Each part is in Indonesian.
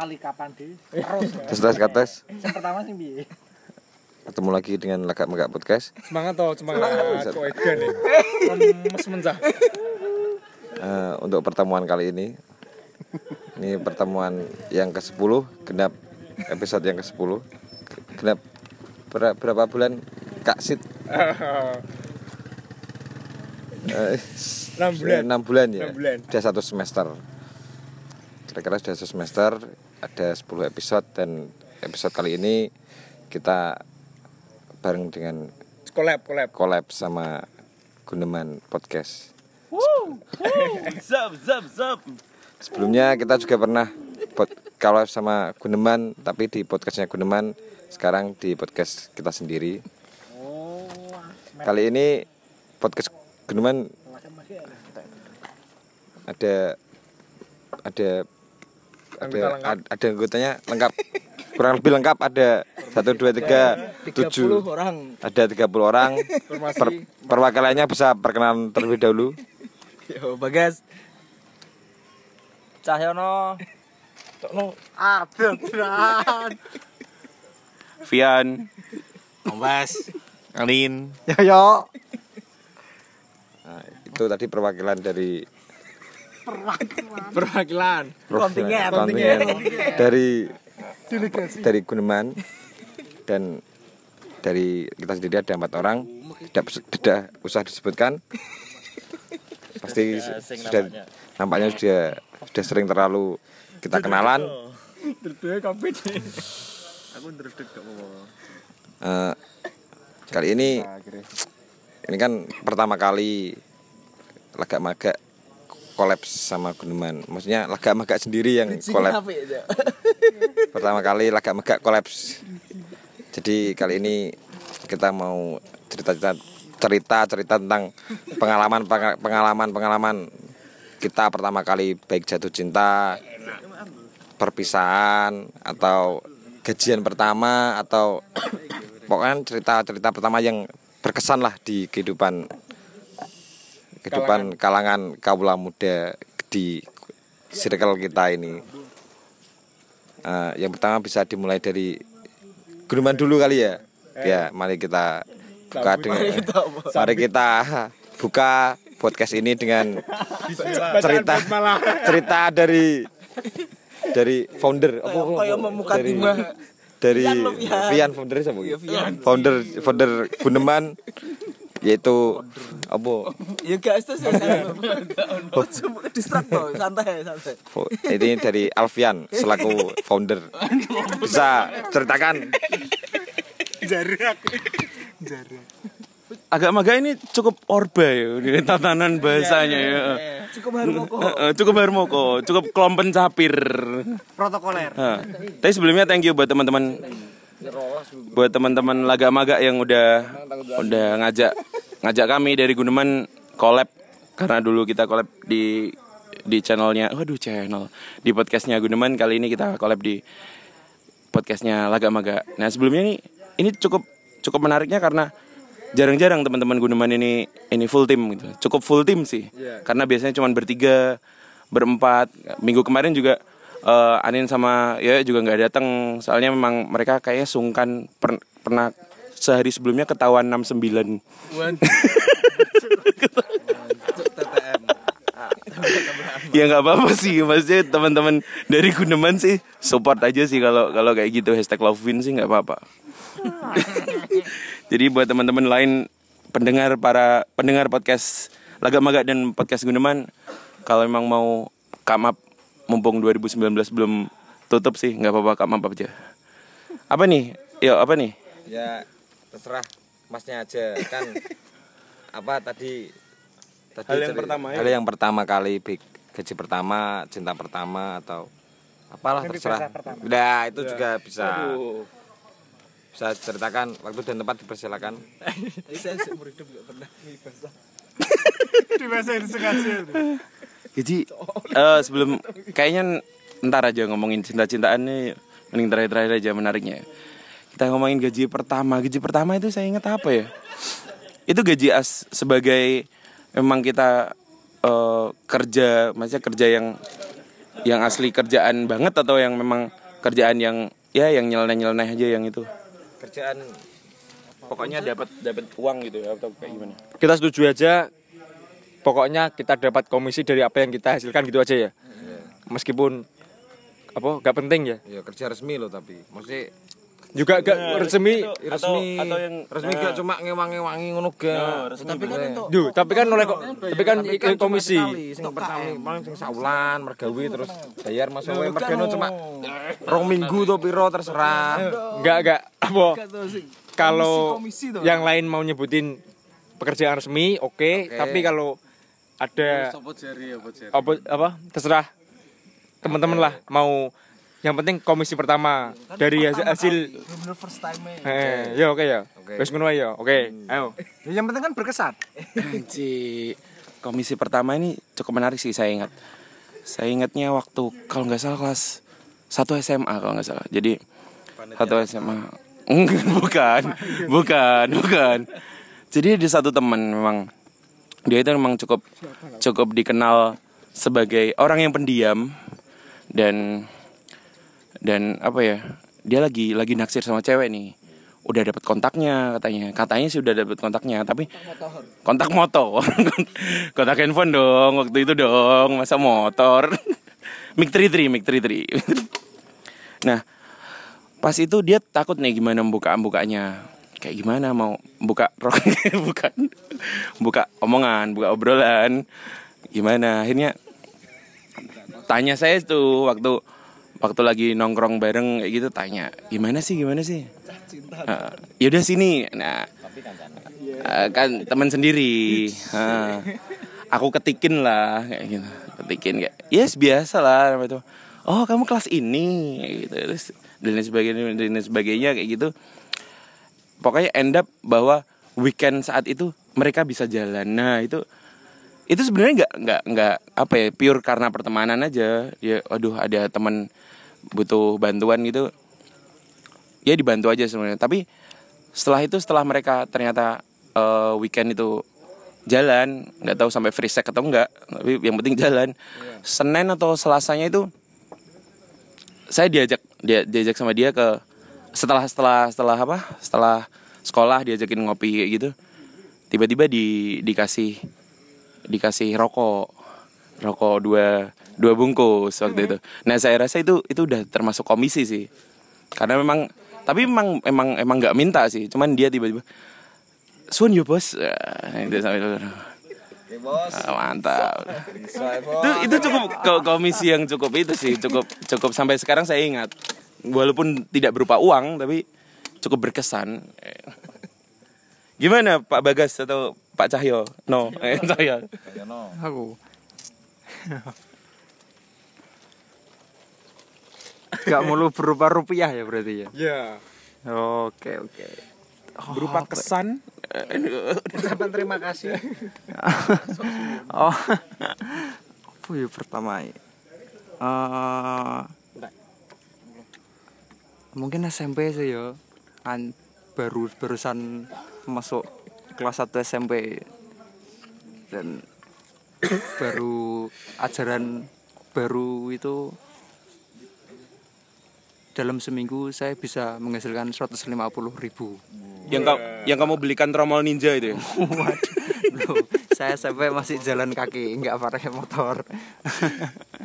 lali kapan deh terus tes tes kates yang pertama sih piye ketemu lagi dengan lagak megak podcast Semangat toh, semangat. Kok edan ya. Lemes mencah. Eh, untuk pertemuan kali ini ini pertemuan yang ke 10 genap episode yang ke 10 genap ber- berapa bulan kak Sid Eh, 6 bulan. enam bulan ya Enam bulan. sudah satu semester kira-kira sudah satu semester ada 10 episode dan episode kali ini kita bareng dengan Collab, collab. collab sama Guneman Podcast Zap zap zap. Sebelumnya kita juga pernah pod, collab sama Guneman tapi di podcastnya Guneman sekarang di podcast kita sendiri. Kali ini podcast Guneman ada ada ada lengkap. ad- ada anggotanya lengkap kurang lebih lengkap ada satu dua tiga tujuh orang ada 30 orang Informasi. per, perwakilannya bisa perkenalan terlebih dahulu yo bagas Cahyono Tokno. Abel Tran Vian. Ombas. Alin. yo yo nah, itu tadi perwakilan dari Perwakilan. Kontingen. kontingen dari dari Guneman dan dari kita sendiri ada empat orang. Tidak tidak usah disebutkan. Pasti sudah nampaknya. sudah sudah sering terlalu kita kenalan. Eh, kali ini ini kan pertama kali lagak magak kolaps sama Guneman maksudnya lagak magak sendiri yang kolaps. pertama kali lagak megak kolaps. Jadi kali ini kita mau cerita cerita cerita cerita tentang pengalaman penga- pengalaman pengalaman kita pertama kali baik jatuh cinta perpisahan atau gajian pertama atau pokoknya cerita cerita pertama yang berkesan lah di kehidupan kehidupan kalangan kaula muda di circle kita ini Eh, yang pertama bisa dimulai dari Gunuman dulu kali ya. Ya, mari kita buka dengan mari kita buka podcast ini dengan cerita cerita dari dari founder apa dari dari Vian lo, Vian. Vian founder siapa? Iya, Vian. Founder founder Guneman yaitu apa? Ya guys oh. Cuma distrak toh santai santai. Fo- ini dari Alfian selaku founder. Bisa ceritakan? Agak maga ini cukup orba ya tatanan bahasanya ya. cukup baru kok Eh, eh, cukup harmoko, cukup kelompen capir. protokoler. Tapi sebelumnya thank you buat teman-teman buat teman-teman laga-maga yang udah udah ngajak ngajak kami dari Guneman collab karena dulu kita collab di di channelnya waduh channel di podcastnya Guneman kali ini kita collab di podcastnya Laga-Maga. Nah sebelumnya ini ini cukup cukup menariknya karena jarang-jarang teman-teman Guneman ini ini full tim gitu. Cukup full tim sih. Karena biasanya cuma bertiga, berempat. Minggu kemarin juga eh, Anin sama ya juga nggak datang. Soalnya memang mereka kayaknya sungkan per- pernah sehari sebelumnya ketahuan 69. ya nggak apa-apa sih maksudnya teman-teman dari Guneman sih support aja sih kalau kalau kayak gitu hashtag lovewin sih nggak apa-apa jadi buat teman-teman lain pendengar para pendengar podcast Laga-Maga dan podcast Guneman kalau memang mau come up mumpung 2019 belum tutup sih nggak apa-apa come up aja. Apa nih? Yuk apa nih? Ya terserah masnya aja. Kan apa tadi? Tadi Hal yang ceri- pertama ya? hal yang pertama kali big. Gaji pertama cinta pertama atau apalah Mimpi terserah. nah itu juga bisa. Aduh. bisa ceritakan waktu dan tempat dipersilakan. Saya seumur hidup gak pernah basah Di bahasa ini sengaja. Jadi eh, sebelum kayaknya ntar aja ngomongin cinta-cintaan nih mending terakhir-terakhir aja menariknya. Kita ngomongin gaji pertama. Gaji pertama itu saya ingat apa ya? Itu gaji as sebagai memang kita eh, kerja, maksudnya kerja yang yang asli kerjaan banget atau yang memang kerjaan yang ya yang nyeleneh-nyeleneh aja yang itu kerjaan pokoknya dapat dapat uang gitu ya atau kayak gimana Kita setuju aja pokoknya kita dapat komisi dari apa yang kita hasilkan gitu aja ya. Meskipun apa gak penting ya. ya kerja resmi loh tapi. Maksudnya Juga gak resmi. Atau- resmi atau yang resmi nah. gak cuma ngewang-ngewangi ngono ga Tapi kan itu Duh, tapi kan oleh ko- tapi kan cuma komisi. sing pertama paling sing saulan mergawe terus bayar masuk wae mergano cuma rong minggu to piro terserah. Enggak enggak apa? Kalau yang lain mau nyebutin pekerjaan resmi oke. Tapi kalau ada jari apa jari? apa apa terserah teman-teman lah mau yang penting komisi pertama dari hasil, hasil bener first time eh ya oke ya Oke. wes ngono ae ya oke ayo Yang penting kan berkesan. Anji, komisi pertama ini cukup menarik sih saya ingat. Saya ingatnya waktu kalau nggak salah kelas satu SMA kalau nggak salah. Jadi satu SMA. Enggak, bukan, bukan, bukan. Jadi ada satu teman memang dia itu memang cukup cukup dikenal sebagai orang yang pendiam dan dan apa ya dia lagi lagi naksir sama cewek nih. Udah dapat kontaknya katanya. Katanya sih udah dapat kontaknya tapi kontak motor. Kontak handphone dong waktu itu dong. Masa motor? Mic 33 mic 33 nah pas itu dia takut nih gimana buka bukanya kayak gimana mau buka rok bukan buka omongan buka obrolan gimana? Akhirnya tanya saya tuh waktu waktu lagi nongkrong bareng kayak gitu tanya gimana sih gimana sih? Uh, yaudah sini. Nah eh, kan teman sendiri. Ah. aku ketikin lah kayak gitu. Ketikin kayak yes biasa lah. Itu. Oh kamu kelas ini. Gitu. Terus dan sebagainya dan sebagainya kayak gitu pokoknya end up bahwa weekend saat itu mereka bisa jalan. Nah itu itu sebenarnya nggak nggak nggak apa ya pure karena pertemanan aja. Ya aduh ada teman butuh bantuan gitu. Ya dibantu aja sebenarnya. Tapi setelah itu setelah mereka ternyata eh, weekend itu jalan nggak tahu sampai free sex atau enggak tapi yang penting jalan. Senin atau selasanya itu saya diajak dia diajak sama dia ke setelah setelah setelah apa? Setelah sekolah diajakin ngopi kayak gitu tiba-tiba di dikasih dikasih rokok. Rokok dua dua bungkus waktu itu. Nah saya rasa itu itu udah termasuk komisi sih. Karena memang tapi memang emang emang nggak minta sih. Cuman dia tiba-tiba Sun yo bos Ah, itu sampai itu Ah, mantap. Itu itu cukup ko- komisi yang cukup itu sih. Cukup cukup sampai sekarang saya ingat walaupun tidak berupa uang tapi cukup berkesan. Gimana Pak Bagas atau Pak Cahyo? No. Eh, Cahyo. Aku. Gak mulu berupa rupiah ya berarti ya? Ya oke oke. Berupa kesan. Ucapan terima kasih. oh. Apa ya pertama ya? Eh, mungkin SMP sih ya kan baru barusan masuk kelas 1 SMP dan baru ajaran baru itu dalam seminggu saya bisa menghasilkan 150 ribu yang kau yang kamu belikan tromol ninja itu ya Waduh, belum. saya sampai masih jalan kaki, nggak pakai motor.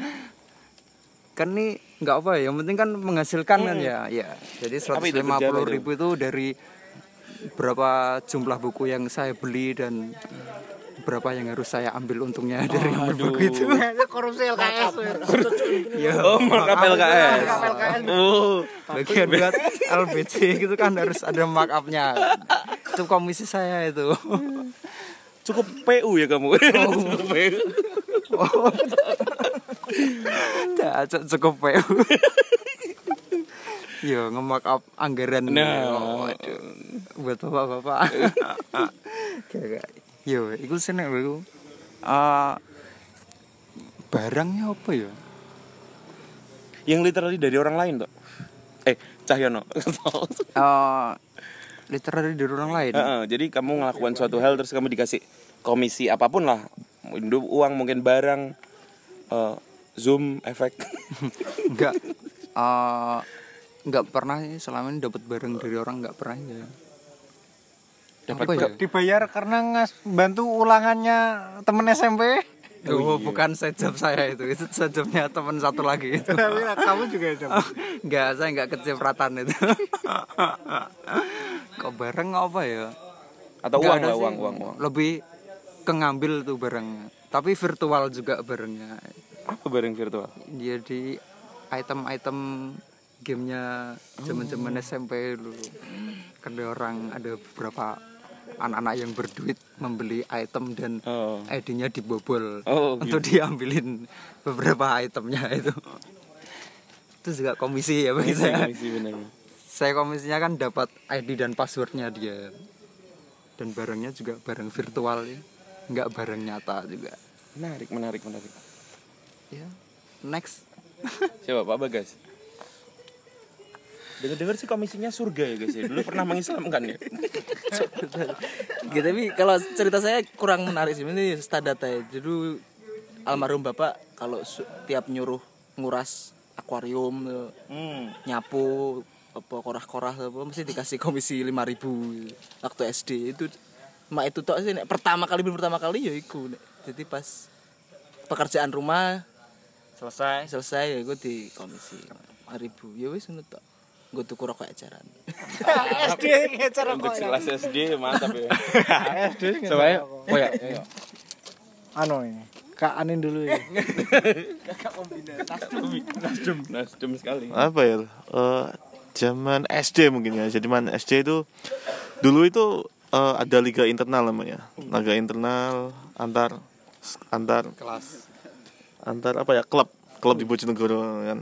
kan ini nggak apa ya, yang penting kan menghasilkan kan ya, ya. Jadi 150 berjalan ribu itu dari berapa jumlah buku yang saya beli dan berapa yang harus saya ambil untungnya dari buku itu. Korupsi LKS. ya, oh markup LKS oh. Bagian buat LBC gitu kan harus ada markupnya. Itu komisi saya itu. cukup PU ya kamu? Cukup PU Ya, cu- cukup PU. Yo nge-mark up anggaran Nah. Waduh. buat bapak-bapak. Yo iku seneng lho iku. Eh, barangnya apa ya? yang literally dari orang lain tuh eh Cahyono Eh literally dari orang lain. Heeh, jadi kamu ngelakukan suatu hal terus kamu dikasih komisi apa pun lah uang mungkin barang Eh, zoom efek Enggak enggak pernah sih selama ini dapat barang dari orang enggak pernah ya. Dapat Apa ya? Dibayar karena ngas bantu ulangannya temen SMP. Oh, bukan sejam saya itu. Itu sejamnya teman satu lagi itu. Tapi kamu juga ada. Enggak, saya enggak kecipratan itu. Kok bareng apa ya? atau uang ada lah uang uang uang Lebih ke ngambil tuh barangnya. Tapi virtual juga barangnya. Apa barang virtual Jadi item-item gamenya zaman-zaman SMP dulu. Kan ada orang ada beberapa anak-anak yang berduit membeli item dan oh ID-nya dibobol Oh, untuk diambilin beberapa itemnya itu. Itu juga komisi ya bagi saya. Komisi, bener. Saya komisinya kan dapat ID dan passwordnya dia. Dan barangnya juga barang virtual ya. Nggak barang nyata juga. menarik menarik menarik Ya. Next. siapa pak bagas dengar-dengar sih komisinya surga ya guys ya dulu pernah mengislamkan ya gitu tapi kalau cerita saya kurang menarik sih ini standar ya jadi almarhum bapak kalau tiap nyuruh nguras akuarium eh, hmm. nyapu apa korah-korah apa mesti dikasih komisi 5000 waktu SD itu mak itu tok sih nek pertama kali belum pertama kali ya iku nek. jadi pas pekerjaan rumah selesai? Selesai ya gue di komisi 5000 ya wis ngono tok. Gue tuku rokok eceran SD ngecer untuk kelas SD mantap ya. SD coba ya. oh ya ya, ya. Anu ini. Kak Anin dulu ya. nasdem nasdem sekali. Apa ya eh, zaman SD mungkin ya. Jadi man SD itu dulu itu eh, ada liga internal namanya. Liga internal antar antar Kelas. Antar apa ya klub klub di Bojonegoro kan.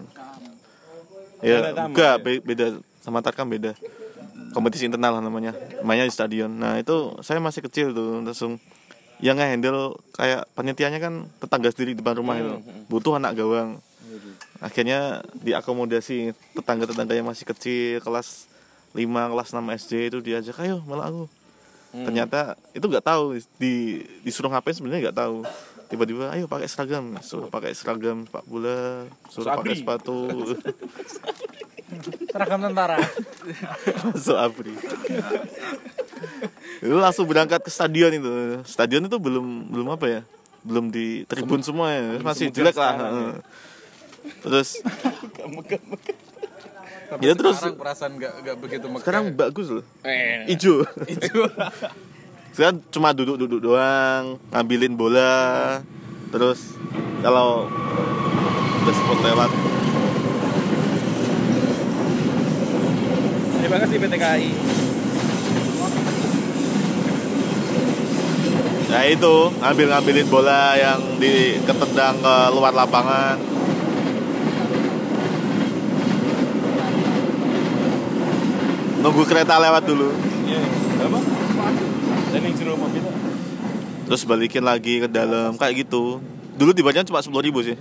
Ya enggak be- beda. Sama Tarkam beda. Kompetisi internal lah namanya mainnya di stadion. Nah itu saya masih kecil tuh langsung. Yang nge-handle kayak panitianya kan tetangga sendiri di depan rumah itu. Butuh anak gawang. Akhirnya diakomodasi tetangga-tetangga yang masih kecil kelas 5 kelas 6 SD itu diajak ayo malah aku. Ternyata itu nggak tahu di disuruh ngapain sebenarnya nggak tahu tiba-tiba ayo pakai seragam. Suruh pakai seragam sepak bola suruh pakai Sabri. sepatu. Seragam tentara. masuk abri. Itu langsung berangkat ke stadion itu. Stadion itu belum belum apa ya? Belum di tribun semua ya? Masih jelek lah heeh. terus? Ya terus? sekarang perasaan nggak nggak begitu megah. sekarang bagus loh. Eh. Hijau sekarang cuma duduk-duduk doang ngambilin bola. Terus kalau udah spot lewat. Terima kasih PT KAI Nah itu ngambil-ngambilin bola yang di ketendang ke luar lapangan. Nunggu kereta lewat dulu, Iya, apa? Dan yang jero mobil. terus balikin lagi ke dalam kayak gitu. Dulu dibayarnya cuma sepuluh ribu sih,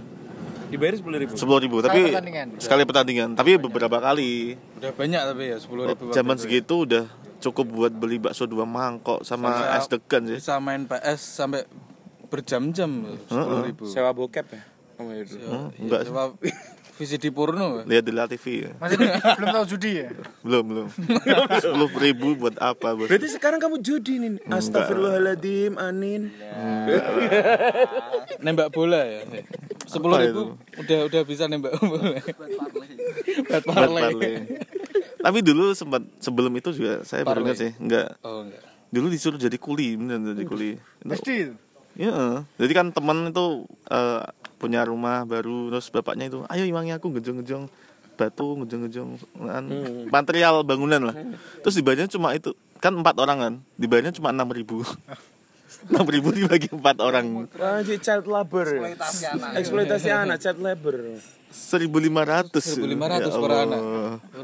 Dibayar sepuluh ribu. sepuluh ribu. Tapi pertandingan. sekali pertandingan, tapi beberapa kali. udah banyak tapi ya sepuluh ribu waktu Zaman itu ya. segitu udah cukup buat beli bakso dua mangkok sama Sama- es degan sih. bisa main PS sampai berjam-jam sepuluh ribu Sewa bokep ya. Oh, iya, dulu. Hmm, enggak sih. Coba VCD porno Lihat di La TV ya. Masih belum tahu judi ya? Belum belum. Sepuluh ribu buat apa bos? Berarti sekarang kamu judi nih. Astagfirullahaladzim, Anin. nembak bola ya sepuluh ribu udah udah bisa nembak bola Buat parlay. parlay. Tapi dulu sempat sebelum itu juga saya baru ingat sih, enggak. oh enggak Dulu disuruh jadi kuli, bener jadi kuli. SD itu. Iya, jadi kan teman itu eh, punya rumah baru, terus bapaknya itu, ayo iwangi aku ngejong-ngejong batu, ngejong-ngejong kan, material bangunan lah. Terus dibayarnya cuma itu, kan empat orang kan, dibayarnya cuma enam ribu. Enam ribu dibagi empat orang, Wajib child labor. Eksploitasi anak. Eksploitasi anak, child labor. seribu lima ratus. 1.500 per anak.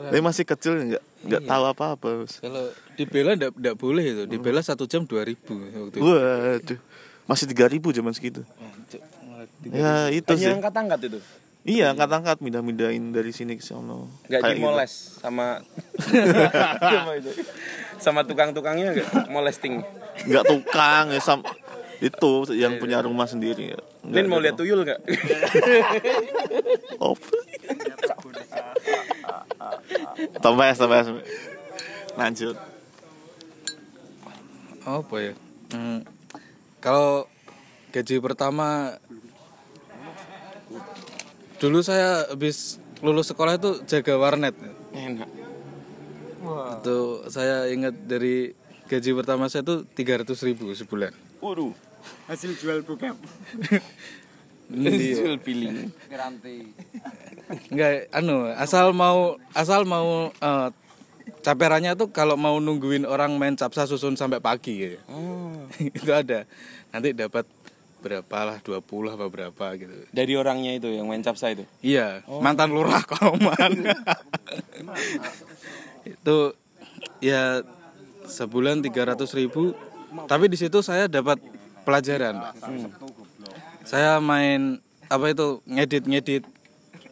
Tapi masih kecil nggak nggak tahu apa-apa. Bos. kalau dibela enggak enggak boleh itu dibela satu jam dua ribu waktu itu Waduh, masih tiga ribu zaman segitu. Ya itu sih. Hanya angkat-angkat itu. Iya, angkat-angkat mindah-mindahin dari sini ke sono. Enggak Kayak gitu. dimoles sama sama itu. Sama tukang-tukangnya enggak molesting. Nggak tukang ya sam itu yang punya rumah sendiri ya. Lin mau gitu. lihat tuyul nggak? Oh. Tambah tambah lanjut apa ya Hmm, kalau gaji pertama dulu saya habis lulus sekolah itu jaga warnet Enak. itu saya ingat dari gaji pertama saya itu 300 ribu sebulan Waduh. hasil jual bokap Jual piling. Enggak, anu, asal mau asal mau eh, caperannya tuh kalau mau nungguin orang main capsa susun sampai pagi gitu. itu ada. Nanti dapat berapa lah 20 apa berapa gitu. Dari orangnya itu yang main capsa itu. Iya, mantan lurah Kauman. itu ya sebulan 300 ribu tapi di situ saya dapat pelajaran Pak. saya main apa itu ngedit ngedit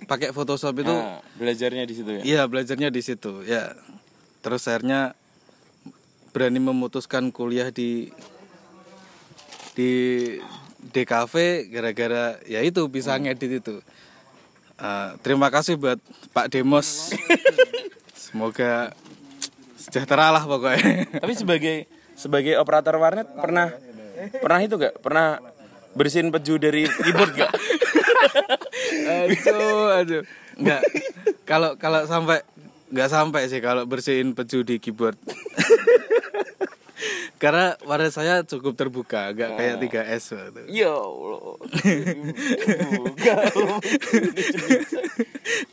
pakai Photoshop itu Nah, belajarnya di situ ya. iya belajarnya di situ ya terus akhirnya berani memutuskan kuliah di di DKV gara-gara ya itu bisa ngedit itu. Eh, terima kasih buat Pak Demos. Semoga sejahtera lah pokoknya. Tapi sebagai sebagai operator warnet pernah pernah itu gak? Pernah bersihin peju dari keyboard gak? aduh aduh. Nggak. Kalau kalau sampai nggak sampai sih kalau bersihin peju di keyboard karena warna saya cukup terbuka nggak kayak 3S waktu. Ya Allah.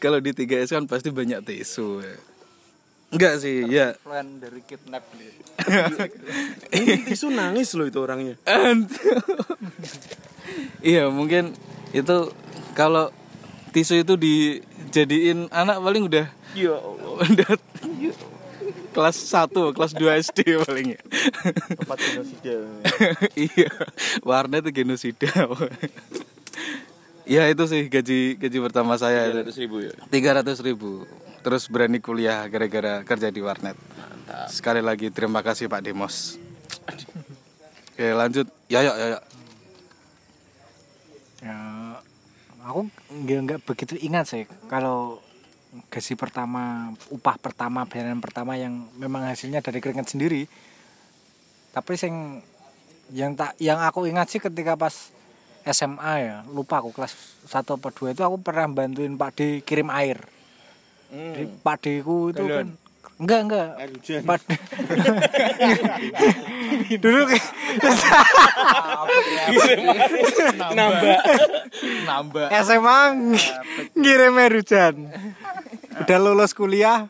kalau di 3S kan pasti banyak tisu ya. enggak sih ya Plan dari kidnap nih. Tisu nangis loh itu orangnya. iya mungkin itu kalau tisu itu dijadiin anak paling udah Ya Allah. udah kelas 1, kelas 2 SD paling ya. tempat genosida iya, warna itu genosida. Iya itu sih gaji gaji pertama saya itu. 300 ribu ya. 300 ribu Terus berani kuliah gara-gara kerja di warnet Sekali lagi terima kasih Pak Demos Oke lanjut Ya ya ya, ya. ya aku nggak nggak begitu ingat sih kalau gaji pertama upah pertama bayaran pertama yang memang hasilnya dari keringat sendiri. Tapi sing yang tak yang aku ingat sih ketika pas SMA ya lupa aku kelas 1 apa 2 itu aku pernah bantuin Pak D kirim air. Jadi Pak D ku itu kan enggak enggak. Pak D. Dulu Nambah. Nambah. SMA ngirim air hujan. Udah lulus kuliah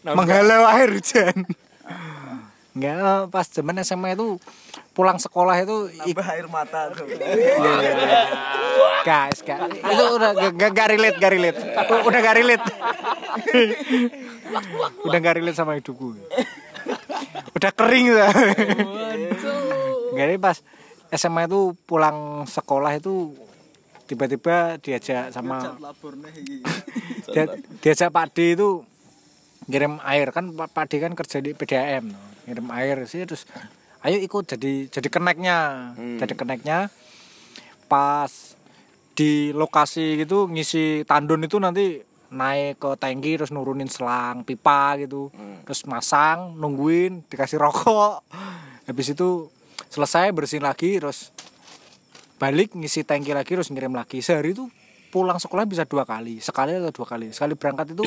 menghalau air hujan. Enggak, pas zaman SMA itu pulang sekolah itu ik- air mata tuh. guys, guys. Itu udah gak, gak, gak relate, gak relate. Udah gak relate. udah gak relate sama hidupku. Udah kering udah. Jadi pas SMA itu pulang sekolah itu tiba-tiba diajak sama dia, diajak Pak D itu ngirim air. Kan Pak D kan kerja di PDAM ngirim air sih terus ayo ikut jadi jadi keneknya. Jadi keneknya pas di lokasi gitu ngisi tandon itu nanti naik ke tangki terus nurunin selang pipa gitu. Terus masang nungguin dikasih rokok. Habis itu selesai bersihin lagi terus balik ngisi tangki lagi terus ngirim lagi. Sehari itu pulang sekolah bisa dua kali sekali atau dua kali. Sekali berangkat itu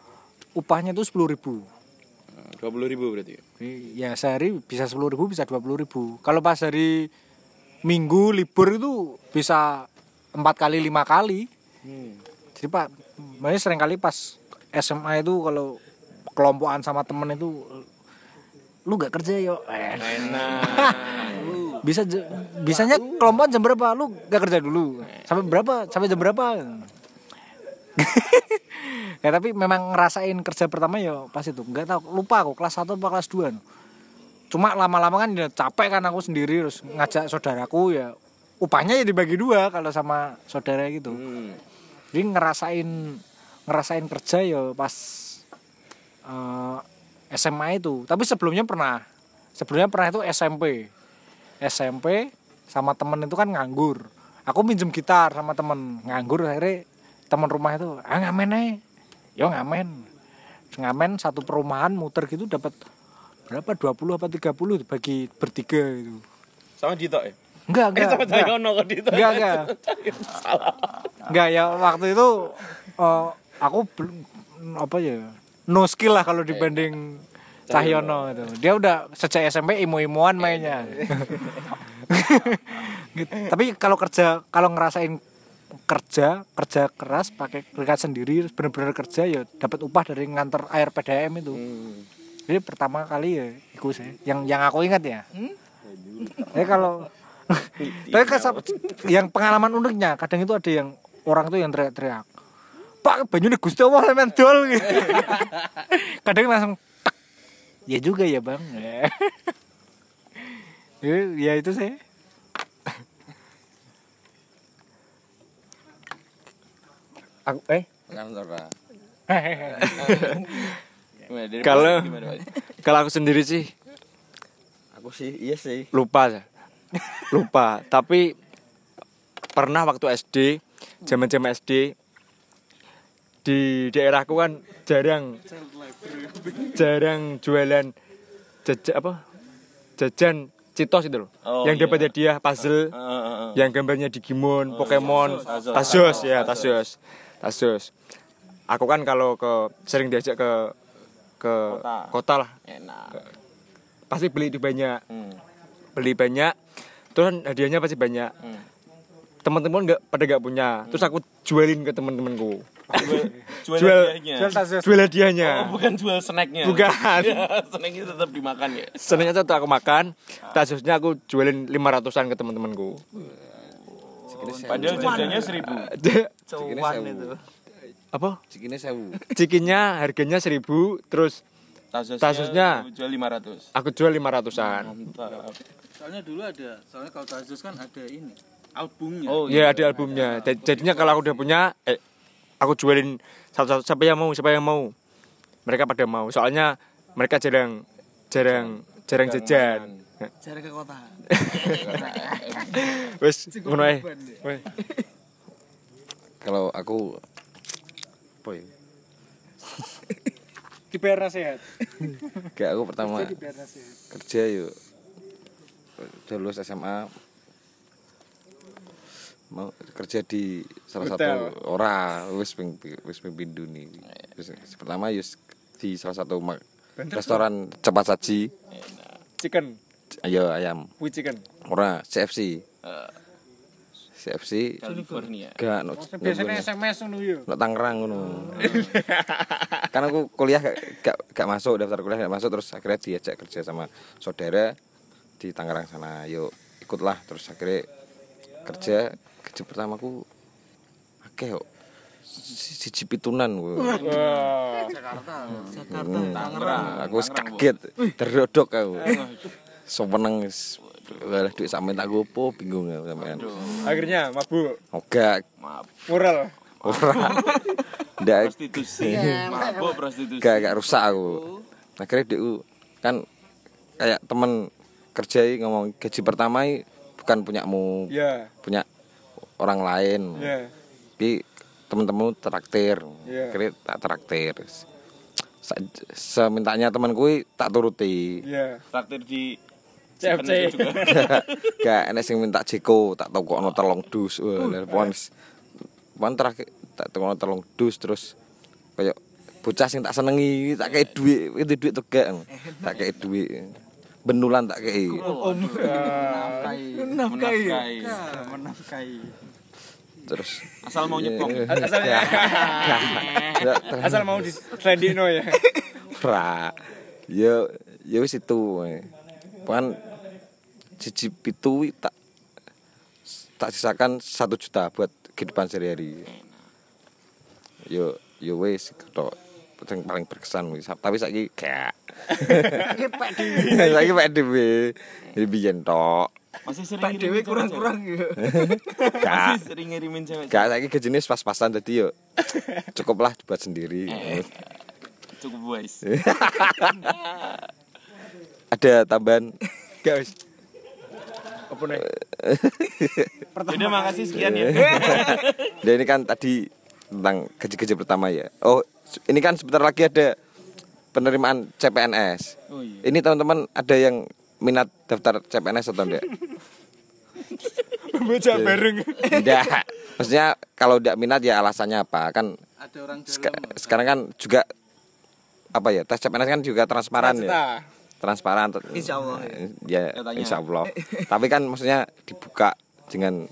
upahnya itu sepuluh ribu. 20 ribu berarti. ya? Sehari bisa sepuluh ribu bisa dua puluh ribu. Kalau pas hari minggu libur itu bisa empat kali lima kali. Jadi pak makanya sering kali pas SMA itu kalau kelompokan sama temen itu lu gak kerja yo. Eh, bisa bisanya kelompokan jam berapa? Lu gak kerja dulu. Sampai berapa? Sampai jam berapa? Ya tapi memang ngerasain kerja pertama ya pas itu. Nggak tahu lupa aku kelas 1 apa kelas 2 no. cuma lama-lama kan ya capek kan aku sendiri terus ngajak saudaraku ya upahnya ya dibagi dua kalau sama saudara gitu. Jadi ngerasain ngerasain kerja ya pas eh, SMA itu. Tapi sebelumnya pernah. Sebelumnya pernah itu SMP SMP sama temen itu kan nganggur. Aku minjem gitar sama temen nganggur akhirnya teman rumah itu ah ngamen aja yo ngamen. Ngamen satu perumahan muter gitu dapat berapa 20 apa 30 bagi bertiga gitu. Sama Dito ya? enggak enggak Sama enggak. Dito. enggak enggak. Enggak ya waktu itu eh, aku belum apa ya no skill lah kalau dibanding Cahyono. Itu. Dia udah sejak SMP imo-imoan mainnya. Gitu. tapi kalau kerja kalau ngerasain kerja kerja keras pakai keringat sendiri bener-bener kerja ya dapat upah dari nganter air PDM itu. Jadi pertama kali ya itu sih. Yang yang aku ingat ya. Ya kalau tapi kan yang pengalaman uniknya kadang itu ada yang orang tuh yang teriak-teriak pak banyu nih gusti allah lemen dol. Gitu. kadang langsung. Ya juga ya bang. Ya, ya itu sih. Aku eh? Kalau- kalau aku sendiri sih Aku sih iya sih. lupa ya. lupa. Tapi pernah waktu SD zaman zaman SD di daerahku kan jarang jarang jualan jajan apa? Jajan citos itu loh. Oh, yang iya. dapat hadiah puzzle yang gambarnya Digimon, Pokemon, Tazos ya Tazos. Tazos. Aku kan kalau ke sering diajak ke ke Kota. kota lah. Enak. pasti beli itu banyak. Hmm. beli banyak terus kan hadiahnya pasti banyak. Hmm. teman-teman nggak pada nggak punya. Terus aku jualin ke teman-temanku Jual, jual, Jual- hadiahnya. jual hadiahnya Oh, bukan jual snacknya. Bukan. Ya, snacknya tetap dimakan ya. senangnya satu aku makan tasosnya aku jualin lima ratusan ke teman-temanku Padahal jajannya seribu. Cuan itu. apa Cikine sewu. cikinnya harganya seribu terus Tasosnya, Tasosnya. jual lima ratus. aku jual lima ratusan Mantap. Soalnya dulu ada, soalnya kalau Tazus kan ada ini albumnya. Oh ya ada albumnya Ja- jadinya kalau aku udah punya eh aku jualin satu-satu. Siapa yang mau siapa yang mau. Mereka pada mau. Soalnya mereka jarang jarang jarang jajan. Cari ke kota. wes ngono ae. Kalau aku apa ya? dibayar nasihat. Kayak aku pertama kerja yuk. Udah lulus SMA mau kerja di salah satu ora wis ping wis ping pindu nih Wis- pertama yus di salah satu ma- restoran cepat saji. Chicken. Ayo ayam. With chicken. Ora CFC CFC California. gak no, biasanya SMS ngono yo no Tangerang ngono. Kan aku kuliah gak, gak, gak masuk daftar kuliah gak masuk terus akhirnya diajak kerja sama saudara di Tangerang sana. Yuk ikutlah. Terus akhirnya kerja kerja pertamaku akeh kok. Si- siji pitunan ku. Jakarta. Hmm, Tangerang. aku wis kaget. Terodok aku. So meneng wis Walah duit sampe tak gopo bingung aku sampean. akhirnya mabuk. Oga Maaf. mural ora. Ndak. Prostitusi. Mabuk prostitusi. gak gak rusak aku. Akhirnya dia kan kayak temen kerja i ngomong gaji pertama bukan punyamu. Ya punya orang lain. Ya tapi temen-temen traktir. Iya. akhirnya tak traktir. Sa- semintanya temanku i tak turuti. Ya Traktir di CFC. Gak enek sing minta Jeko tak tau kok ono telung dus. Wah pon pon terakhir tak tau ono telung dus terus kayak bocah sing tak senengi tak kayak duit itu duit tuh gak tak kayak duit benulan tak kayak Menafkahi. menafkahi terus Asal mau nyepong. asalnya asal mau di no ya. Fra. Ya ya wis itu. Kan siji pitu tak tak sisakan satu juta buat kehidupan sehari-hari. Yo yo wis tok yang paling berkesan. Tapi saiki gak. Saiki Pak Dewi. Jadi biyen tok. Masih sering Pak Dewi ngirimin kurang-kurang. Gak. Masih sering ngirimin cewek. Gak saiki gajinya pas-pasan dadi yo. Cukuplah buat sendiri. Cukup boys. Ada tambahan guys Apa nih? Udah makasih sekian ya. Dan ini kan tadi tentang gaji-gaji pertama ya. Oh, ini kan sebentar lagi ada penerimaan CPNS. Oh iya. Ini teman-teman ada yang minat daftar CPNS atau enggak? Baca bareng. Enggak. Maksudnya kalau enggak minat ya alasannya apa? Kan Ada orang seka- dalam. sekarang kan juga apa ya? Tes CPNS kan juga transparan ya. Transparan. Insya Allah. Ya, insya Allah. Tapi kan maksudnya dibuka dengan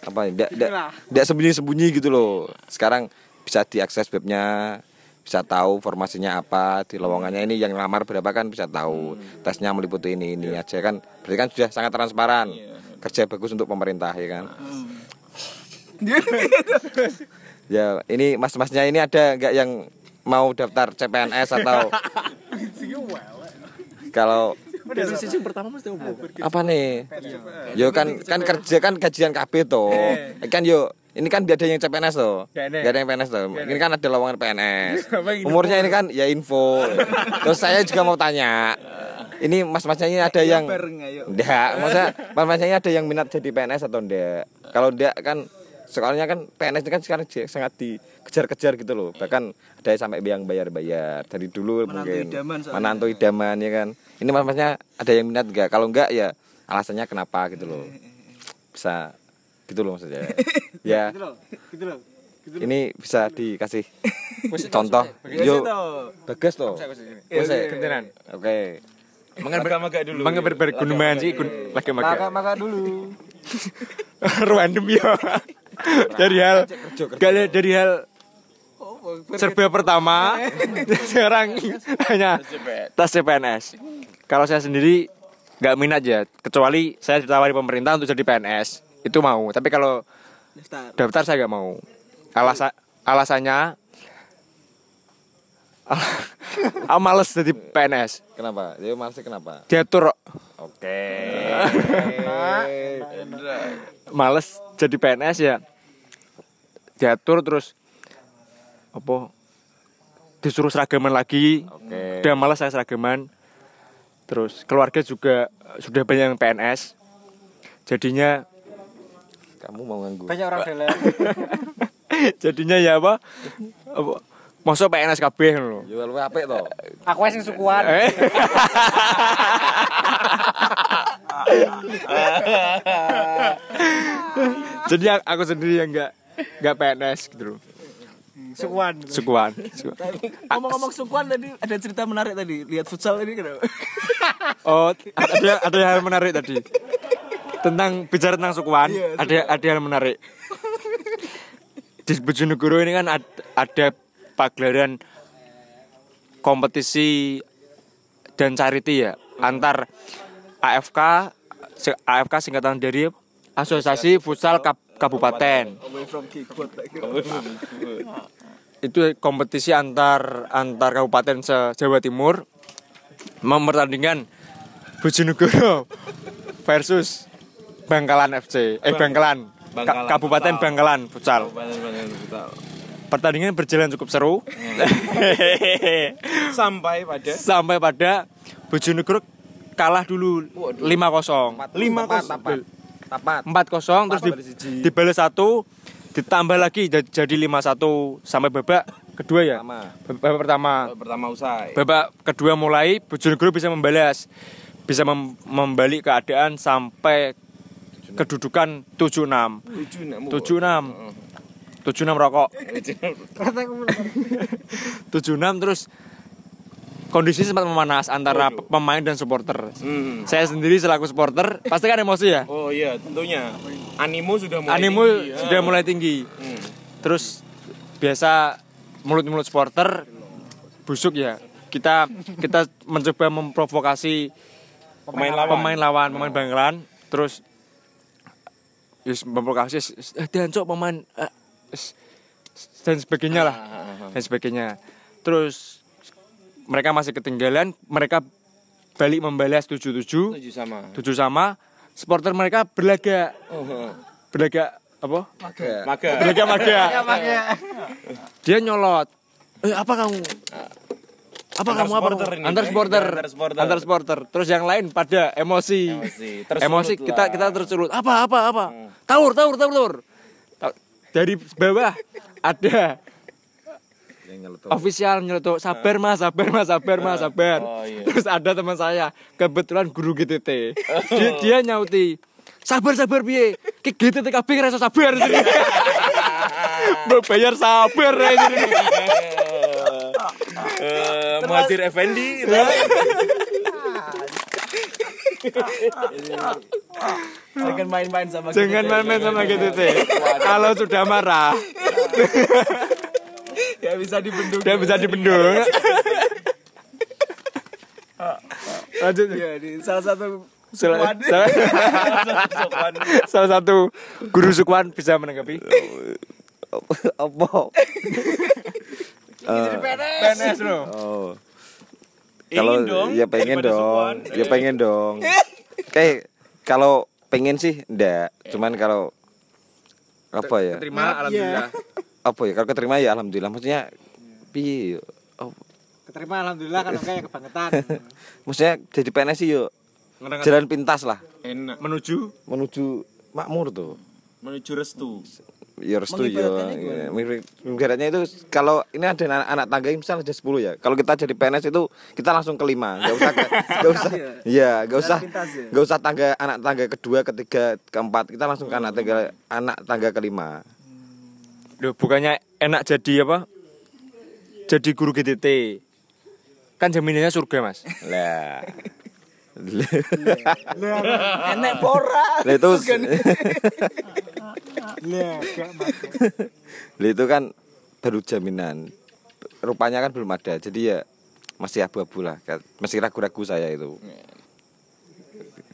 apa ya? Enggak enggak enggak sembunyi-sembunyi gitu loh. Sekarang bisa diakses webnya bisa tahu formasinya apa di lowongannya ini yang lamar berapa kan bisa tahu. Tesnya meliputi ini ini aja kan. Berarti kan sudah sangat transparan. Kerja bagus untuk pemerintah ya kan? Ya ini mas-masnya ini ada nggak yang mau daftar CPNS atau kalau Dari sisi pertama mesti opo. apa nih? Yo kan kan kerja kan gajian KB tuh kan yo ini kan biar ada yang CPNS tuh Gak ada. Yang PNS tuh ini kan ada lowongan PNS umurnya ini kan ya info. Terus saya juga mau tanya. Ini mas-masnya ini ada yang Bareng ayo. enggak masa mas-masnya ini ada yang minat jadi PNS atau enggak kalau enggak kan soalnya kan PNS itu kan sekarang sangat dikejar-kejar gitu loh. Bahkan ada yang sampai yang bayar-bayar. Dari dulu Menantu mungkin idaman soalnya. menantu idaman ya kan? Ini mas-masnya ada yang minat enggak kalau enggak ya alasannya kenapa gitu loh. Bisa gitu loh maksudnya. Ya. Gitu loh. ini bisa dikasih contoh. yo. bagus tuh Iya, gentenan. oke. Maga-maga dulu. Mangga berbar gunuman sih gun lagi maga. maka dulu. Random ya. dari hal gak dari hal serba pertama sekarang hanya tes CPNS. Kalau saya sendiri nggak minat ya, kecuali saya ditawari pemerintah untuk jadi PNS itu mau. Tapi kalau Daftar. daftar saya nggak mau. Alasa alasannya ah males jadi PNS. kenapa ya maksudnya kenapa Diatur kok. oke males jadi PNS ya diatur terus apa disuruh seragaman lagi. Oke. Udah males saya seragaman. Terus keluarga juga sudah banyak yang PNS jadinya kamu mau nganggu. Banyak orang dela jadinya ya apa apa masuk PNS kabeh loh jual lu apik toh aku sing sukuan. Eh. Jadi aku sendiri yang nggak nggak PNS gitu loh sukuan sukuan Sukuan. Ngomong-ngomong sukuan tadi ada cerita menarik tadi. Lihat futsal ini kenapa? Oh, ada ada hal menarik tadi. Tentang bicara tentang sukuan, ada ada hal menarik. Di Bojonegoro ini kan ad- ada pagelaran kompetisi dan charity ya antar AFK AFK singkatan dari Asosiasi Futsal Kab- kabupaten. Itu kompetisi antar antar kabupaten se Jawa Timur mempertandingkan Bojonegoro versus Bangkalan FC. Eh Bangkalan. Bangkalan Ka Kabupaten Putal. Bangkalan pucal. Pertandingan berjalan cukup seru. Hmm. sampai pada sampai pada Bojonegoro kalah dulu 5-0. 5-0. Empat. Kosong terus di, dibalas satu ditambah lagi jadi lima satu sampai babak kedua ya? Pertama. babak pertama. Babak pertama usai. Babak kedua mulai Bujur Bojonegoro bisa membalas. Bisa mem membalik keadaan sampai kedudukan tujuh enam. Tujuh enam. Tujuh enam. Oh. Rokok. 76 terus kondisi sempat memanas antara pemain dan supporter Hmm. saya sendiri selaku supporter pasti kan emosi ya Oh iya, tentunya. Animo sudah mulai animo tinggi, ya. sudah mulai tinggi Hmm. terus biasa mulut-mulut supporter busuk ya kita kita mencoba memprovokasi Pemain lawan. pemain lawan pemain Bangkalan terus yes, memprovokasi eh, dan cok pemain eh, dan sebagainya lah dan sebagainya terus mereka masih ketinggalan mereka balik membalas 7-7 Tujuh sama. 7 sama. Supporter mereka berlagak Oh, berlagak apa? Maga. berlagak maga. Dia nyolot. Eh apa kamu? Apa Antar kamu apa supporter ini, antar supporter. Antar supporter. antar supporter. Terus yang lain pada emosi. Emosi. Emosi. lah. kita kita tersulut. Apa apa apa? Taur taur taur taur Ta- dari bawah ada nyeletuk. official nyelotok sabar mas sabar mas sabar mas sabar. Oh, iya. terus ada teman saya kebetulan guru GTT dia, dia nyauti sabar sabar piye? Ke GTT kabeh ngerasa sabar. Bayar sabar ya jadi. Eh, Muhajir Effendi gitu. Jangan main-main sama jangan main-main sama GTT kalau sudah marah Ya bisa dibendung. dia bisa dibendung lanjut Ya, di salah satu salah, salah, salah satu guru sukwan bisa menanggapi Apa? PNS loh Oh. Ingin Kalau ya pengen dong. Ya pengen dong. Kayak kalau pengen sih enggak. Cuman kalau apa ya? terima alhamdulillah Apa ya? Kalau keterima ya alhamdulillah. Maksudnya piye yo? Oh, Keterima alhamdulillah kan kayak kebangetan. maksudnya jadi PNS sih yo jalan pintas lah Enak. menuju menuju makmur tuh. Menuju restu. Ya restu Ya, mir- Ibaratnya itu kalau ini ada anak, anak tangga misal ada 10 ya. Kalau kita jadi PNS itu kita langsung kelima, enggak usah enggak usah. Iya, enggak usah. pintas ya? Enggak usah tangga anak tangga kedua, ketiga, keempat. Kita langsung ke anak tangga anak tangga kelima. Loh, bukannya enak jadi apa? Jadi guru GTT. Kan jaminannya surga, Mas. Lah. enek pora. Lah itu. Lah itu kan baru jaminan. Rupanya kan belum ada. Jadi ya masih abu-abu lah. Masih ragu-ragu saya itu.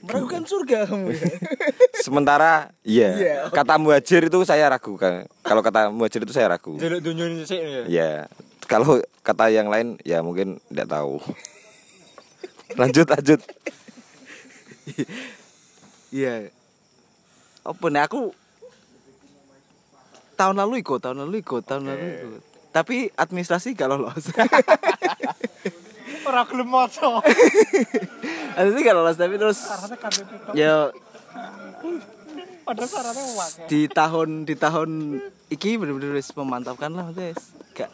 Meragukan surga kamu. ya? Sementara iya, Iya. kata muhajir itu saya ragu kan. Kalau kata muhajir itu saya ragu. Jaluk dunia ini sih ya. Ya, kalau kata yang lain ya mungkin tidak tahu. lanjut lanjut. Iya. Apa nih aku tahun lalu ikut, tahun lalu ikut, tahun lalu ikut. Tapi administrasi gak lolos. Ora gelem maca. administrasi gak lolos tapi terus ya wae. di tahun di tahun iki bener-bener wis memantapkan lah guys. Gak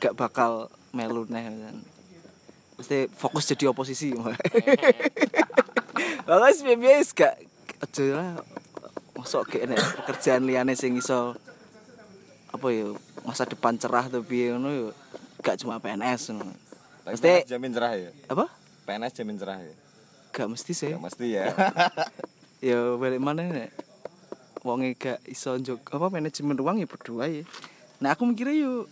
gak bakal melu neh kan. Mesti fokus jadi oposisi. Bagus biaya gak aja lah. Masuk kayak nek pekerjaan liane sing iso apa ya masa depan cerah piye ngono ya gak cuma PNS ngono. Mesti jamin cerah ya. apa? PNS jamin cerah ya. Gak mesti sih. Ya mesti ya. ya balik mana nek wonge gak iso njog apa manajemen ruang ya berdua ya nah aku mikirnya yo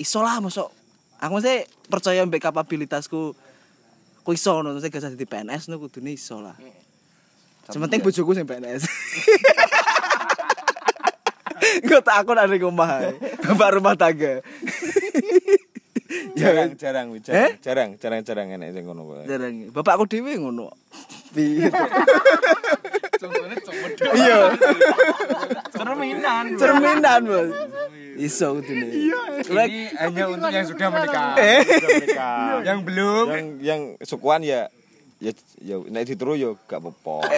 iso lah masuk aku mesti percaya mbek kapabilitasku aku iso ngono mesti gak dadi PNS no kudune iso lah Sementing bojoku sing PNS. Gue tak aku ada rumah, bapak rumah tangga. jarang jarang Wi, Eh? jarang jarang jarang jarang enek sing ngono kuwi. Jarang. Bapakku dhewe ngono. Piye? Iya. Cerminan. Cerminan, Bos. Iso kudune. Ini hanya untuk yang sudah menikah. Eh. Menikah. yang belum. Yang yang sukuan ya ya ya nek dituru ya gak apa-apa.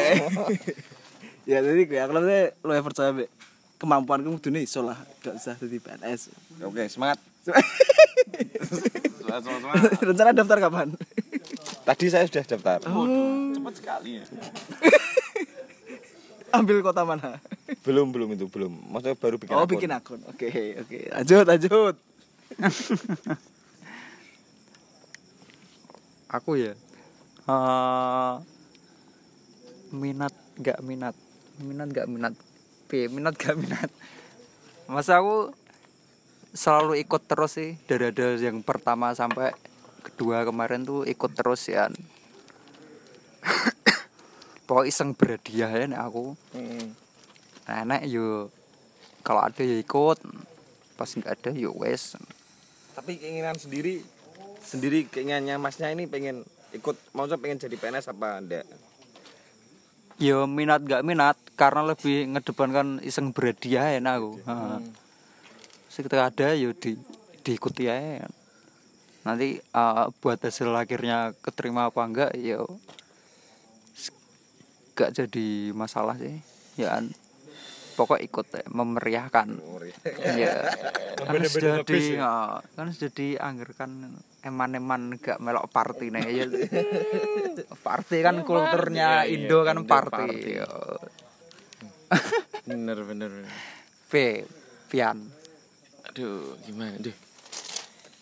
ya jadi gue aku lebih lo percaya be kemampuanku kudune iso lah gak usah jadi PNS Oke, semangat. rencana daftar kapan Tadi saya sudah daftar. Cepat sekali ya. ambil kota mana Belum belum itu belum. Maksudnya baru bikin oh akun. bikin akun oke oke lanjut lanjut Aku ya. eh minat gak minat. Minat gak minat. Piye, minat gak minat. Masa aku selalu ikut terus sih dari ada yang pertama sampai kedua kemarin tuh ikut terus ya. Pokoknya iseng berhadiah ya nek aku. Nah, enak yo kalau ada ya ikut. Pas nggak ada yo wes. Tapi keinginan sendiri sendiri keinginannya Masnya ini pengen ikut maksudnya pengen jadi PNS apa enggak? Ya minat gak minat karena lebih ngedepankan iseng berhadiah enak aku. Heeh. Seketika ada ya di diikuti aja. nanti eh, buat hasil akhirnya keterima apa enggak ya gak jadi masalah sih. Ya kan pokok ikut ya, memeriahkan. Ya. Kan sudah di ya, kan sudah dianggarkan eman-eman gak melok party nih ya. Party kan kulturnya Indo kan party, ya. bener bener V Vian aduh gimana? Deh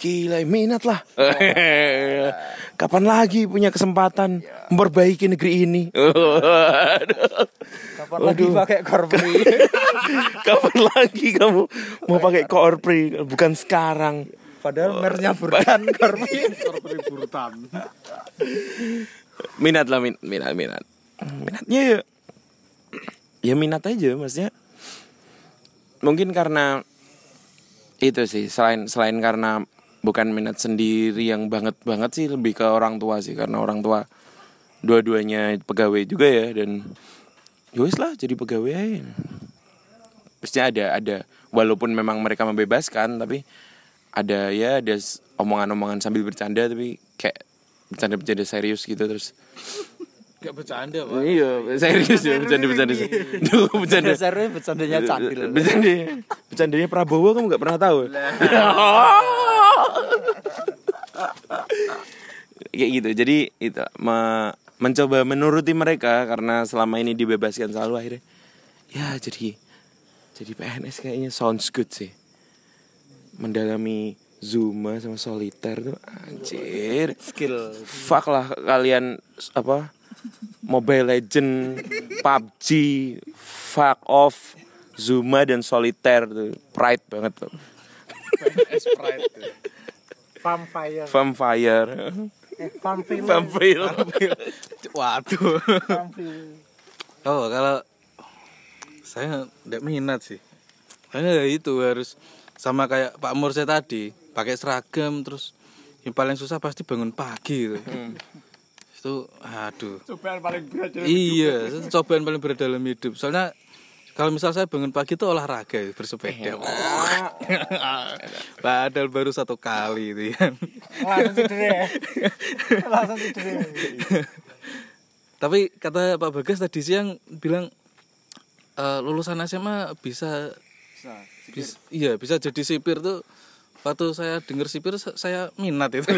Gila minat lah. Kapan lagi punya kesempatan Memperbaiki negeri ini? Aduh. kapan lagi pakai korpri Kapan lagi kamu Mau pakai korpri Bukan sekarang. Padahal mernya burkan korpri minat lah min minat minat. Minatnya ya ya minat aja maksudnya. Mungkin karena itu sih selain selain karena bukan minat sendiri yang banget banget sih lebih ke orang tua sih karena orang tua dua-duanya pegawai juga ya dan yowes lah jadi pegawai aja. Maksudnya ada ada walaupun memang mereka membebaskan tapi ada ya ada omongan-omongan sambil bercanda tapi kayak bercanda-bercanda serius gitu terus Gak bercanda, Pak. iya serius ya bercanda-bercanda Duh, bercanda. Dasarnya bercandanya candil bercanda. Bercandanya Prabowo kamu nggak pernah tahu? Kayak gitu. Jadi itu me- mencoba menuruti mereka karena selama ini dibebaskan selalu akhirnya ya jadi jadi PNS kayaknya sounds good sih. Mendalami Zuma sama soliter tuh anjir. Skill. Fuck lah kalian apa Mobile Legend PUBG fuck off Zuma dan soliter tuh. Pride banget tuh. Sprite. vampire vampire vampire vampire Waduh. Oh, kalau saya tidak minat sih. Hanya ya itu harus sama kayak Pak Murse tadi, pakai seragam terus yang paling susah pasti bangun pagi itu. Itu aduh. cobaan paling berat Iya, itu cobaan paling berat dalam hidup. Soalnya kalau misal saya bangun pagi itu olahraga ya, bersepeda. Padahal baru satu kali itu ya. langsung cedera langsung cedera Tapi kata Pak Bagas tadi siang bilang eh, lulusan SMA bisa, bis- iya bisa jadi sipir tuh. Waktu saya dengar sipir sa- saya minat itu.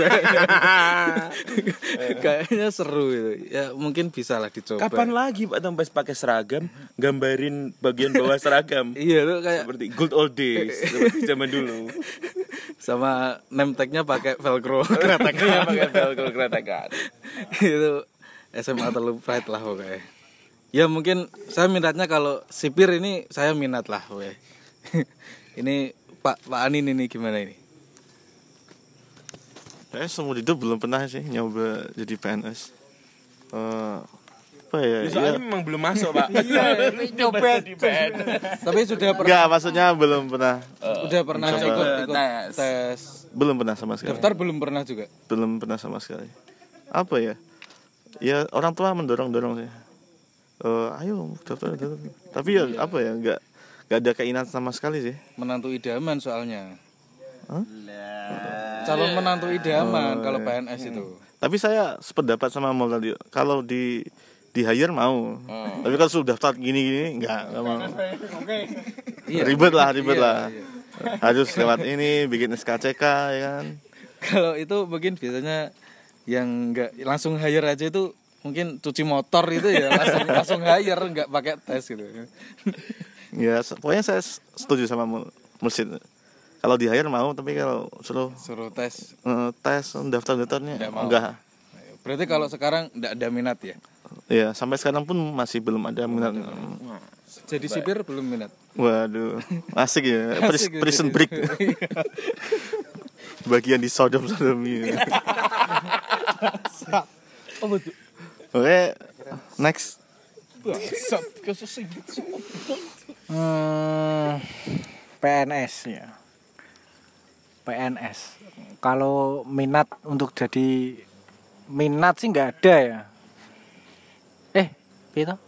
Kayaknya seru itu. Ya mungkin bisa lah dicoba. kapan lagi Pak Tompes pakai seragam gambarin bagian bawah seragam Iya tuh kayak seperti good old days seperti zaman dulu sama name tag-nya pakai velcro Iya, pakai velcro keretakan itu SMA terlalu pride lah pokoknya. Ya mungkin saya minatnya kalau sipir ini saya minat lah pokoknya. ini Pak Pak Anin ini gimana ini? Saya seumur hidup belum pernah sih nyoba jadi PNS. Eh, apa ya? soalnya ya memang belum masuk Pak nyopet Tapi sudah pernah enggak, maksudnya belum pernah. sudah pernah Coba. ikut ikut Tes. tes. Belum pernah sama sekali. Daftar belum pernah juga. Belum pernah sama sekali. Apa ya? Ya orang tua mendorong-dorong sih. Eh, ayo daftar, daftar. Tapi ya apa ya? Enggak enggak ada keinginan sama sekali sih. Menantu idaman soalnya. Hah? Calon menantu idaman Oh, kalau iya. PNS itu. Tapi saya sependapat sama Mal tadi. Kalau di di hire mau. Tapi kalau sudah daftar gini-gini enggak, enggak mau. Ribet lah, ribet Iya, lah. Harus lewat ini bikin SKCK ya kan. Kalau itu mungkin biasanya yang enggak langsung hire aja itu mungkin cuci motor itu ya langsung langsung hire nggak pakai tes gitu. Ya, pokoknya saya setuju sama Mursid. Kalau di hire mau, tapi kalau suruh Suruh tes. eh, tes daftar-daftarnya Nggak mau. enggak. Berarti kalau sekarang enggak ada minat ya? Ya, sampai sekarang pun masih belum ada minat. Jadi sipir belum minat. Waduh, asik ya. Asik ya, prison jadi- break. Bagian di sodom-sodom gitu. Oke, next. Hmm, PNS ya. PNS. Kalau minat untuk jadi minat sih nggak ada ya. Eh, gitu.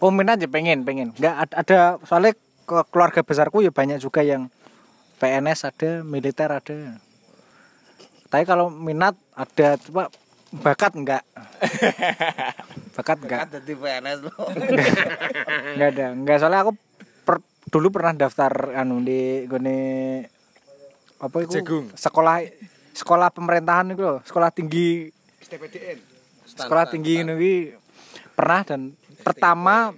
Oh minat ya pengen, pengen. Nggak ad- ada soalnya ke- keluarga besarku ya banyak juga yang PNS ada, militer ada. tapi kalau minat ada coba bakat enggak bakat enggak Dadi PNS lo. enggak ada enggak soalnya aku dulu pernah daftar anu di gone apa itu sekolah sekolah pemerintahan itu loh sekolah tinggi. Sekolah tinggi ini pernah dan pertama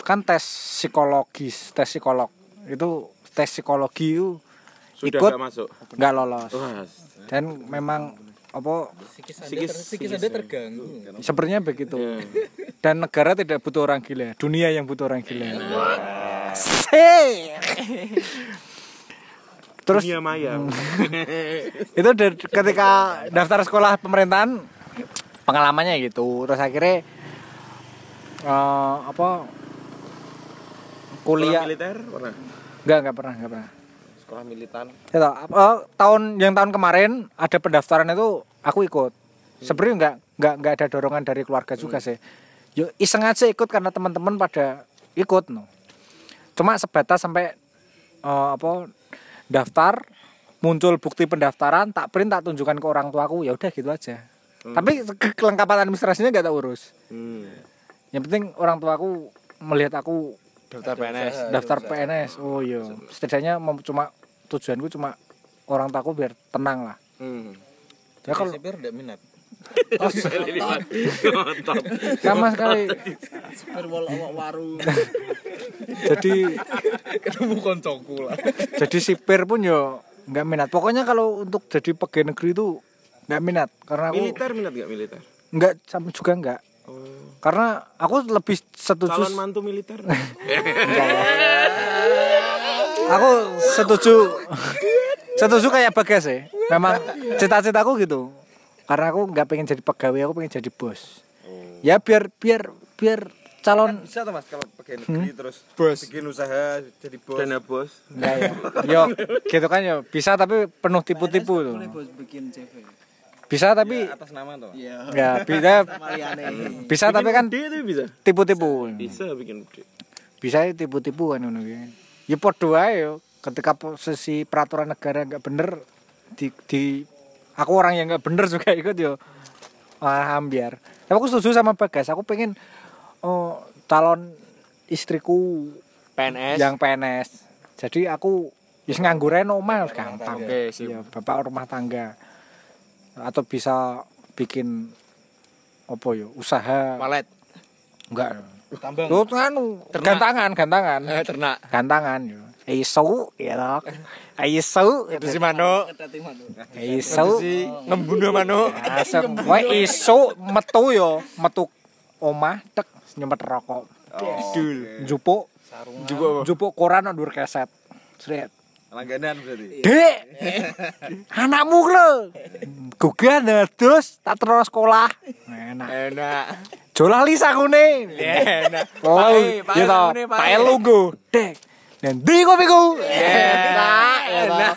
kan tes psikologis tes psikolog. Itu tes psikologi itu Sudah ikut gak masuk. nggak lolos. Dan memang apa Psikis psikis Anda terganggu. sebenarnya begitu. Dan negara tidak butuh orang gila dunia yang butuh orang gila. terus dunia maya. itu dari ketika daftar sekolah pemerintahan pengalamannya gitu terus akhirnya eh, apa Sekolah kuliah militer pernah. enggak enggak pernah enggak pernah sekolah militan Ya toh, eh, tahun yang tahun kemarin ada pendaftaran itu aku ikut. Sebenarnya enggak enggak enggak ada dorongan dari keluarga juga sih. Yo iseng aja ikut karena teman-teman pada ikut no. Cuma sebatas sampai eh, apa daftar muncul bukti pendaftaran tak print tak tunjukkan ke orang tuaku ya udah gitu aja. Tapi ke- kelengkapan administrasinya enggak tak urus. Hmm. Yang penting orang tuaku melihat aku daftar PNS daftar PNS. Oh iya. Setidaknya cuma tujuanku cuma orang tuaku biar tenang lah. Hmm. Ya kalau Sipir ndak minat. Sama sekali awak warung. jadi Ketemu koncoku lah. jadi sipir pun yo nggak minat. Pokoknya kalau untuk jadi pegawai negeri itu nggak minat karena aku Militer minat gak militer? nggak sama juga nggak. Karena aku lebih setuju Calon mantu militer. Enggak. Aku setuju setuju kayak bagas sih. Memang cita-citaku gitu. Karena aku nggak pengen jadi pegawai, aku pengen jadi bos. Ya biar biar biar calon bisa tuh mas kalau pegawai negeri terus bos. bikin usaha jadi bos Dana bos. Enggak ya. Yo, gitu kan yo. Bisa tapi penuh tipu-tipu tuh. bikin CV. Bisa tapi atas nama tuh Iya. ya bisa bisa tapi kan bisa. tipu-tipu. Bisa bikin gede. Bisa tipu-tipu kan ngono ki. Ya wae yo. Ketika posisi peraturan negara nggak bener di, di aku orang yang nggak bener juga ikut yo. Wah, ambiar. Tapi aku setuju sama Bagas. Aku pengen oh, calon istriku PNS yang PNS. Jadi aku wis ngangguran omah gampang. Oke, sip. Ya, bapak rumah tangga. Atau bisa bikin apa yo, usaha. walet Enggak. Tambang. Tuh anu, gantangan, gantangan. eh, ternak Gantangan yo. Isu ya toh. Isu itu si mano. Isu ngembunuh manuk Asem. Wae isu metu yo, metu omah tek nyempet rokok. Dul. Jupuk. Jupuk. Jupuk koran ndur keset. Sret. langganan berarti Dek. Anakmu lho. Gugah terus tak terus sekolah. Enak. enak Jolah lisa kune. enak Oh, Pae, pae sakune, pae. Pae lugu. Dek. Dan kopiku. Enak. enak.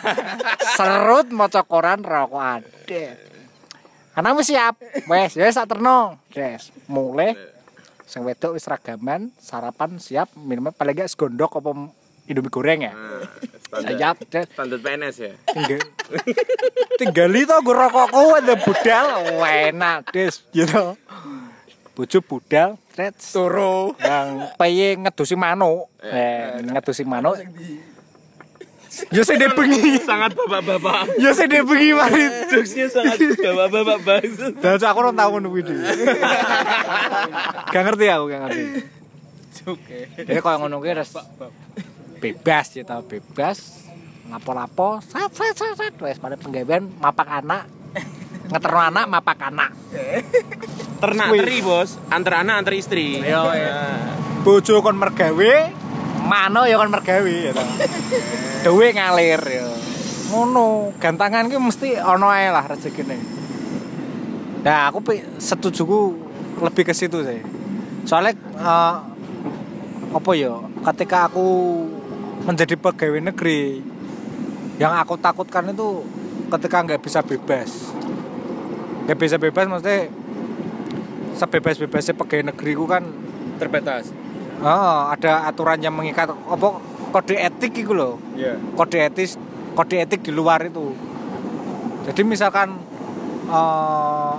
Serut maca koran rokokan. Dek. Anakmu siap. Wes, wes sak terno. Des. Mulai sing wedok wis ragaman, sarapan siap, minimal paling gak segondok apa Indomie goreng ya. Siap, Des. Standar PNS ya. Tinggal tinggal itu gue rokokku ada budal enak des gitu bojo budal tret turu yang paye ngedusi manuk. Eh ngedusi manuk. Yo sing dia bengi. Sangat bapak-bapak. yo sing dia bengi mari Jokesnya sangat bapak-bapak banget. dan aku orang tahu ngono kuwi gak ngerti aku gak ngerti. Jadi kalau ngono kuwi res bebas ya tau bebas lapo-lapo sat sat sat sat wes pada penggawean mapak anak ngeterno anak mapak anak. Ternak teri bos. Antar anak antar istri. Yo, bojo kon mergawe. Mano ya kon mergawe ya ngalir ya ngono gantangan ki mesti ono ae lah rezekine nah aku setujuku lebih ke situ sih. Soalnya eh, apa ya ketika aku menjadi pegawai negeri yang aku takutkan itu ketika nggak bisa bebas nggak bisa bebas maksudnya sebebas-bebasnya pegawai negeri ku kan terbatas Oh, ada aturan yang mengikat apa kode etik gitu loh. Iya. Kode etis, kode etik di luar itu. Jadi misalkan eh,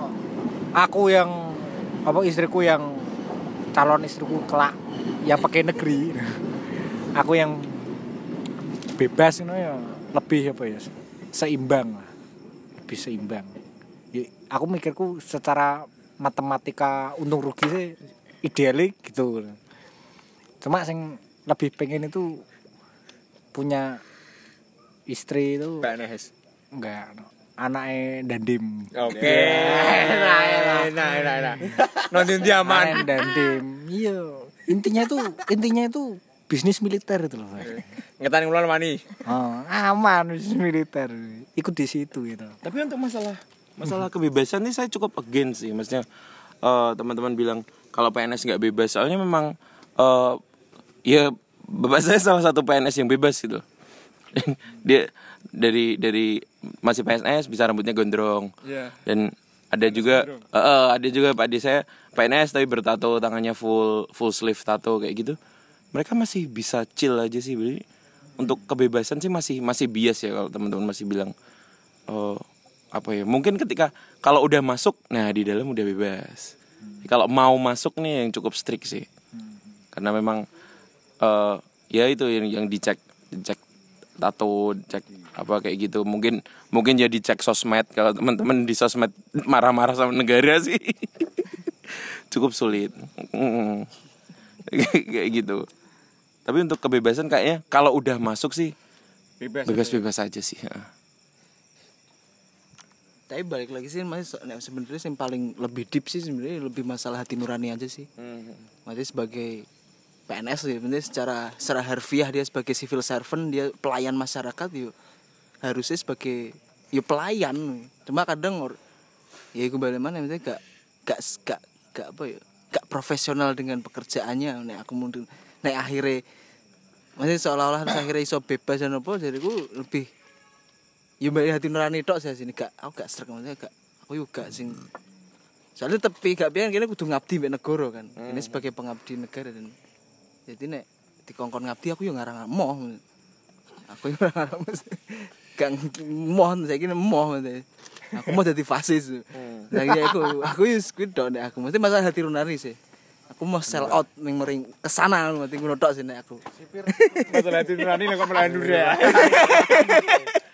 aku yang apa istriku yang calon istriku kelak yang pakai negeri aku yang bebas itu ya lebih apa ya seimbang lah lebih seimbang ya, aku mikirku secara matematika untung rugi sih idealnya gitu. Cuma yang lebih pengen itu punya istri itu PNS enggak no. anaknya dandim. Oke. Enak enak. Enak enak enak. Nonton diaman dandim. Iya. Intinya itu intinya itu bisnis militer itu loh Pak. ngetani ulan mani. Oh, aman bisnis militer. Ikut di situ gitu. Tapi untuk masalah masalah kebebasan ini saya cukup against sih. Maksudnya eh, teman-teman bilang kalau PNS nggak bebas, soalnya memang eh, ya bapak saya salah satu PNS yang bebas gitu. Dia dari dari masih PNS bisa rambutnya gondrong. Dan ada juga eh, eh, ada juga Pak Adi saya PNS tapi bertato tangannya full full sleeve tato kayak gitu. Mereka masih bisa chill aja sih, Bri. Untuk kebebasan sih masih masih bias ya kalau teman-teman masih bilang oh apa ya? Mungkin ketika kalau udah masuk nah di dalam udah bebas. Kalau mau masuk nih yang cukup strict sih. Karena memang eh ya itu yang yang dicek dicek tato cek apa kayak gitu. Mungkin mungkin jadi cek sosmed. Kalau teman-teman di sosmed marah-marah sama negara sih. Cukup sulit. Kayak gitu. Tapi untuk kebebasan kayaknya kalau udah masuk sih bebas-bebas aja. sih. Tapi balik lagi sih mas nek sebenarnya yang paling lebih deep sih sebenarnya lebih masalah hati nurani aja sih. Maksudnya sebagai PNS sih sebenarnya secara secara harfiah dia sebagai civil servant dia pelayan masyarakat yuk. Harusnya sebagai yuk pelayan. Cuma kadang or, ya kembali mana maksudnya gak gak gak gak apa ya gak profesional dengan pekerjaannya. Nek aku mungkin nek akhirnya maksudnya seolah-olah akhirnya iso bebas dan apa jadi aku lebih ya mbak hati nurani tok saya sini. Gak aku gak serak maksudnya gak aku juga sing soalnya tapi gak pengen kini kudu ngabdi mbak negara kan. Ini sebagai pengabdi negara dan jadi nek dikongkon ngabdi aku yo ngarang moh aku yo ngarang gak moh saya kira moh aku mau jadi fasis. Nah iya aku aku yo squid dok nek aku. Mesti masalah hati nurani sih. Aku mau sell out ning mering ke sana mati ngono tok sih nek aku. Masalah hati nurani kok melandur ya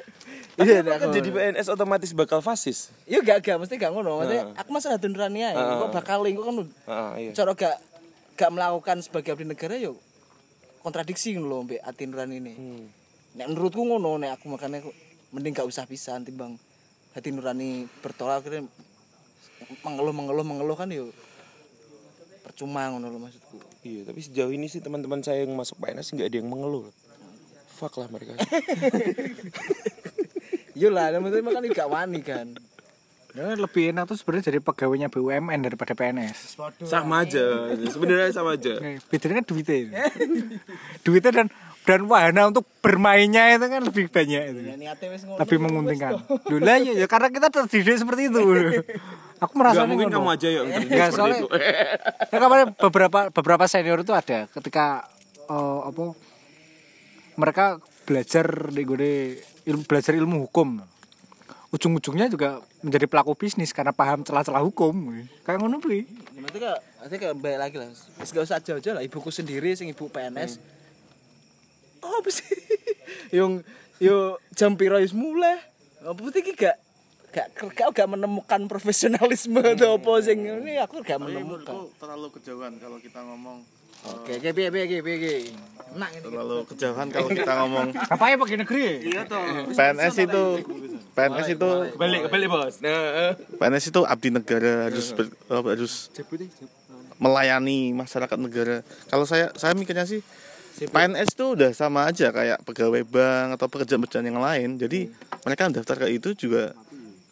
iya kan jadi PNS otomatis bakal fasis Iya gak gak mesti gak ngono. Maksudnya aku masalah nurani ae. Kok bakal kok kan iya. cara gak gak melakukan sebagai abdi negara yo kontradiksi ngono lho mbek ati nurani ini. Nek menurutku ngono nek aku makanya aku mending gak usah pisan timbang hati nurani bertolak akhirnya mengeluh mengeluh mengeluh kan yo percuma ngono lho maksudku. Iya, tapi sejauh ini sih teman-teman saya yang masuk PNS nggak ada yang mengeluh. Fuck lah mereka. Iya lah, maksudnya makan gak wani kan. Ya, lebih enak tuh sebenarnya jadi pegawainya BUMN daripada PNS. sama aja, sebenarnya sama aja. Bedanya kan duitnya. duitnya dan dan wahana untuk bermainnya itu kan lebih banyak itu. Lebih menguntungkan. Dulu ya, ya karena kita terdidik seperti itu. Aku merasa Gak mungkin kamu aja yang terdidik Enggak, seperti soalnya itu. ya, kemarin beberapa beberapa senior itu ada ketika eh, apa mereka belajar di gue ilmu belajar ilmu hukum ujung-ujungnya juga menjadi pelaku bisnis karena paham celah-celah hukum kayak ngono kuwi Nanti kak, nanti kak balik lagi lah. Wis gak usah jauh-jauh lah. Ibuku sendiri, sing ibu PNS. Oh apa sih? yung yo jam piro wis mulai. Apa sih iki gak gak gak gak menemukan profesionalisme atau apa sing ini aku gak menemukan. Terlalu kejauhan kalau kita ngomong Oke, oke, piye piye piye piye. Enak ini. terlalu kejauhan kalau kita ngomong apa ya pakai negeri Iya toh. PNS itu PNS itu Balik, balik bos. Nah, PNS itu abdi negara harus ber- apa, harus melayani masyarakat negara. Kalau saya saya mikirnya sih PNS itu udah sama aja kayak pegawai bank atau pekerjaan-pekerjaan yang lain. Jadi mereka daftar ke itu juga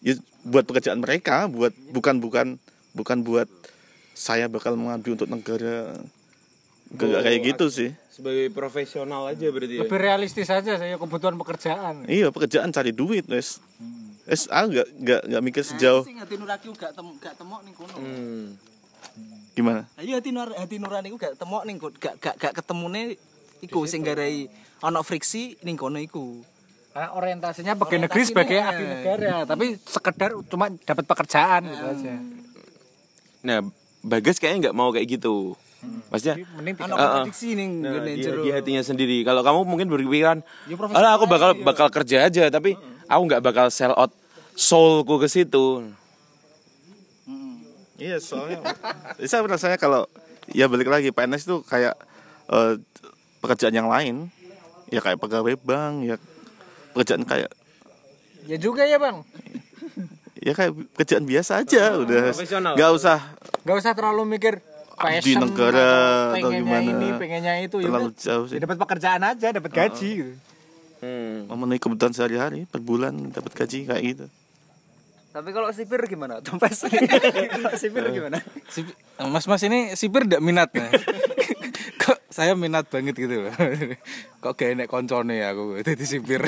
ya, buat pekerjaan mereka, buat bukan bukan bukan buat saya bakal mengabdi untuk negara. Gak kayak gitu sih. sebagai profesional aja berarti ya. lebih realistis aja saya kebutuhan pekerjaan Iya pekerjaan cari duit, wes. Wes, aku gak, gak, gak mikir sejauh Sing hati nurani ku gak tem gak temok ning kono. Hmm. gimana. Ayo hati nur hati nurani gak temok ning gak gak gak ketemune iku sing garai ana friksi ning kono iku. Karena orientasinya pegawai negeri sebagai abdi negara, tapi sekedar cuma dapat pekerjaan gitu aja. Nah, Bagas kayaknya nggak mau kayak gitu. Maksudnya Mending Anak Heeh. prediksi nih Nah, gini di, jero. di hatinya sendiri. Kalau kamu mungkin berpikiran, Ya, aku bakal aja, bakal kerja aja, tapi aku nggak bakal sell out soulku ke situ. Iya soalnya saya rasanya kalau ya balik lagi PNS itu kayak eh, pekerjaan yang lain ya kayak pegawai bank ya pekerjaan kayak Ya juga ya bang, ya kayak pekerjaan biasa aja udah profesional. nggak usah nggak usah terlalu mikir Abdi passion negara atau gimana. ini, pengennya itu, ya terlalu udah. jauh Ya sih dapat pekerjaan aja, dapat gaji. gitu. Hmm. memenuhi kebutuhan sehari-hari per bulan dapat gaji kayak gitu Tapi kalau sipir gimana? Tumpes. Kalau sipir gimana? Sip- Mas-mas ini sipir tidak minat nah. Kok saya minat banget gitu loh. Kok gak enek koncone ya aku jadi sipir.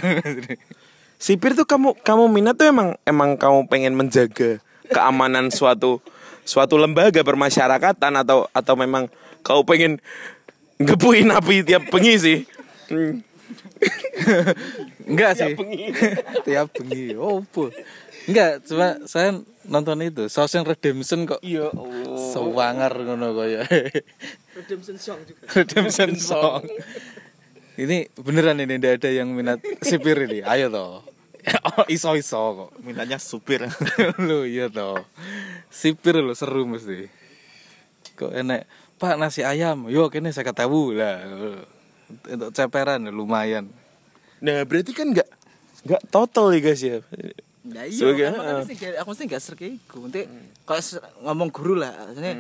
Sipir tuh kamu kamu minat tuh emang emang kamu pengen menjaga keamanan suatu suatu lembaga permasyarakatan atau atau memang kau pengen ngepuin api tiap bengi sih? Hmm. Enggak sih. Tiap bengi. Opo. Enggak, cuma saya nonton itu Shawshank Redemption kok Iya. sewangar ngono kaya. Redemption Song juga. Redemption Song. Ini beneran ini ndak ada yang minat sipir ini. Ayo toh. Oh, iso iso kok. mintanya supir lu iya toh. Sipir lo seru mesti. Kok enek Pak nasi ayam, yo kene saya ketahu lah. Untuk ceperan lumayan. Nah berarti kan nggak nggak total ya guys ya. Nah iya, Sebagai- kan sih kayak- aku mesti gak serke iku. Nanti kalau se- ngomong guru lah, maksudnya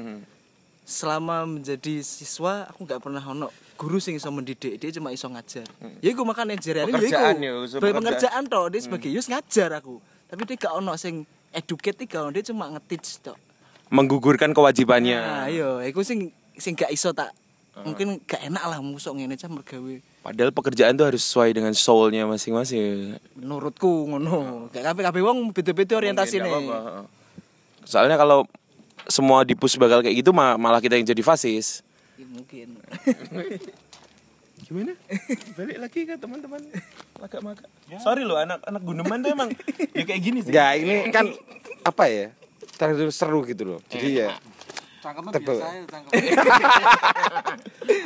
selama menjadi siswa aku nggak pernah ono guru sing iso mendidik, dia cuma iso ngajar. Ya iku makanya jari Pekerjaan ya, iku. Sebagai pekerjaan. pengerjaan toh, dia sebagai yus ngajar aku. Tapi dia gak ono sing educate iki gak ono, dia cuma nge-teach tok. Menggugurkan kewajibannya. Nah, iya, iku sing sing gak iso tak mungkin gak enak lah musuk ngene cah mergawe. Padahal pekerjaan tuh harus sesuai dengan soulnya masing-masing. Menurutku ngono. Gak kabeh-kabeh wong beda-beda orientasine. Apa-apa. Soalnya kalau semua dipus bakal kayak gitu ma- malah kita yang jadi fasis. Ya, mungkin. Gimana? Balik lagi ke teman-teman maga-maga. Sorry loh anak anak guneman tuh emang ya kayak gini sih. Enggak, ini kan apa ya? Terlalu seru gitu loh. Jadi ya Cangkemnya Terbawa. biasa ya,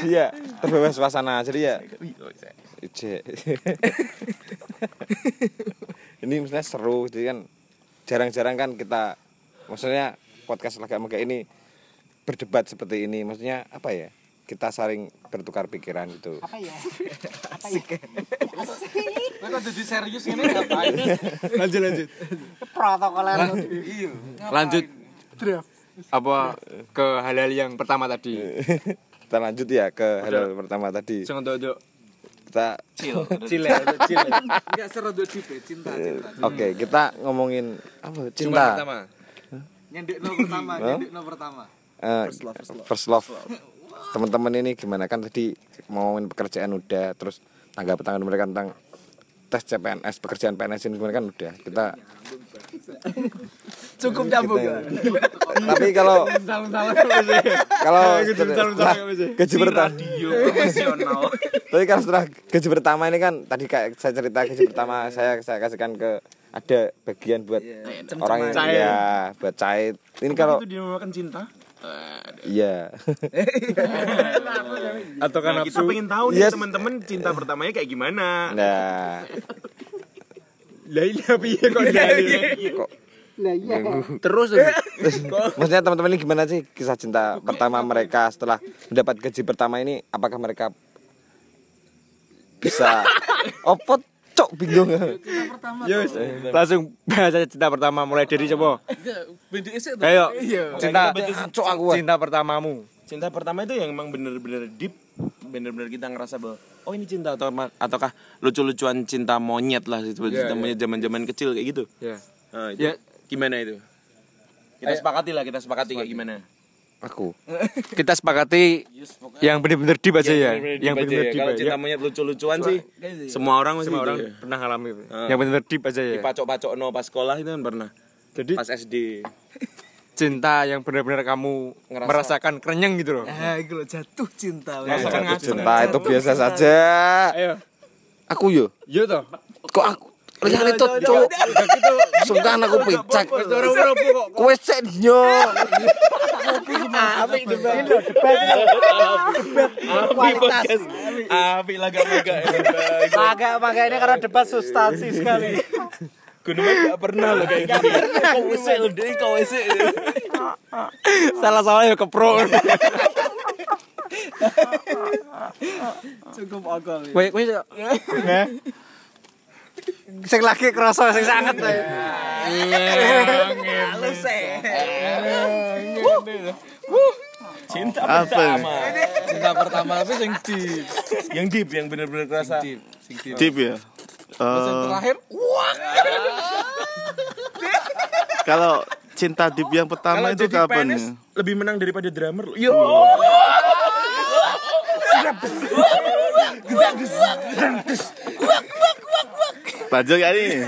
dia terbawa suasana. Jadi ya Ije. ini misalnya seru jadi kan jarang-jarang kan kita maksudnya podcast lega mega ini berdebat seperti ini maksudnya apa ya? Kita saling bertukar pikiran gitu. Apa ya? Kowe kok jadi serius ini? Ngapain? lanjut lanjut. Protokoler. lanjut. Apa ke hal-hal yang pertama tadi? Kita lanjut ya ke hal pertama tadi. Jangan dodo kita cile cile Enggak seru do cipe, cinta, cinta. oke kita ngomongin apa? Cuma cinta. pertama. Nyendek no pertama, nyendek no pertama. Eh, first love teman-teman ini gimana? Kan tadi mau ngomongin pekerjaan udah terus tanggapan tanggapan mereka tentang tes CPNS pekerjaan PNS ini gimana? Kan udah kita Cukup nyambung. Ya. tapi kalau kalau setelah gaji pertama profesional. tapi kalau setelah gaji pertama ini kan tadi kayak saya cerita gaji pertama saya saya kasihkan ke ada bagian buat orang yang ya buat cair. Ini kalau itu dinamakan cinta. Iya. Atau kan Nah, kita pengen tahu nih Yes. teman-teman cinta pertamanya kayak gimana. nah. Lah iya piye kok. Dari kok Terus. Maksudnya teman-teman ini gimana sih kisah cinta pertama mereka setelah mendapat gaji pertama ini? Apakah mereka bisa opot cok bingung Yus, langsung bahas aja cinta pertama mulai dari coba. Ayo, cinta cok aku cinta pertamamu. Cinta pertama itu yang emang bener-bener deep, bener-bener kita ngerasa bahwa oh ini cinta atau ataukah lucu-lucuan cinta monyet lah itu Iya, cinta monyet zaman-zaman kecil kayak gitu. Ya. Nah, itu Ya. gimana itu? Kita sepakati lah, kita sepakati kayak gimana. Aku Kita sepakati yang benar-benar deep aja ya. bener-bener Yang deep aja benar-benar ya. deep. Kalau ya. cinta monyet lucu-lucuan sih, semua orang masih Semua orang ya. pernah ngalami. Ah. Yang benar-benar deep aja ya. Dipacok-pacok no pas sekolah itu kan pernah. Jadi Pas SD. cinta yang benar-benar kamu Ngerasa- merasakan kerenyang gitu loh. Ah, iku lho jatuh cinta. Rasakan jatuh cinta itu biasa saja Ayo. aku yo Yo toh. kok aku lihat itu cuk. sungkan aku picak kowe sik yo Api laga-laga. Agak makanya ini karena debat substansi sekali. Gunawan gak pernah loh kayak gini. Kau wesel deh, kau wesel. Salah salah ya kepro. Cukup agak. Kowe kowe Sing lagi kerasa sing sangat ae. Cinta Apa? pertama. Cinta pertama tapi sing di Yang deep, yang bener-bener kerasa. sing di Deep ya. Terus yang Eh, terakhir kalau cinta deep yang pertama itu kapan ya? lebih menang daripada drummer. Yo. Lanjut ya ini.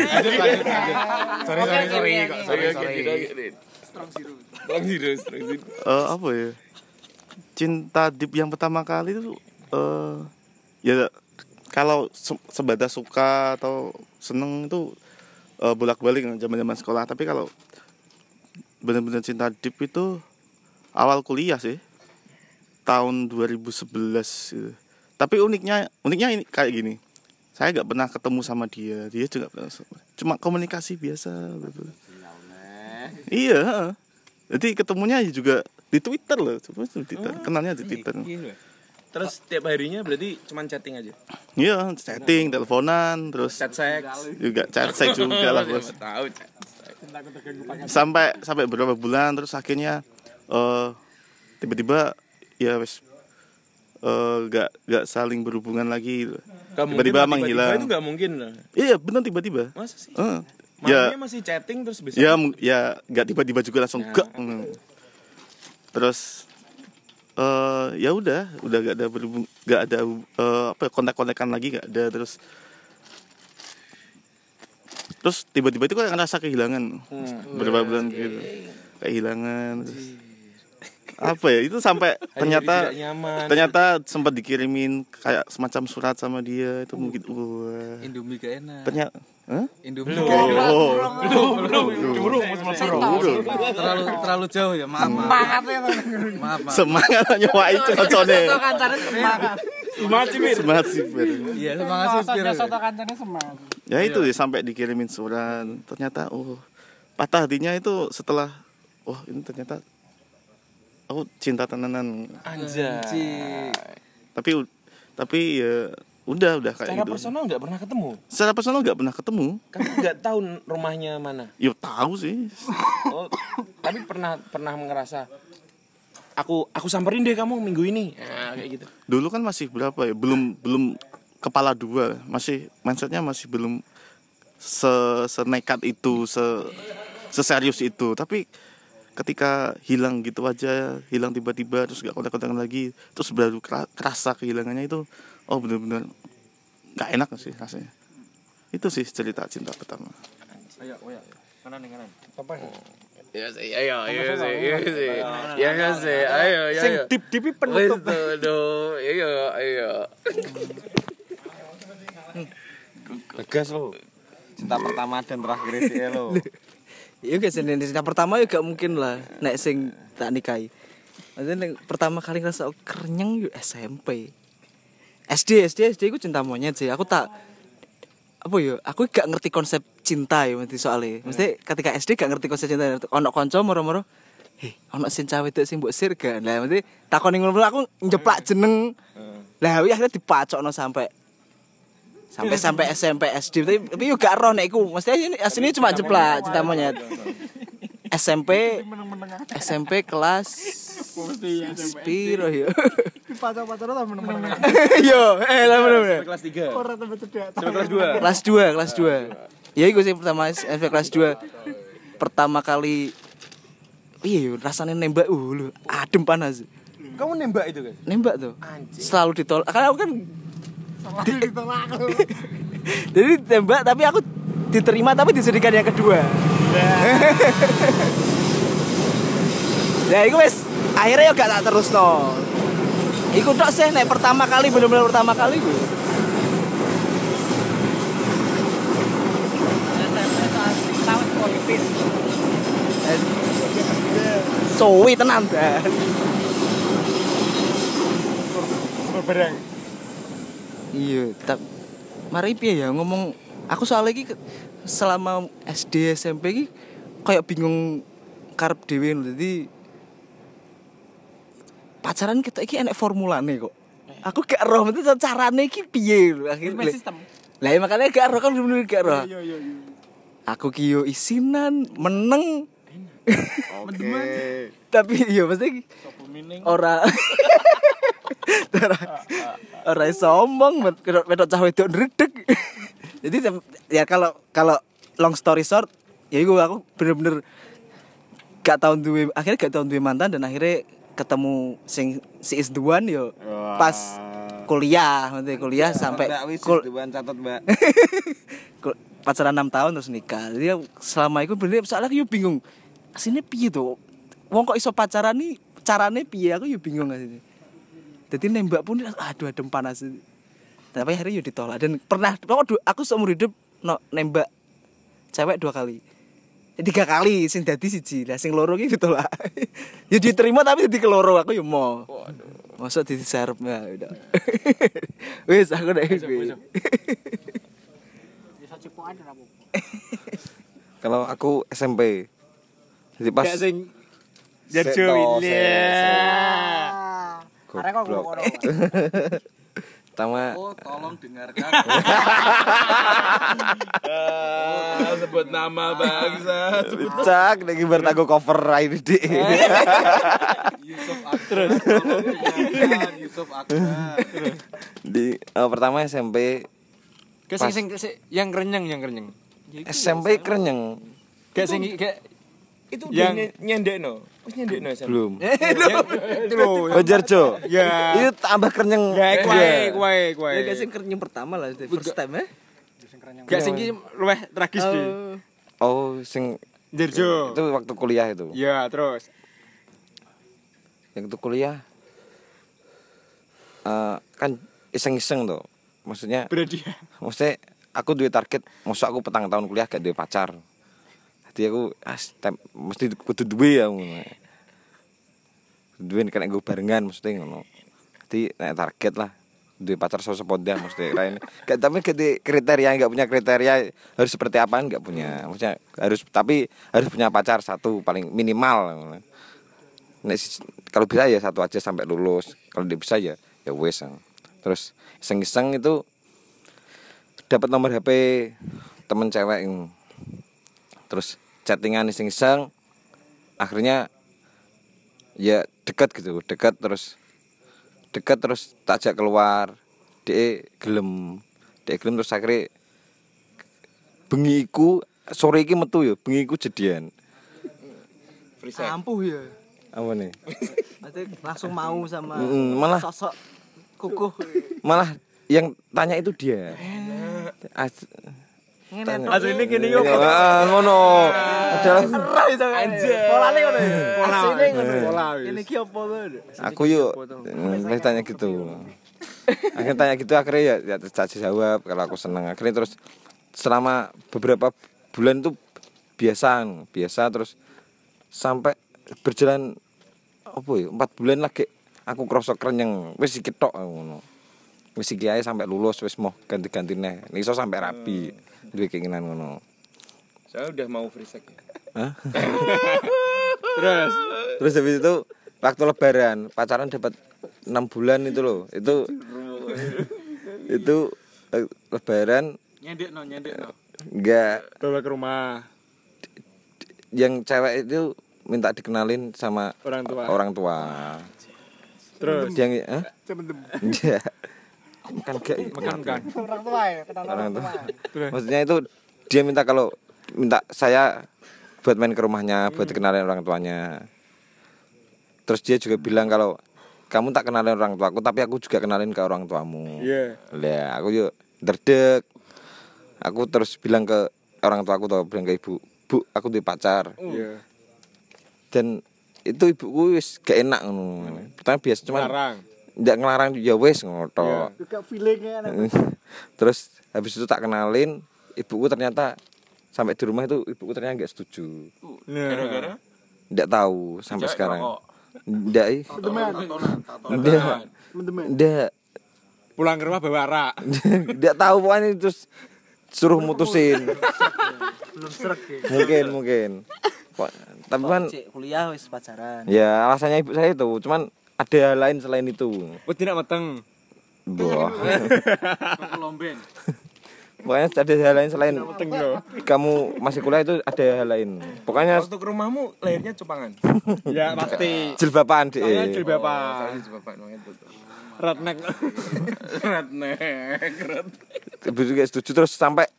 Sorry sorry sorry kok. Sorry sorry. Strong zero, strong zero. Eh, apa ya? Cinta deep yang pertama kali itu eh ya kalau se- sebatas suka atau seneng itu eh, bolak-balik zaman-zaman sekolah, tapi kalau benar-benar cinta deep itu awal kuliah sih. Tahun 2011 gitu. Tapi uniknya uniknya ini kayak gini. Saya nggak pernah ketemu sama dia, dia juga pernah cuma komunikasi biasa gitu. Iya. Jadi ketemunya juga di Twitter loh, cuma di Twitter. Kenalnya di Twitter. Terus tiap harinya berarti cuman chatting aja. Iya, chatting, teleponan, terus Chat seks. juga chat seks juga lah bos. Tahu. Sampai sampai beberapa bulan terus akhirnya eh tiba-tiba ya wes eh gak gak saling berhubungan lagi. Mungkin Tiba-tiba menghilang. Itu gak mungkin lah. Iya, benar tiba-tiba. Masa sih? Ya Malamnya masih chatting terus besok. ya ya nggak tiba-tiba juga langsung Ya. gak Mm. terus eh ya udah udah gak ada berhubung gak ada eh, apa ya, kontak-kontakan lagi gak ada terus terus tiba-tiba itu kan ngerasa kehilangan beberapa bulan gitu kehilangan terus apa ya itu sampai ternyata ternyata sempat dikirimin kayak semacam surat sama dia itu mungkin wah Indomie gak enak. ternyata Hah? Indomie Oh, terlalu terlalu jauh ya. Maaf. Maaf. Maaf. maaf. semangat nyewai cocone Semangat sih, Mir. semangat sih. Iya, semangat sih Pir. kancane semangat. ya itu ya sampai dikirimin surat ternyata oh patah hatinya itu setelah oh ini ternyata aku cinta tenanan Anjay. tapi tapi ya udah udah kayak Secara gitu personal gak pernah ketemu. secara personal nggak pernah ketemu Kamu gak tahu rumahnya mana. yo tahu sih Oh, tapi pernah pernah ngerasa aku aku samperin deh kamu minggu ini. Nah, kayak gitu. dulu kan masih berapa ya belum belum kepala dua masih mindsetnya masih belum se senekat itu se seserius itu tapi ketika hilang gitu aja hilang tiba-tiba terus gak kontak-kontakan lagi terus baru kera- kerasa kehilangannya itu oh bener-bener nggak enak sih rasanya itu sih cerita cinta pertama Ya sih, ayo, ayo sih, ayo sih. Ya kan sih, ayo, ayo. Sing ayo. Wes penutup. do, ayo, ayo. Tegas lo. Cinta pertama dan terakhir sih lo. Iya guys, ini cinta pertama ya gak mungkin lah nek sing tak nikahi. Maksudnya pertama kali ngerasa oh, kerenyang yo SMP. SD, SD, SD aku cinta monyet sih. Aku tak apa ya, aku gak ngerti konsep cinta ya mesti soalnya. Mesti ketika SD gak ngerti konsep cinta. Ono kanca moro-moro Heh, ono sing cawe itu sing mbok sir gak? Lah mesti takoni ngono aku njeplak jeneng. Lah ya akhirnya dipacokno sampai sampai sampai SMP SD tapi, tapi yo gak roh nek iku mesti ini aslinya cuma jeplak cinta monyet SMP SMP kelas Spiro yo Pacar-pacar ta meneng-meneng. yo eh lah bener bener Kelas 3. Ora tambah cedak. Sampai kelas 2. kelas 2 kelas 2 ya iku sih pertama SMP kelas 2 pertama kali iya yo rasanya nembak uh lu adem panas Kamu nembak itu kan? nembak tuh selalu ditolak karena aku kan jadi tembak tapi aku diterima tapi disediakan yang kedua. Ya itu wes akhirnya ya gak tak terus no Iku tok sih nek pertama kali bener-bener pertama kali gue Suwi tenan dan. Barang. Iya, tak mari ya ngomong aku soalnya iki ke- selama SD SMP iki kayak bingung karep dhewe lho. Dadi pacaran kita iki enek formulane kok. Aku gak roh mesti carane iki piye lho akhirnya. sistem. Lah ya makanya gak roh kan bener gak roh. Aku ki yo isinan meneng Oke. tapi yo mesti ora ora ora sombong met- wedok wedok cah wedok ndredeg. Jadi ya kalau kalau long story short ya iku aku bener-bener gak tau duwe akhirnya gak tau duwe mantan dan akhirnya ketemu sing si is the one yo pas kuliah nanti kuliah sampai kul- catat mbak. Pacaran 6 tahun terus nikah. Jadi selama itu bener soalnya aku bingung aslinya piye tuh wong kok iso pacaran nih? Carane piye? Aku yo bingung aslinya jadi nembak pun aduh adem panas tapi akhirnya yo ditolak. Dan pernah pokok du- aku seumur hidup no, nembak cewek dua kali. Eh, tiga kali sing dadi siji. Lah sing loro iki ditolak. Ya diterima tapi jadi keloro aku yo mau. Masa di serep ya udah. Wis aku udah kuwi. kalau aku SMP jadi pas Gak sing Jarjo Arek kok ngono. Pertama Oh, tolong dengarkan. Ah, sebut nama bangsa. Cak, lagi bertago cover ini di. Yusuf Akbar. Yusuf Akbar. di eh, pertama SMP Gak sing sing sing- yang kerenyeng yang kerenyeng. SMP kerenyeng Gak sing gak Itu Yang- nyendekno. Wis nyendekno SMP. belum. itu lho. Oh Jarjo. Ya. Itu tambah kerenyeng. Ya kuwe Iya. kuwe kuwe. Ya sing pertama lah, first time ya. Gak sing ki luweh tragis di. Oh, sing Jarjo. itu waktu kuliah itu. Ya, terus. Yang itu kuliah eh kan iseng-iseng tuh. Maksudnya Berarti ya. maksudnya aku duwe target masa aku petang tahun kuliah gak duwe pacar jadi aku as tem- mesti kudu duwe ya ngono. Duwe kena gue barengan mesti ngono. Jadi nek target lah duwe pacar so seponda mesti lain tapi kriteria gak punya kriteria harus seperti apa gak punya. Maksudnya harus tapi harus punya pacar satu paling minimal nek kalau bisa ya satu aja sampai lulus. Kalau dia bisa ya ya wes terus iseng-iseng itu dapat nomor HP temen cewek yang terus chattingan iseng-iseng akhirnya ya dekat gitu dekat terus dekat terus tak ajak keluar dia gelem dia gelem terus akhirnya bengi iku sore iki metu ya bengi iku jadian. Ampuh ya. apa nih? Langsung mau sama Mm, malah- sosok kukuh. malah yang tanya itu dia As- Ngene Asli ini gini yo. Ngono. Adalah Polane ngono ya. Asline ngono. Pola Ini ki opo to? aku yuk mm, tanya gitu. akhirnya tanya gitu akhirnya ya, ya tak jawab kalau aku seneng. Akhirnya terus selama beberapa bulan tuh biasa biasa terus sampai berjalan apa ya empat bulan lagi aku kerosok kerenyeng. Wis iki tok ngono. Wis iki ae sampai lulus wis mau ganti-ganti neh. Iso sampai rapi duwe keinginan ngono Saya udah mau free sex. Hah? Terus Terus habis itu waktu lebaran pacaran dapat enam bulan itu loh. Itu itu eh, lebaran Nyendek no, nyendek no. enggak bawa ke rumah yang cewek itu minta dikenalin sama orang tua. orang tua. Terus Yang eh? Iya. Kan enggak makan kan. orang tua. Maksudnya itu dia minta kalau minta saya buat main ke rumahnya, buat dikenalin orang tuanya. Terus dia juga bilang kalau kamu tak kenalin orang tuaku, tapi aku juga kenalin ke orang tuamu. Iya. Lah, aku yuk derdek. Aku terus bilang ke orang tua aku tuh bilang ke ibu, "Bu, aku di pacar." Iya. Dan itu ibuku wis gak enak ngono. Pertama biasa cuman Larang. Ndak ngelarang ya wis ngono tok. Juga feelingnya Terus habis itu tak kenalin, ibuku ternyata sampai di rumah itu ibuku ternyata nggak setuju. Gara-gara? Nggak tahu sampai sekarang. nggak nggak nggak Pulang ke rumah bawa arak. nggak tahu pokoknya terus suruh mutusin. Mungkin mungkin. Kok- tapi kan kuliah wis pacaran. ya alasannya ibu saya itu cuman ada hal lain selain itu Oh tidak mateng. Wah. Pokoknya ada hal lain selain kamu masih kuliah itu ada hal lain. Pokoknya Waktu ke rumahmu lahirnya cupangan. Ya pasti. jilbaban deh. Jilbaban. Bapak emang itu. Redneck. Redneck. Ibu juga setuju terus sampai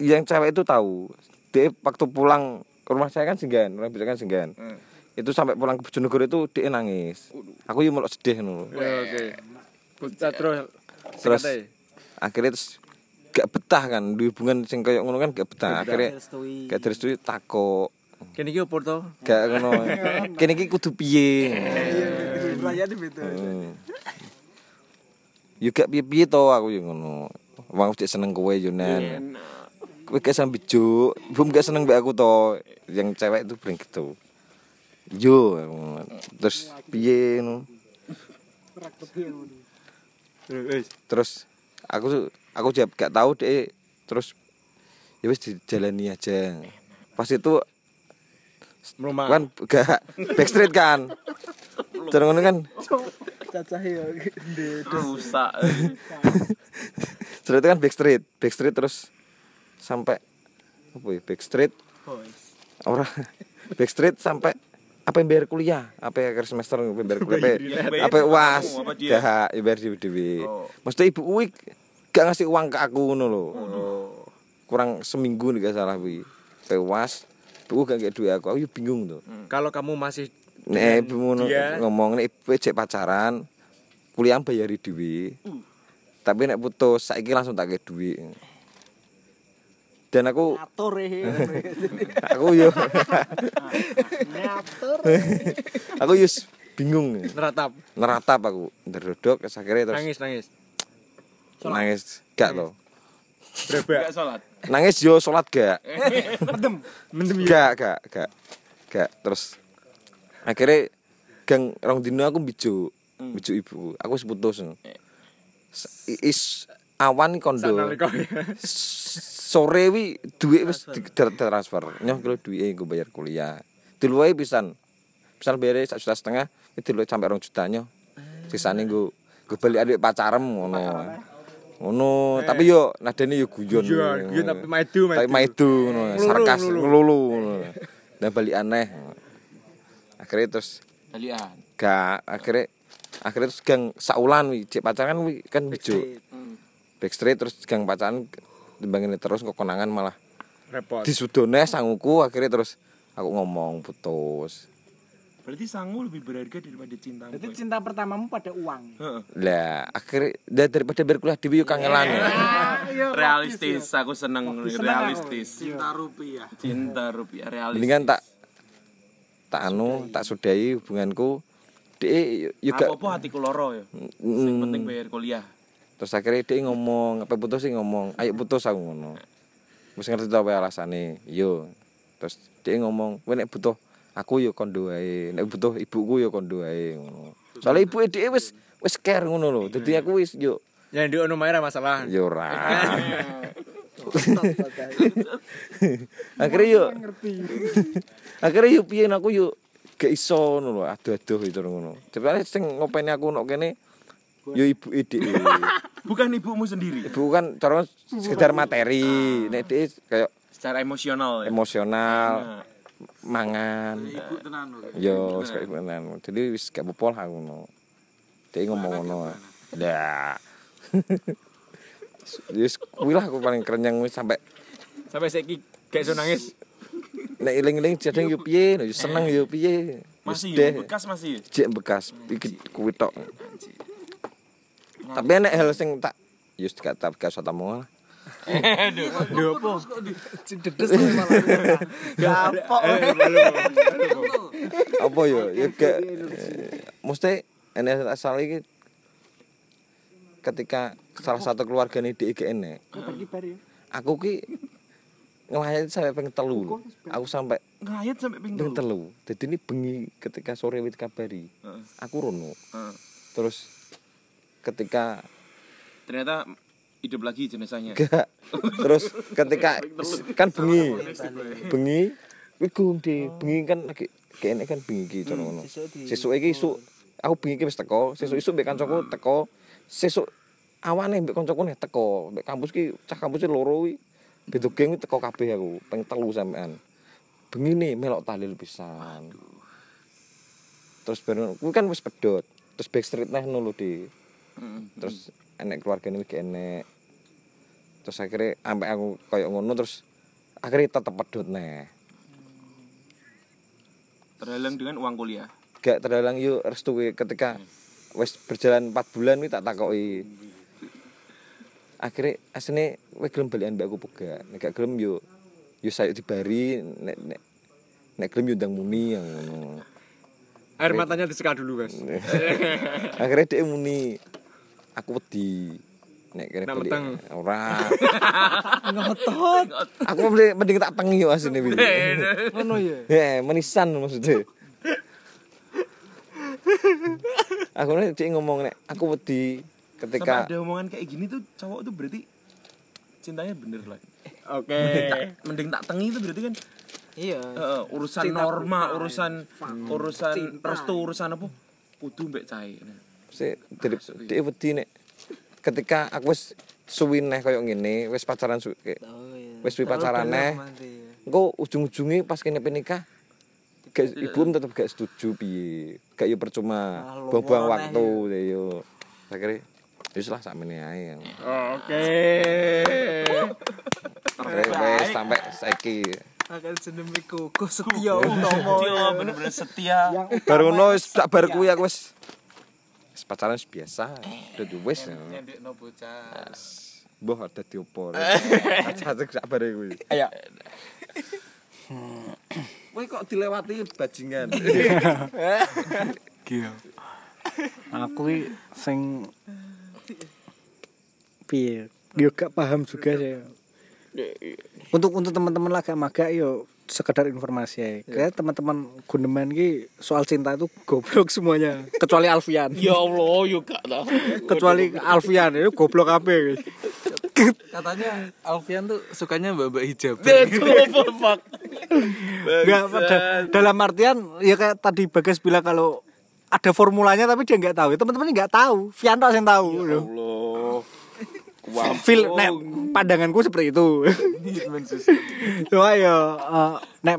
yang cewek itu tahu. Dia waktu pulang ke rumah saya kan senggan, orang bisa kan senggan. Itu sampai pulang ke Bojonegoro itu dia nangis. Aku yo melok sedih ngono. Oke. Bocah terus. Terus akhirnya terus gak betah kan di hubungan sing kayak ngono kan gak betah. Akhirnya gak direstui takok. Kene iki opo to? Gak ngono. Kene iki kudu piye? Rayane beda. Hmm. Yo gak piye-piye to aku yo ngono. Wong cek seneng kowe yo nan. Kowe gak sampe juk, bum gak seneng mbek aku to. Yang cewek itu bring gitu. Yo, ngono. terus piye ngono. Terus aku aku jawab gak tahu deh. Terus ya wis dijalani aja. Pas itu Melumah. kan gak backstreet kan. Terus ngono kan Cacah yo. Rusak. Terus itu kan backstreet, backstreet terus sampai apa ya backstreet orang backstreet sampai apa yang bayar kuliah? Apa yang semester bayar kuliah? Apa apa uas Apa dia? gak ya bayar dewi Oh. maksudnya ibu uik gak ngasih uang ke aku ngono loh kurang seminggu nih gak salah wi pewas ibu gak kayak duit aku. Aku bingung tuh Kalau kamu masih nek ibu dia- ngomong nek ibu cek pacaran kuliah bayari dewi tapi nek putus saiki langsung tak kayak duit dan aku Atur e. aku yo. Aku yo bingung. Neratap, neratap aku. Nderdok terus akhirnya terus nangis nangis. nangis. Gak to Gak sholat. nangis yo sholat gak. Mendem. Gak gak gak. Gak. Terus akhirnya gang rong dino aku bijuk bijuk ibu aku wis putus S- is awan kondo sore wi duit wis transfer. nyoh kilo duit gue bayar kuliah. Diluai pisan. Pisan bayar sak juta setengah itu diluai sampai rong juta nyoh sisane gue gue balik adik pacarem ngono. Ngono tapi yo nadane yo guyon. Guyon, tapi maidu, tapi maidu. maidu ngono sarkas ngelulu ngono. Dan balik aneh. Akhirnya terus Kalian. gak akhirnya akhirnya terus gang saulan wi cek pacaran wi kan bijo backstreet terus gang pacaran timbangin terus kok konangan malah Repot. disudone sanguku akhirnya terus aku ngomong putus Berarti sangu lebih berharga daripada cintamu. Itu Boy. cinta pertamamu pada uang. Heeh. lah akhirnya da- daripada berkuliah di yuk kangelan Realistis, aku seneng realistis. Cinta rupiah. Cinta rupiah realistis. mendingan tak tak anu tak sudahi hubunganku dia juga Apa-apa hatiku loro ya. Yang Mm. penting bayar kuliah. Terus akhirnya dia ngomong apa putus sih ngomong ayo putus aku ngono. Wis ngerti tau apa alasane yo terus dia ngomong kowe nek butuh aku yo kondo ae nek butuh ibuku yo kondo ae ngono. Soalnya ibu dia wis wis care ngono lho. Dadi aku wis yo Yang di ono maera masalah. yo ora. Akhirnya yo akhirnya yo piye aku yo gak iso ngono lho aduh-aduh itu ngono. Tapi sing ngopeni aku nok kene yo ibu ide Bukan ibumu sendiri. ibu kan cara sekedar materi. Nek dia kayak Secara emosional ya. emosional Nah, mangan. Ibu tenan yo wis kayak tenan. jadi wis gak aku ngono. Dia ngomong ngono. ya Wis kuwi lah aku paling kerenyang wis sampai Sampai saiki gak iso nangis. nek eling-eling jadeng yo piye? Yo seneng yo piye? Masih bekas masih. Jek bekas iki kuwi tok tapi nek hal sing tak yo gak tak gak usah tamu lah. Lho apa? Gapok. apa yo? Ya gak eh, mesti enek asal iki ketika salah satu keluarga nih di IGN nih Kibar-kibar ya. aku ki ngelayat sampai pengen telu. Aku sampai Ngayat sampai pengen telu? jadi ini bengi ketika sore wit kabari. Aku rono. Heeh. terus ketika Ternyata hidup lagi jenazahnya. gak terus ketika kan bengi. Bengi. Iku di. Bengi kan lagi kene kan bengi iki cara ngono. sesuk iki isuk aku bengi iki wis teko. Sesuk isuk mbek kancaku teko. Sesuk awane mbek kancaku nih teko. Mbek kampus ki cah kampus loro kuwi. Beda geng teko kabeh aku ping telu sampean. Bengi nih melok tahlil pisan. Terus baru kuwi kan wis pedot terus backstreet neh ngono lho terus enek keluargane iki enek. Terus akhirnya sampai aku kayak ngono terus akhirnya tetep pedot nih Terhalang dengan uang kuliah. gak terhalang yuk restu ketika wis berjalan 4 bulan kuwi tak takoki. Akhirnya asline kowe gelem balikan mbak aku pega nek gak gelem yo yo sayo dibari. Nek nek nek gelem yo ndang muni yang ngono. Air matanya diseka dulu, Mas. akhirnya dia muni aku wedi nek kene meteng. ora ngotot aku mending mending tak tengi yo asline kuwi Ngono ya. Ya, menisan maksudnya. aku nih dia ngomong nek aku wedi Sampai ketika ada omongan kayak gini tuh cowok tuh berarti cintanya bener lah. Oke. Mending tak, mending tak tengi itu berarti kan Iya. eh, urusan Cinta norma, urusan urusan restu, urusan apa? Kudu mbek cai. Si dari dia wedi nek ketika aku wis suwi neh koyo ngene wis pacaran su kayak- wis suwi pacaran neh engko ujung-ujunge pas kene nikah gak, ibu tetep gak setuju piye gak yo percuma Ah, buang-buang waktu ya yo akhirnya wis lah sakmene ae Oke. akhirnya wis sampai saiki. Akan sedemi kuku setia utomo. Dia bener-bener setia. baru wis sak bar kuwi aku wis wis pacaran biasa udah wis ya. Nyendikno bocah. Mbah ada diopo. Acak sak bare kuwi. Ayo. Kowe kok dilewati bajingan. Iya. Aku ki sing piye? Yo gak paham juga saya. Untuk untuk teman-teman lah gak maga yo sekedar informasi ya. Kayak teman-teman Guneman ki soal cinta itu goblok semuanya kecuali Alfian. Ya Allah, yo gak tau. kecuali Alfian itu goblok kabeh. Katanya Alfian tuh sukanya mbak-mbak hijab. fuck. Enggak pada dalam artian ya kayak tadi Bagas bilang kalau ada formulanya tapi dia nggak tahu. Teman-teman nggak tahu. Fianto yang tahu. Allah. Feel nek pandanganku seperti itu. Cuma ya eh, nek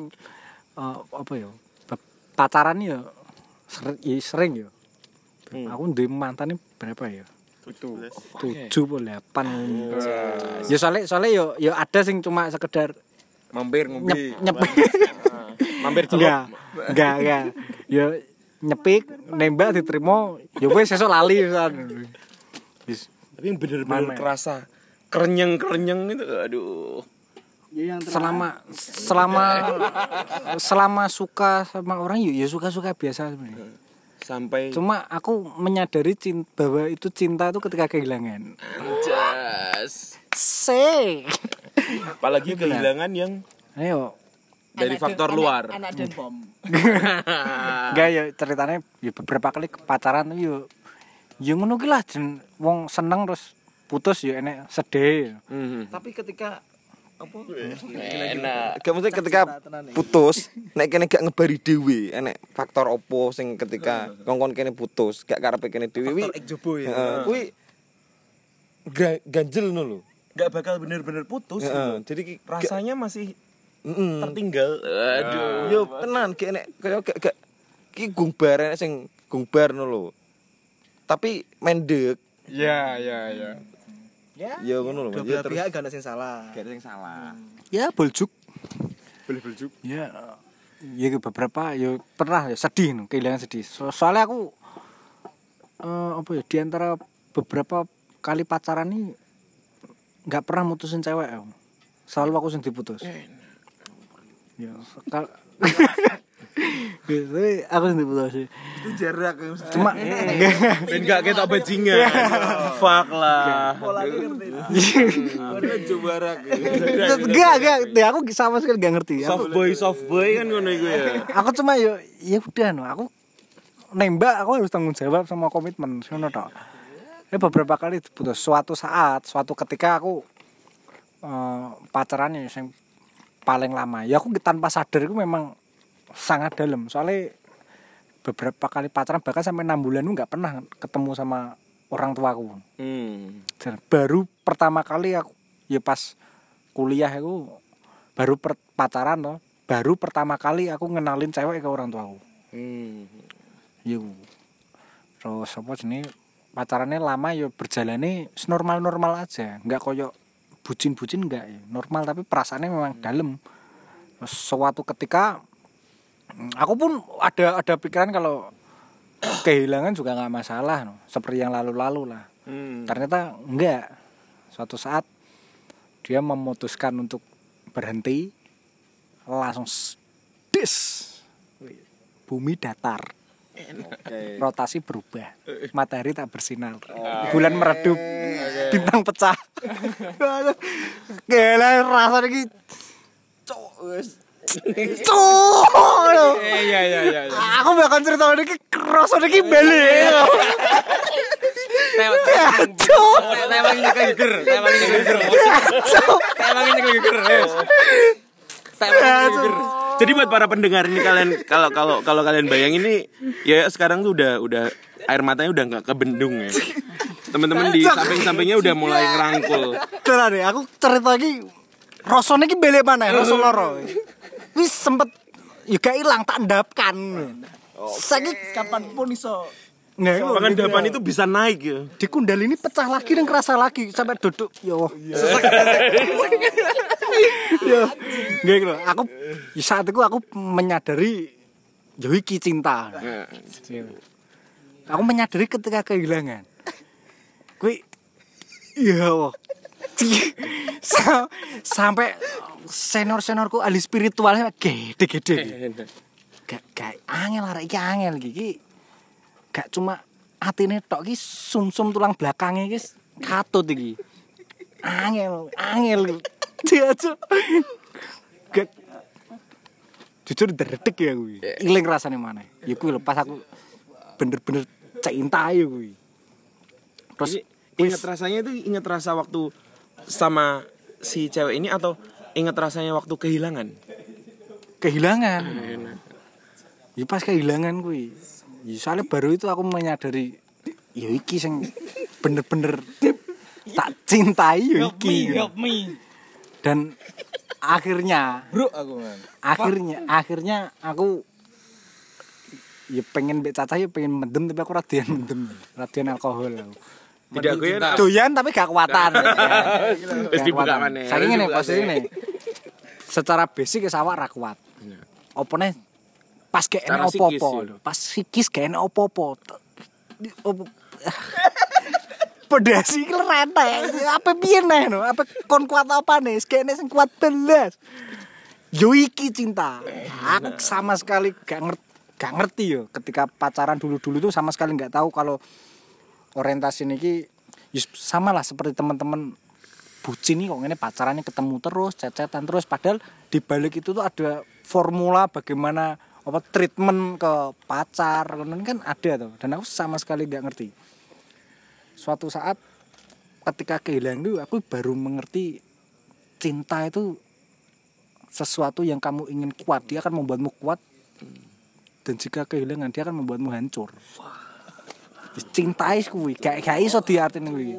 eh, apa ya? pa- Pacaran ya sering, ya sering ya. Aku ndek mantan berapa ya? tujuh puluh delapan. Ya soalnya soalnya yo yo ada sing cuma sekedar Mampir nyep nyep Mampir. enggak enggak enggak. Yo nyepik nembak diterima. Yo wis sesuk lali pisan. Tapi yang bener-bener kerasa kerenyeng-kerenyeng itu aduh. selama selama selama suka sama orang ya suka suka biasa sebenarnya Sampai cuma aku menyadari cinta, bahwa itu cinta itu ketika kehilangan jas. sih Apalagi kehilangan yang ayo dari faktor luar. Anak dan bom. Enggak ya ceritanya ya beberapa kali pacaran tuh yo ya ngono ki lah jen wong seneng terus putus ya enek sedih. Tapi ketika apa? Enak. Gak maksudnya ketika putus, nek kene gak ngebari dhewe, enek faktor opo sing ketika kongkon kene putus, gak karepe kene dhewe wi. Faktor ekjobo ya. Heeh, kuwi ga- ganjel no lho. Gak bakal bener-bener putus. Heeh, gitu. jadi Rasanya masih Mm-mm. tertinggal. Aduh. Yo tenan ki enek kaya gak gak ki gungbar enek sing gungbar no lho. Tapi mendek Ya ya ya. ya ngono lho. Dua Ya terus pihak gak ada yang salah. gak ada yang salah. Ya boljuk. Boleh boljuk. Ya ya beberapa ya pernah ya sedih no, kehilangan sedih. So- soalnya aku eh, apa ya di antara beberapa kali pacaran nih nggak pernah mutusin cewek aku. Selalu aku sing diputus. Ya, sekal- Tapi aku sendiri putus sih. Itu jarak yang Cuma enggak. Dan gak ketok bajingan. Fuck lah. Waduh jarak. Enggak, enggak. Ya, aku sama sekali enggak ngerti. Aku, Soft boy, soft boy kan ngono iku ya. aku cuma yo ya udah no, aku nembak aku harus tanggung jawab sama komitmen ngono tok. Ya beberapa kali putus suatu saat, suatu ketika aku eh, pacaran ya yang paling lama. Ya aku tanpa sadar itu memang sangat dalam. Soalnya beberapa kali pacaran bahkan sampai enam bulan nggak pernah ketemu sama orang tuaku. Hmm. Dan baru pertama kali aku ya pas kuliah aku baru per- pacaran loh baru pertama kali aku ngenalin cewek ke orang tuaku Hmm. yuk terus apa sini pacarannya lama ya berjalannya normal normal aja nggak koyo bucin bucin nggak ya normal tapi perasaannya memang dalam Terus suatu ketika aku pun ada ada pikiran kalau kehilangan juga nggak masalah no. seperti yang lalu-lalu lah. Hmm. ternyata enggak. Suatu saat dia memutuskan untuk berhenti langsung dis bumi datar. Rotasi berubah. Matahari tak bersinar. Bulan meredup. Bintang pecah. Gila rasanya gitu Cuk. Iya iya iya. Aku bakal cerita ini rasanya iki balik. Cuk. Emang ini keger, emang ini keger. Emang ini keger. Jadi buat para pendengar ini kalian kalau kalau kalau kalian bayangin ini ya sekarang tuh udah udah air matanya udah nggak kebendung ya. Teman-teman di samping-sampingnya udah mulai ngerangkul. Coba deh, aku cerita lagi. Rasanya iki balik mana? Rasa loro. Wis sempet juga hilang tak endapkan. Saiki Kapan pun iso. Nah, itu Pengendapan itu bisa naik ya. di kundal ini pecah lagi dan kerasa lagi sampai duduk yo yo nggak gitu aku di saat itu aku menyadari yo iki cinta. Aku menyadari ketika kehilangan. Gue iya wah Sa- sampai senior seniorku ahli spiritualnya gede gede gak gak angel arek iki angel iki gak cuma atine tok iki sumsum tulang belakangnya iki katut iki. Angel angel. Dia gak. Jujur deretek ya kuwi iling rasanya mana ya kuwi lho pas aku bener-bener cinta ya kuwi terus ingat rasanya itu ingat rasa waktu sama si cewek ini atau ingat rasanya waktu kehilangan? kehilangan. Ya pas kehilangan kuwi. Ya soalnya baru itu aku menyadari ya iki sing bener-bener tak cintai ya iki dan akhirnya Bro aku man. akhirnya akhirnya aku ya pengen mbek caca ya pengen mendem tapi aku radian mendem radian alkohol aku Tidak gue doyan tapi gak kuatan Wis dibuka maneh. saking ini Dibuka posisi ini. Secara basic ya sawah ra kuat. Opone pas gak enak psikis opo-opo ya. pas psikis gak enak opo-opo pedasi iki rente apa piye neh no? Apa kon kuat apa nih? Kene sing kuat belas. Yo iki cinta. Aku sama sekali gak ngerti gak ngerti yo ketika pacaran dulu-dulu tuh sama sekali nggak tahu kalau orientasi niki yus, sama lah seperti teman-teman bucin nih kok ini pacarannya ketemu terus cecetan terus. Padahal di balik itu tuh ada formula bagaimana apa treatment ke pacar. Kan kan ada tuh dan aku sama sekali nggak ngerti. Suatu saat ketika kehilangan itu aku baru mengerti cinta itu sesuatu yang kamu ingin kuat. Dia akan membuatmu kuat. Dan jika kehilangan dia akan membuatmu hancur cintai kuwi gak gak iso diartin kuwi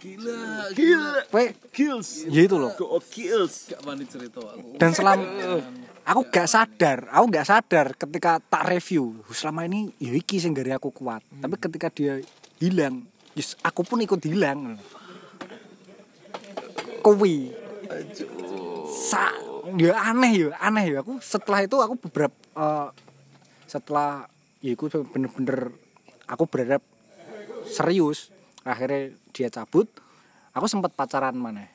Gila. gila. kowe Kills. ya itu loh. Oh, kills. Gak wani cerita aku. dan selama aku gak sadar aku gak sadar ketika tak review. Selama ini ya iki sing dari aku kuat. Tapi ketika dia hilang yes, aku pun ikut hilang. Kuwi sa ya aneh ya aneh ya. Aku setelah itu aku beberapa eh, setelah ya aku bener-bener aku berharap serius akhirnya dia cabut. Aku sempat pacaran mana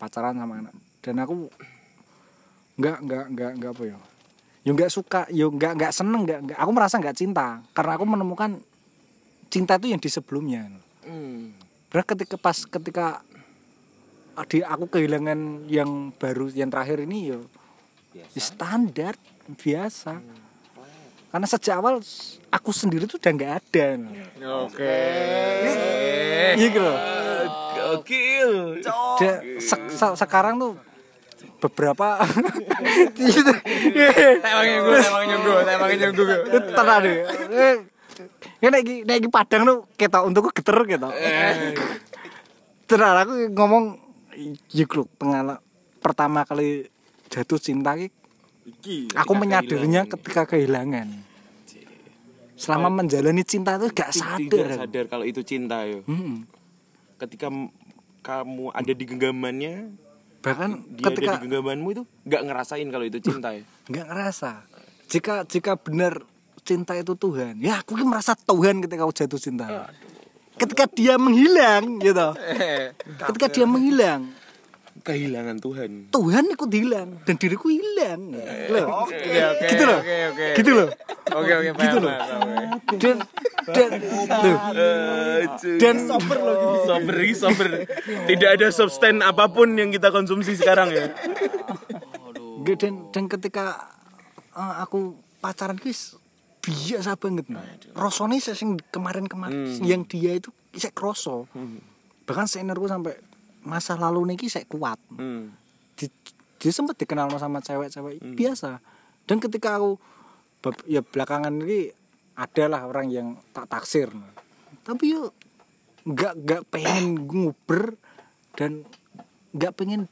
pacaran sama anak. Dan aku nggak nggak nggak nggak apa ya. Yo nggak suka yo nggak nggak seneng nggak nggak aku merasa nggak cinta. Karena aku menemukan cinta itu yang di sebelumnya. Berat ketika pas ketika di aku kehilangan yang baru yang terakhir ini yo ya standar biasa karena sejak awal aku sendiri tuh udah nggak ada Oke. iya gitu Gokil. Dia se- se- sekarang tuh beberapa Emang nyunggu, emang nyunggu, emang nyunggu. tenang deh Eh, ini lagi lagi padang tuh kita untukku geter gitu tenang aku ngomong iya loh pengalaman pertama kali jatuh cinta ki aku menyadarinya ketika kehilangan. Selama menjalani cinta itu gak Tidak sadar. aku. sadar kalau itu cinta yo. Mm-mm. Ketika kamu ada di genggamannya, bahkan dia ketika ada di genggamanmu itu nggak ngerasain kalau itu cinta ya. nggak ngerasa. Jika jika benar cinta itu Tuhan ya aku merasa Tuhan ketika aku jatuh cinta. Ketika dia menghilang gitu. Ketika dia menghilang Kehilangan Tuhan. Tuhan ikut hilang dan diriku hilang. Loh, gitu loh. gitu loh. Oke, oke, gitu loh. dan dan tuh. dan Sober, ini sober. Tidak ada substan apa pun yang kita konsumsi sekarang ya. Nggak, dan dan ketika eh, aku pacaran guys biasa banget rasanya saya sing kemarin-kemarin yang dia itu saya kroso. Bahkan seniorku sampai masa lalu niki saya kuat. Hmm. di, dia sempat dikenal sama cewek-cewek biasa. Dan ketika aku ya belakangan ini adalah orang yang tak taksir. Tapi yuk nggak nggak pengen nguber dan nggak pengen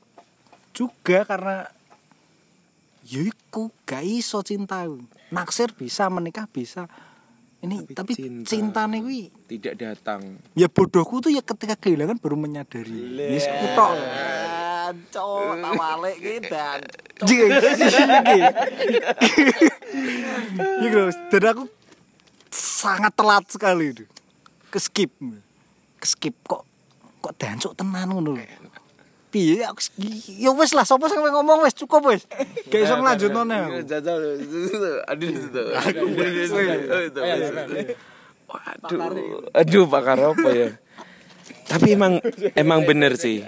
juga karena yiku gak iso cinta naksir bisa menikah bisa ini tapi, cinta. cinta nih wi Tidak datang. ya bodohku tuh ya ketika kehilangan baru menyadari yes kutok Cok, tawale ki dan Iya loh, dan aku sangat telat sekali itu. Ke skip. Ke skip kok kok dancuk tenan ngono lho. Piye aku ya wis lah sapa sing ngomong wis cukup wis. Gak iso nglanjutno nih. Waduh, aduh Pak Karopo ya. Tapi emang emang bener sih.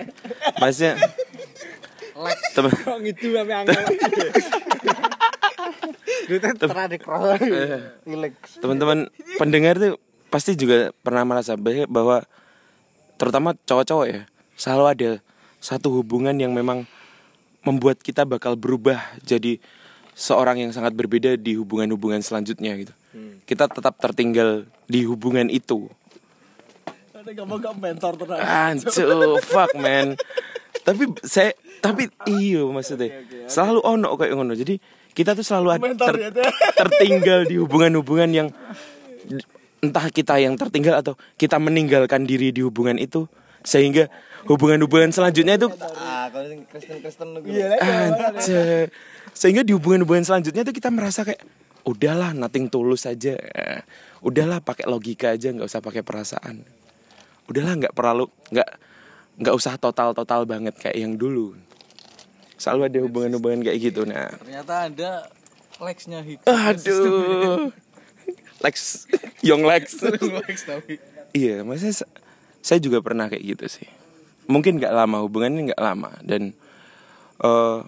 Maksudnya teman Itu angel. teman-teman pendengar tuh pasti juga pernah merasa bah- bahwa terutama cowok-cowok ya selalu ada satu hubungan yang memang membuat kita bakal berubah jadi seorang yang sangat berbeda di hubungan-hubungan selanjutnya gitu. Kita tetap tertinggal di hubungan itu. kamu gak mentor tenang. Ancu, fuck man. tapi saya tapi iyo maksudnya selalu ono kayak ngono. Jadi kita tuh selalu ada ter- tertinggal di hubungan-hubungan yang entah kita yang tertinggal atau kita meninggalkan diri di hubungan itu sehingga hubungan-hubungan selanjutnya itu Ah, kalau sing Kristen-Kristen lu. Anjir. Sehingga di hubungan-hubungan selanjutnya tuh kita merasa kayak udahlah nothing tulus aja. Eh, Udahlah pakai logika aja nggak usah pakai perasaan. Udahlah nggak perlu nggak nggak usah total-total banget kayak yang dulu. Selalu ada hubungan-hubungan kayak gitu. Nah, Ternyata ada Lexnya Hik. aduh. Lex, Young Lex. Lex tapi. Iya, maksudnya sa- saya juga pernah kayak gitu sih. Mungkin nggak lama hubungannya nggak lama dan eh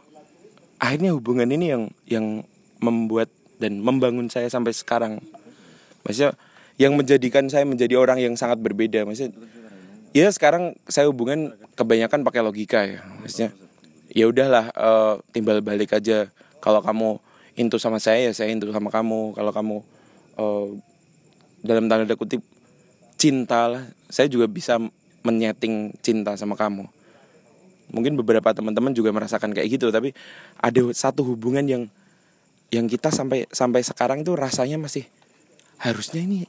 akhirnya hubungan ini yang yang membuat dan membangun saya sampai sekarang. Maksudnya yang menjadikan saya menjadi orang yang sangat berbeda. Maksudnya ya sekarang saya hubungan kebanyakan pakai logika ya. Maksudnya ya udahlah eh, timbal balik aja. Kalau kamu into sama saya ya saya into sama kamu. Kalau kamu eh, dalam tanda kutip cinta lah saya juga bisa menyeting cinta sama kamu. Mungkin beberapa teman-teman juga merasakan kayak gitu tapi ada satu hubungan yang yang kita sampai sampai sekarang itu rasanya masih harusnya ini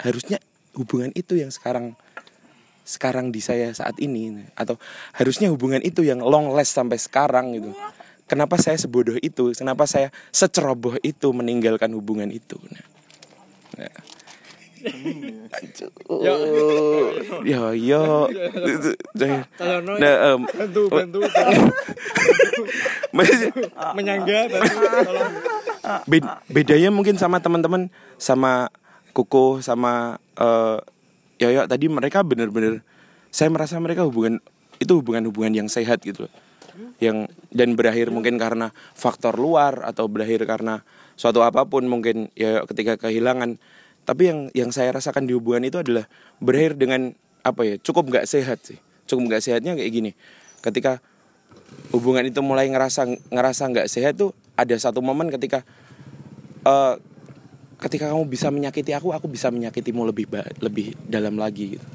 harusnya hubungan itu yang sekarang sekarang di saya saat ini atau harusnya hubungan itu yang long last sampai sekarang gitu. Kenapa saya sebodoh itu? Kenapa saya seceroboh itu meninggalkan hubungan itu? Nah, nah. Yo yo nah em, Bantu bantu maksudnya- menyangga bantu tolong. Bed- bedanya mungkin sama teman-teman sama Koko sama eh, Yoyo tadi mereka bener-bener saya merasa mereka hubungan itu hubungan-hubungan yang sehat gitu loh. Yang dan berakhir mungkin karena faktor luar atau berakhir karena suatu apa pun mungkin ya ketika kehilangan tapi yang yang saya rasakan di hubungan itu adalah berakhir dengan apa ya cukup nggak sehat sih. Cukup nggak sehatnya kayak gini. Ketika hubungan itu mulai ngerasa ngerasa nggak sehat tuh ada satu momen ketika eh ketika kamu bisa menyakiti aku aku bisa menyakitimu lebih lebih dalam lagi gitu.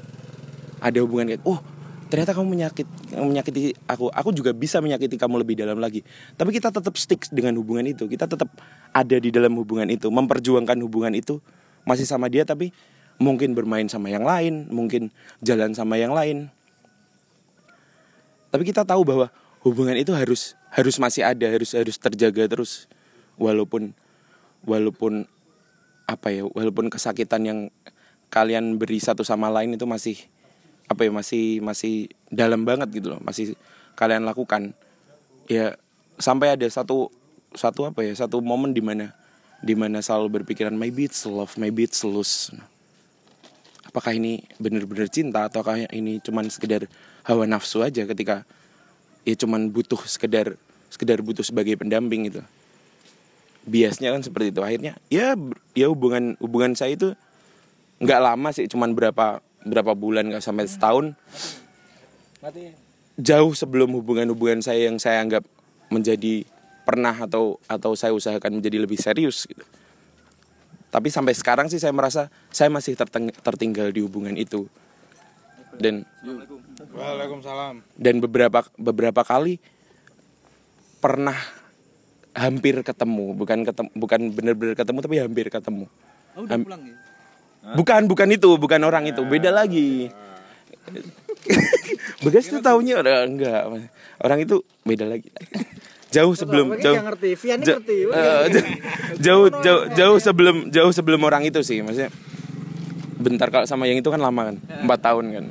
Ada hubungan kayak oh ternyata kamu menyakit menyakiti aku. Aku juga bisa menyakiti kamu lebih dalam lagi. Tapi kita tetap stick dengan hubungan itu. Kita tetap ada di dalam hubungan itu memperjuangkan hubungan itu masih sama dia tapi mungkin bermain sama yang lain mungkin jalan sama yang lain. Tapi kita tahu bahwa hubungan itu harus harus masih ada harus harus terjaga terus. Walaupun walaupun apa ya walaupun kesakitan yang kalian beri satu sama lain itu masih apa ya masih masih dalam banget gitu loh masih kalian lakukan. Ya sampai ada satu satu apa ya satu momen di mana di mana selalu berpikiran maybe it's love maybe it's lose. Apakah ini benar-benar cinta ataukah ini cuman sekedar hawa nafsu aja ketika ya cuman butuh sekedar sekedar butuh sebagai pendamping gitu? Biasnya kan seperti itu. Akhirnya ya ya hubungan hubungan saya itu nggak lama sih cuman berapa berapa bulan nggak sampai setahun. Jauh sebelum hubungan-hubungan saya yang saya anggap menjadi pernah atau atau saya usahakan menjadi lebih serius gitu. Tapi sampai sekarang sih saya merasa saya masih tertinggal di hubungan itu. Dan Waalaikumsalam. dan beberapa beberapa kali pernah hampir ketemu, bukan ketemu bukan benar-benar ketemu tapi hampir ketemu. Oh, udah Ham- pulang ya? Bukan, bukan itu, bukan orang itu, beda lagi. Begas tuh taunya udah enggak. Orang itu beda lagi. Jauh sebelum jauh ngerti, Vian Ja- ngerti. ja- jauh jauh jauh sebelum jauh sebelum orang itu sih maksudnya bentar kalau sama yang itu kan lama kan empat tahun kan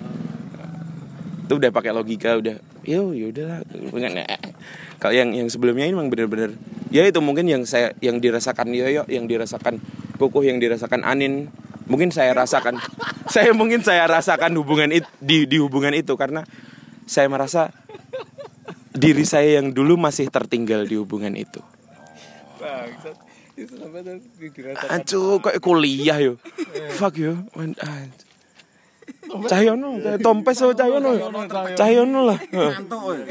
itu udah pakai logika udah yo yaudahlah Bukan, eh. kalau yang yang sebelumnya ini memang bener-bener ya itu mungkin yang saya yang dirasakan Yoyo yang dirasakan Kukuh yang dirasakan Anin mungkin saya rasakan saya mungkin saya rasakan hubungan itu di di hubungan itu karena saya merasa diri saya yang dulu masih tertinggal di hubungan itu Ancu kok kuliah yo. Fuck yo. Ancu. Cahyono, Cah- Tompes oh Cahyono. Cahyono lah.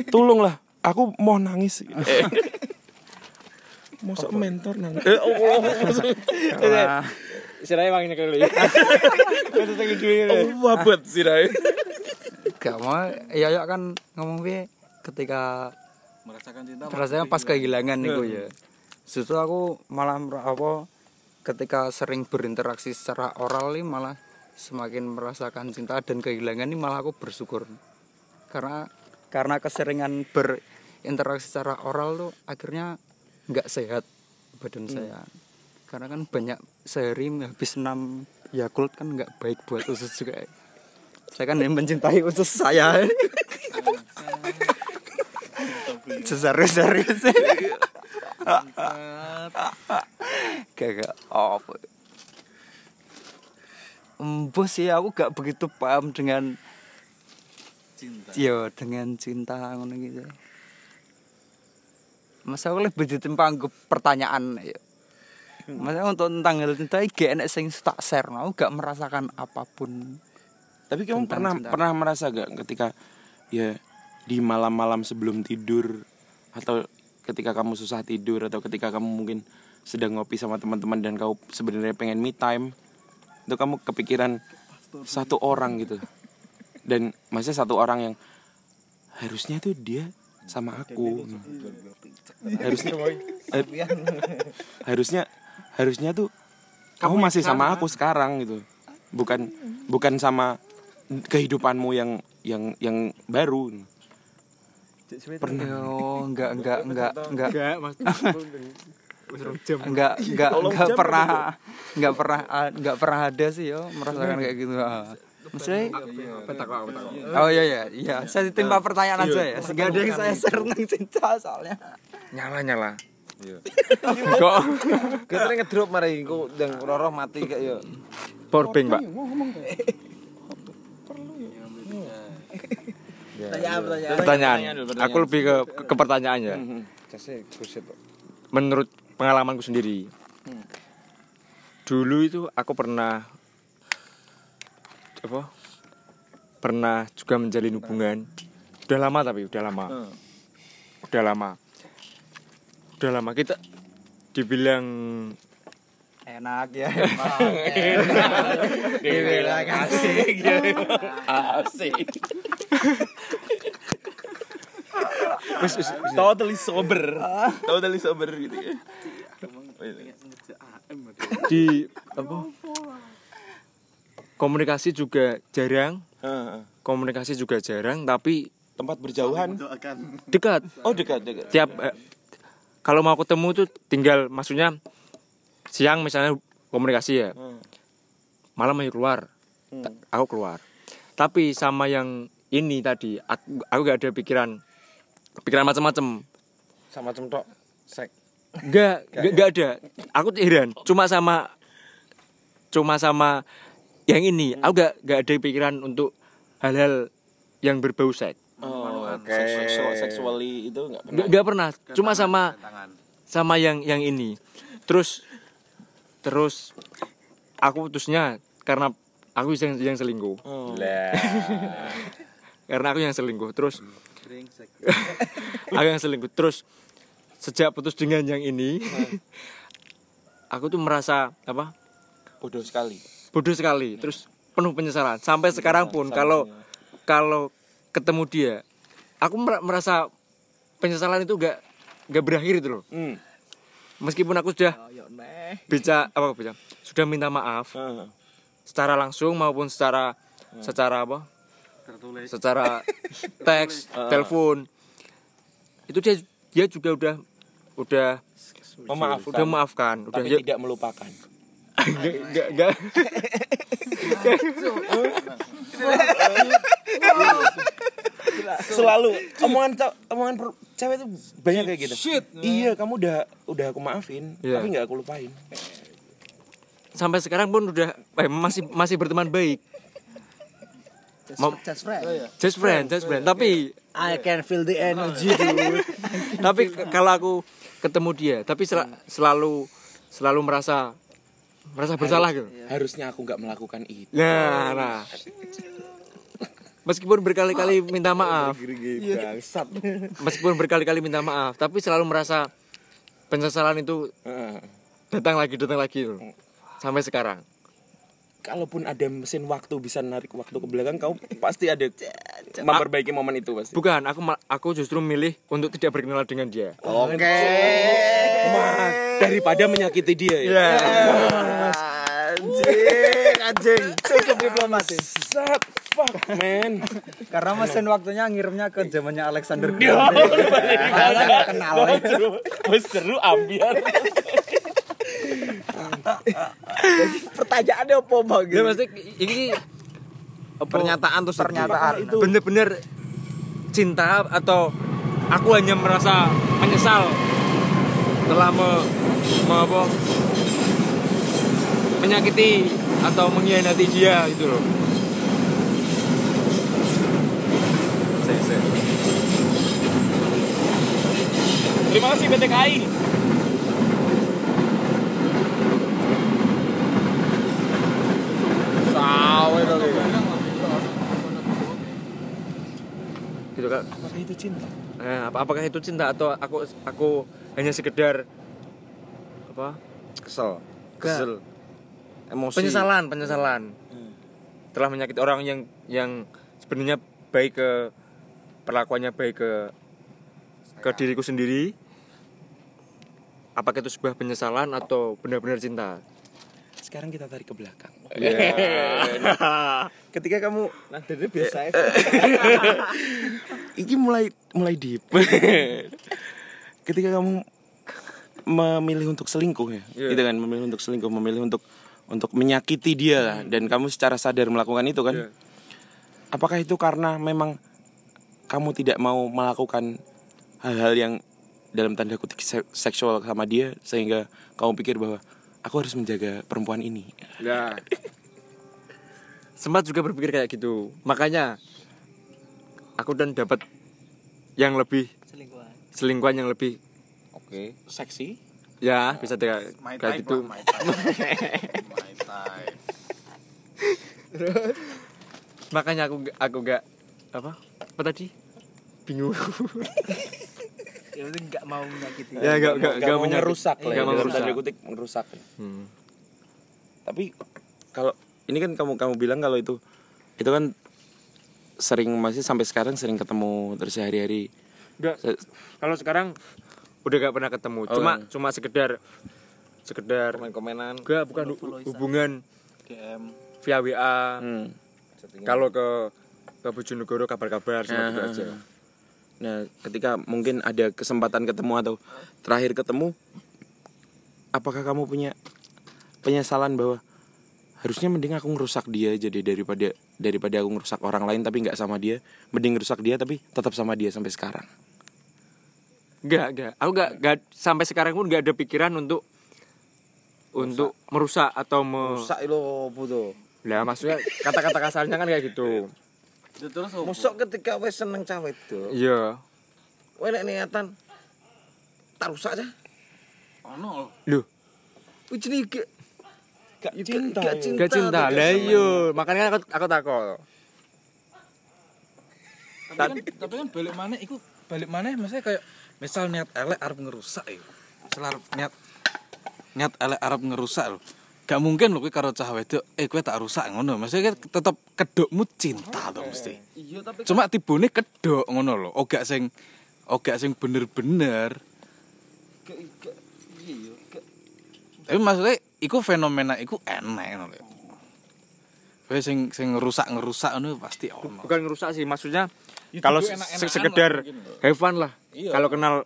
Tolong lah. Aku mau nangis. Mosok mentor nangis. Eh, oh, oh, oh. Sirai emang kali. Oh, wabet sih Rai. Gak mau ya ya kan ngomong piye ketika Merasakan cinta. rasanya pas kehilangan niku ya. Justru aku malah apa ketika sering berinteraksi secara oral nih malah semakin merasakan cinta dan kehilangan ini malah aku bersyukur. Karena karena keseringan berinteraksi secara oral tuh akhirnya nggak sehat badan saya. Karena kan banyak sehari habis 6 Yakult kan nggak baik buat usus juga. Saya kan yang mencintai usus saya. Serius-serius. Gak apa. Embuh sih aku gak begitu paham dengan cinta. Yo, dengan cinta ngono gitu. Mas aku lebih ditimpa pertanyaan ya. Maksudnya untuk tentang hal cinta iki gak enek sing tak share, aku gak merasakan apa pun. Tapi kamu pernah cinta. pernah merasa gak ketika ya di malam-malam sebelum tidur atau ketika kamu susah tidur atau ketika kamu mungkin sedang ngopi sama teman-teman dan kau sebenarnya pengen me time itu kamu kepikiran satu orang gitu. Dan maksudnya satu orang yang harusnya tuh dia sama aku. Harusnya eh, harusnya harusnya tuh kamu masih sama. aku sekarang gitu. Bukan bukan sama kehidupanmu yang yang yang baru pernah. Oh, enggak enggak enggak enggak Enggak, Mas. enggak enggak enggak pernah enggak pernah enggak pernah ada sih yo merasakan kayak gitu. Ah. Maksudnya Oh iya iya iya. Saya ditimpa pertanyaan aja ya. Sehingga ada yang saya share tentang cinta soalnya. nyala nyala. Kok? Kita ngedrop mari. Kok ndang roro mati kayak yo. Power bank, Pak. Pertanyaan, pertanyaan. Pertanyaan. Aku lebih ke ke, ke pertanyaannya. Buset. Menurut pengalamanku sendiri. Dulu itu aku pernah apa? Pernah juga menjalin hubungan. Udah lama tapi udah lama. Udah lama. Udah lama kita dibilang Enak ya. Dibilang asik. Asik. Wis wis Totally sober. Totally sober gitu ya. Di apa? Komunikasi juga jarang, Heeh. komunikasi juga jarang tapi Tempat berjauhan. Dekat. Oh dekat dekat. Tiap eh, kalau mau ketemu tuh tinggal maksudnya siang misalnya komunikasi ya. Malam ayo keluar. Ta- Aku keluar. Tapi sama yang ini tadi aku, aku gak ada pikiran pikiran macam-macam. Sama cemtok sek. Enggak, enggak, enggak ada. Aku heran, cuma sama cuma sama yang ini. Aku gak gak ada pikiran untuk hal-hal yang berbau seks. Oh, seksual, seksually itu enggak pernah. Gak, gak pernah, cuma sama sama yang yang ini. Terus terus aku putusnya karena aku yang yang selingkuh. Oh. Karena aku yang selingkuh. Terus aku yang selingkuh. Terus sejak putus dengan yang ini aku tuh merasa apa? Bodoh sekali. bodoh sekali terus penuh penyesalan sampai sekarang pun kalau kalau ketemu dia aku mer- merasa penyesalan itu gak gak berakhir itu loh Hmm. meskipun aku sudah bisa apa bisa? Sudah minta maaf. Heeh. secara langsung maupun secara secara apa? Secara teks telepon. Itu dia dia juga udah udah Memaafkan. udah memaafkan udah Tapi ya- tidak melupakan. Gak, gak, gak. Selalu. Omongan omongan cewek itu banyak kayak gitu. Iya, kamu udah udah aku maafin, Iya. tapi nggak aku lupain. sampai sekarang pun udah eh, masih masih berteman baik Mau- Just friend. just friend just friend tapi I can feel the energy dude. tapi kalau aku ketemu dia tapi sel- selalu selalu merasa merasa bersalah gitu Harusnya aku nggak melakukan itu. nah nah meskipun berkali-kali minta maaf meskipun berkali-kali minta maaf tapi selalu merasa penyesalan itu Heeh. datang lagi datang lagi loh. sampai sekarang Kalaupun ada mesin waktu bisa narik waktu ke belakang, kamu pasti ada memperbaiki momen itu pasti. bukan aku aku justru milih untuk tidak berkenalan dengan dia Oke. Mas, daripada menyakiti dia ya. Anjing, anjing. Cukup diplomatis. Fuck man. Karena mesin waktunya ngirimnya ke zamannya Alexander Dia Graham. Makanya nggak kenal. Oh, seru, seru ambiar. Pertanyaannya apa bang? Ya maksudnya ini Pernyataan tuh Pernyataan. bener-bener cinta atau aku hanya merasa menyesal telah me, me- apa, menyakiti atau mengkhianati dia gitu loh. Terima kasih PT KAI. Gitu kan. Apakah itu cinta? Eh, apa apakah itu cinta atau aku aku hanya sekedar apa? kesel. Kesel. Emosi. penyesalan penyesalan telah menyakiti orang yang yang sebenarnya baik ke perlakuannya baik ke ke diriku sendiri apakah itu sebuah penyesalan atau benar-benar cinta Sekarang kita tarik ke belakang. Iya. Ketika kamu Nadanya biasa ya. ini mulai mulai deep. Ketika kamu memilih untuk selingkuh ya, Iya. gitu kan, memilih untuk selingkuh, memilih untuk untuk menyakiti dia lah, dan kamu secara sadar melakukan itu kan? Iya. Apakah itu karena memang kamu tidak mau melakukan hal-hal yang dalam tanda kutip se- seksual sama dia sehingga kamu pikir bahwa aku harus menjaga perempuan ini. Ya. Sempat juga berpikir kayak gitu. Makanya aku dan dapat yang lebih selingkuhan selingkuhan yang lebih oke. Seksi. Ya bisa kayak kayak gitu. Makanya aku aku gak apa? Apa tadi bingung ya berarti nggak mau menyakiti ya gak gak gak mau merusak lah gak ya, mau merusak kutip merusak Hmm. tapi kalau ini kan kamu kamu bilang kalau itu itu kan sering masih sampai sekarang sering ketemu terus sehari-hari Enggak. Se- Kalau sekarang udah gak pernah ketemu. Oh, cuma iya. cuma sekedar sekedar komen-komenan enggak bukan hu- hubungan DM via WA. Hmm. Kalau ke ke Bojonegoro kabar-kabar cuma gitu Ah, aja. Nah, ketika mungkin ada kesempatan ketemu atau terakhir ketemu, apakah kamu punya penyesalan bahwa harusnya mending aku ngerusak dia jadi daripada daripada aku ngerusak orang lain tapi nggak sama dia, mending ngerusak dia tapi tetap sama dia sampai sekarang. Enggak, enggak. Aku enggak, enggak sampai sekarang pun enggak ada pikiran untuk untuk merusak atau me... rusak lo butuh Lah maksudnya kata-kata kasarnya kan kayak gitu. Terus Mosok ketika wes seneng cawe itu Iya. Wes nek niatan tak rusak aja ono Loh, Wih jenenge gak Gak cinta Gak cinta enggak cinta. gak Lah iya, makanya aku aku takut. tapi kan tapi kan balik mana iku balik mana maksudnya kayak misal niat elek arep ngerusak ya. Misal niat niat elek arep ngerusak lho gak mungkin lho kowe karo cah wedok eh kowe tak rusak ngono. Maksudnya kan tetep kedokmu cinta to mesti. Iya tapi cuma tibune kedok ngono lho ogak sing ogak sing bener-bener. Iya gak tapi maksudnya iku fenomena iku enak ngono lho. Kowe sing sing ngerusak-ngerusak ngono pasti ono. Bukan ngerusak sih, maksudnya Ya, kalau sekedar have fun lah. Iya. Kalau kenal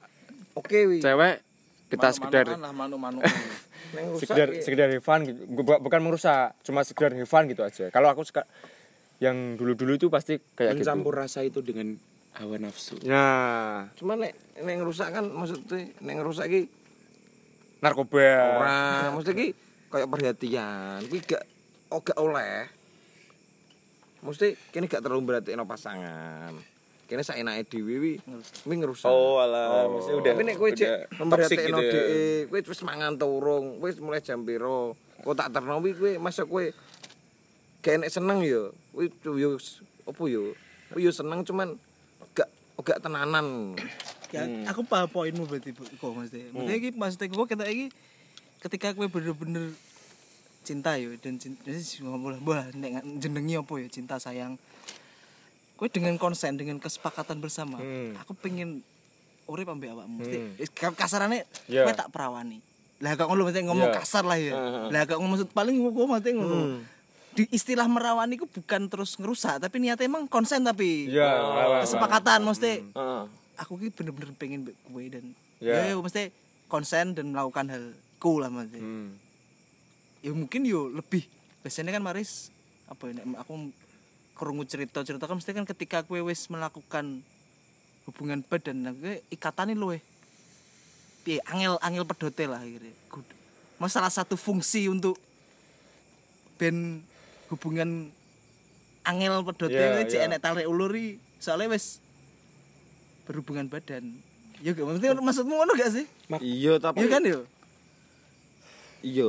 Oke cewek kita sekedar manu-manuan Neng rusak sekedar ya. sekedar fun gitu. Bu- bukan merusak, cuma sekedar fun gitu aja. Kalau aku suka yang dulu-dulu itu pasti kayak gitu. Mencampur rasa itu dengan hawa nafsu. Ya, Cuma nek nek ngerusak kan maksudnya nek ngerusak iki narkoba. ora mesti iki kayak perhatian kuwi gak oh gak oleh mesti kene gak terlalu berarti no pasangan kene saenake dhewe wi wi ngerusak alah, maksudnya udah. Tapi nek kowe cek udah memperhatikan toxic gitu ya. dhek kowe wis mangan ta urung wis mulai jam piro. Kok tak terno wi kowe masa kowe gak enek seneng ya kowe yo opo yo? Kowe yo seneng cuman gak gak tenanan. Ya, aku paham poinmu berarti kok maksudnya. Maksudnya iki maksudnya gue kita iki ketika gue bener-bener cinta yo dan cinta ngomong nek jenengi apa ya cinta sayang. Gue dengan konsen dengan kesepakatan bersama, aku pengen urip ambek awakmu. Mesti hmm. kasarane Ya. gue tak perawani. Lah kok ngono mesti ngomong Ya. kasar lah ya. Lah kok ngomong maksud paling gue mesti ngono. Di istilah merawani ku bukan terus ngerusak, tapi niatnya emang konsen tapi Ya, kesepakatan mesti Heeh. aku ki bener-bener pengen mbek kowe dan Ya. ya, mesti konsen dan melakukan hal cool lah mesti. Hmm. Ya mungkin yo lebih biasanya kan Maris apa ya nek aku kerungu cerita-cerita kan mesti kan ketika kowe wis melakukan hubungan badan nah kowe ikatane luwe. Piye angel angel pedote lah akhirnya. Good. Mas salah satu fungsi untuk ben hubungan angel pedote yeah, cek ya. enek tarik uluri soalnya wis berhubungan badan. Ya gak maksudnya maksudmu ngono gak sih? Iya tapi iya kan yo iya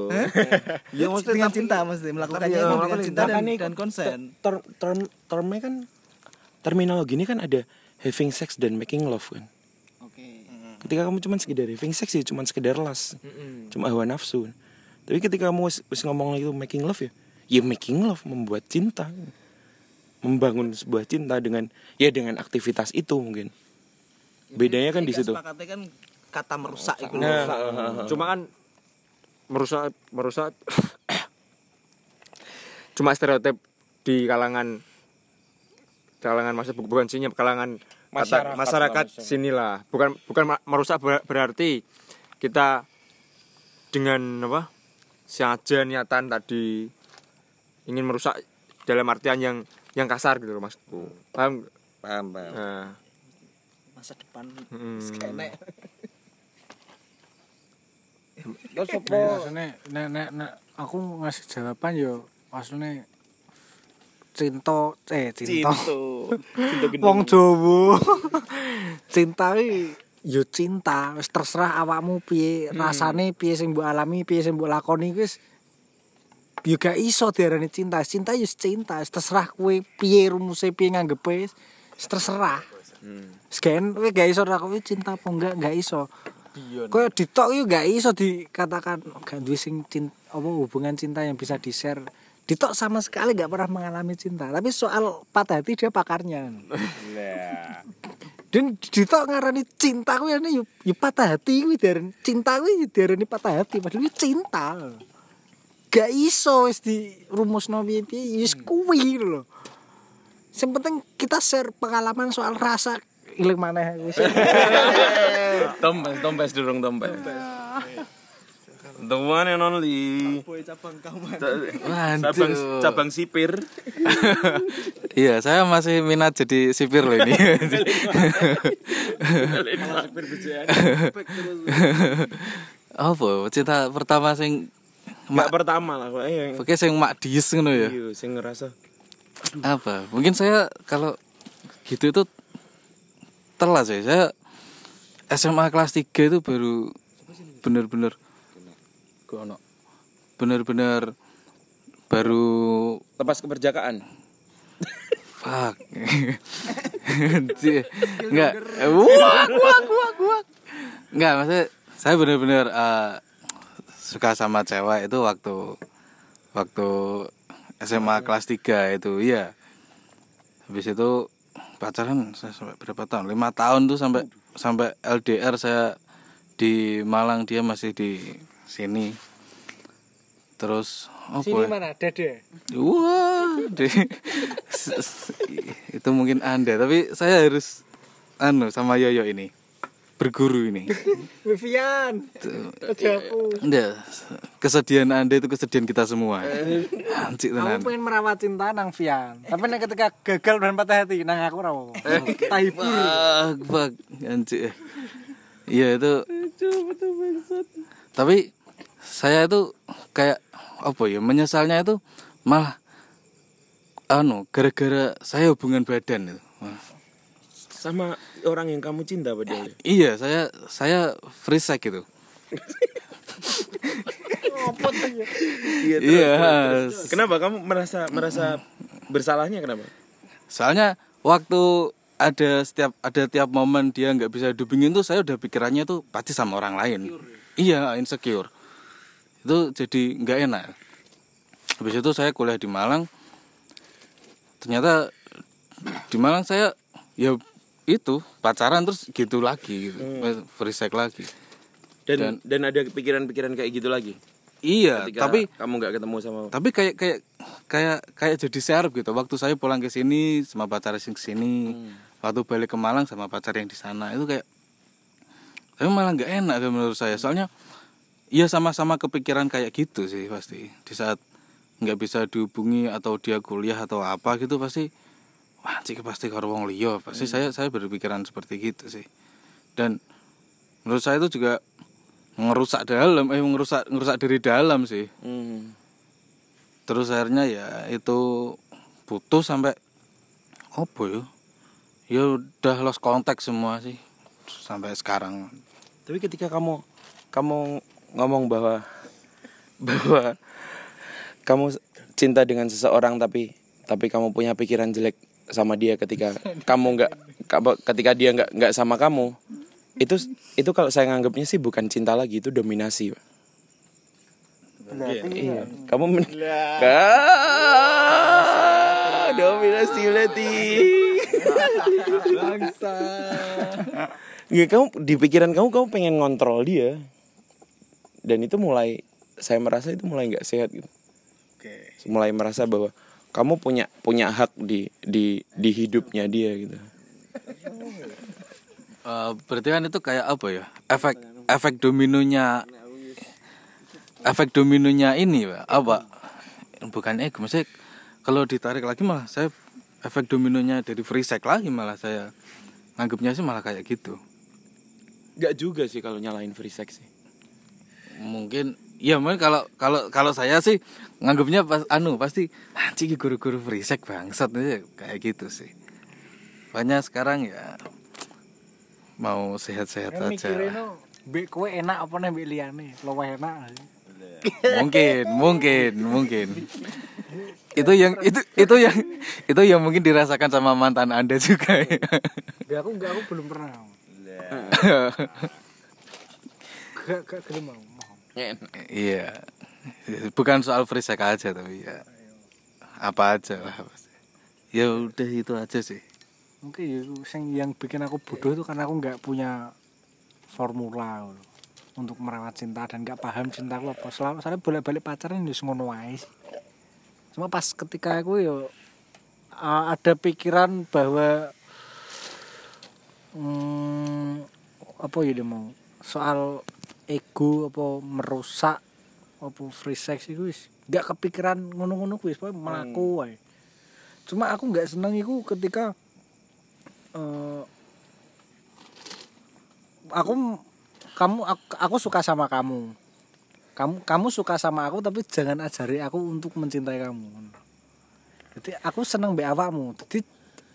iya mesti dengan tapi- cinta mesti melakukannya tapi, eh, dengan cinta dan, dan konsen Term, term, termnya kan terminologi ini kan ada having sex dan making love kan. oke Ketika kamu cuma sekedar having sex ya cuma sekedar las. Cuma hawa nafsu. Tapi ketika kamu wis, ngomong itu making love ya, ya making love membuat cinta. Membangun sebuah cinta dengan ya dengan aktivitas itu mungkin. Bedanya kan di situ. kan kata merusak itu Nah, cuma kan merusak merusak. Cuma stereotip di kalangan kalangan masa bukan sini kalangan kata- Masyarakat masyarakat lah, sinilah bukan bukan merusak ber- berarti kita dengan apa sengaja niatan tadi ingin merusak dalam artian yang yang kasar gitu loh maksudku. Paham paham paham. Nah, masa depan mm. Terus apa Maksudnya nek nek nek aku ngasih jawaban yo maksudnya cinta eh cinta. Wong Jawa. Cinta iki yo cinta wis terserah awakmu piye rasane piye sing mbok alami piye sing mbok lakoni wis. Yo gak iso diarani cinta cinta yo cinta terserah kowe piye rumuse piye nganggepe terserah. Sekian, kowe gak iso kowe cinta apa enggak gak iso. Kowe ditok yo gak iso dikatakan gak duwe sing cinta apa hubungan cinta yang bisa di-share. Ditok sama sekali gak pernah mengalami cinta, tapi soal patah hati dia pakarnya. Dan ditok ngarani cinta kuwi ane yo yo patah hati kuwi diarani cinta kuwi diarani patah hati padahal kuwi cinta. Gak iso wis dirumusno piye-piye wis kuwi lho. Yang penting kita share pengalaman soal rasa ilang maneh wis. Tompes, tompes durung tompes. The one and only. Cabang cabang sipir. Iya, saya masih minat jadi sipir loh ini. Apa? Cinta pertama sing Mak pertama lah. Yang Oke sing mak diis ngono ya. iya, sing ngerasa Apa? Mungkin saya kalau gitu itu telat sih. Saya SMA kelas 3 itu baru bener-bener bener-bener baru Lepas keperjakaan. Fuck. Anjir. Enggak. Wah, wah, wah, wah. Enggak, maksudnya saya benar-benar eh, suka sama cewek itu waktu waktu SMA kelas 3 itu, iya. Habis itu pacaran saya sampai berapa tahun? Lima tahun tuh sampai sampai LDR saya di Malang dia masih di sini. Terus oh Sini boy. mana? Dede. Wah, s- itu mungkin Anda, tapi saya harus anu sama Yoyo ini. Berguru ini. Vivian. Aku. Enggak, kesedihan Anda itu kesedihan kita semua. Anjir Aku tenan. pengen merawat cinta nang Vian. Tapi nek ketika gagal dan patah hati nang aku ora apa. Fuck, fuck, anjir. Iya itu. Tapi saya itu kayak apa ya menyesalnya itu malah anu gara-gara saya hubungan badan itu. Sama orang yang kamu cinta padahal. Iya, saya saya free sex gitu. Iya. Iya. Kenapa kamu merasa merasa bersalahnya kenapa? Soalnya waktu ada setiap ada tiap momen dia nggak bisa dubingin tuh saya udah pikirannya tuh pasti sama orang lain. Iya, insecure. Itu jadi nggak enak. Habis itu saya kuliah di Malang. Ternyata di Malang saya ya itu pacaran terus gitu lagi gitu. Free sex lagi. Dan dan, ada pikiran-pikiran kayak gitu lagi. Iya, Ketika tapi kamu nggak ketemu sama tapi kayak kayak kayak kayak jadi serap gitu waktu saya pulang ke sini sama pacar yang sini waktu balik ke Malang sama pacar yang di sana itu kayak tapi malah nggak enak menurut saya soalnya iya sama-sama kepikiran kayak gitu sih pasti di saat nggak bisa dihubungi atau dia kuliah atau apa gitu pasti wah cik pasti karo wong liya. Pasti saya saya berpikiran seperti gitu sih. Dan menurut saya itu juga ngerusak dalam eh ngerusak ngerusak dari dalam sih. Hmm. terus akhirnya ya itu putus sampai apa ya? Ya udah lost contact semua sih sampai sekarang. Tapi ketika kamu kamu ngomong bahwa bahwa kamu cinta dengan seseorang tapi tapi kamu punya pikiran jelek sama dia ketika kamu nggak ka- ketika dia nggak nggak sama kamu itu itu kalau saya nganggapnya sih bukan cinta lagi itu dominasi Pak. Iya. Kamu men dominasi berarti. Ya kamu di pikiran kamu kamu pengen ngontrol dia. Dan itu mulai saya merasa itu mulai nggak sehat gitu. Mulai merasa bahwa kamu punya punya hak di di di hidupnya dia gitu. Eh, berarti kan itu kayak apa ya efek efek dominonya efek dominonya ini Pak, apa bukan ego maksudnya kalau ditarik lagi malah saya efek dominonya dari free sex lagi malah saya anggapnya sih malah kayak gitu Gak juga sih kalau nyalain free sex sih. mungkin ya mungkin kalau kalau kalau saya sih nganggapnya pas anu pasti anjing guru-guru frisek bangsat nih kayak gitu sih banyak sekarang ya mau sehat-sehat Kan aja no, mbek kowe enak apa nih mbek liyane? Luwih enak. mungkin mungkin mungkin itu yang itu itu yang itu yang mungkin dirasakan sama mantan anda juga ya. Gak aku gak aku belum pernah. Gak gak gelem mau. Iya bukan soal frisek aja tapi ya apa aja lah pasti. ya udah itu aja sih Mungkin ya yang, yang bikin aku bodoh itu karena aku nggak punya formula loh, untuk merawat cinta dan nggak paham cintaku apa. Selama saya bolak-balik pacaran ya ngono. Cuma pas ketika aku yo uh, ada pikiran bahwa hmm, apa ya dia mau soal ego apa merusak apa free sex itu wis nggak kepikiran ngono-ngono kuwi pokoknya melaku wae. Cuma aku nggak seneng itu ketika eh, aku kamu aku, aku suka sama kamu. Kamu kamu suka sama aku tapi jangan ajari aku untuk mencintai kamu jadi aku seneng mbak awakmu. Jadi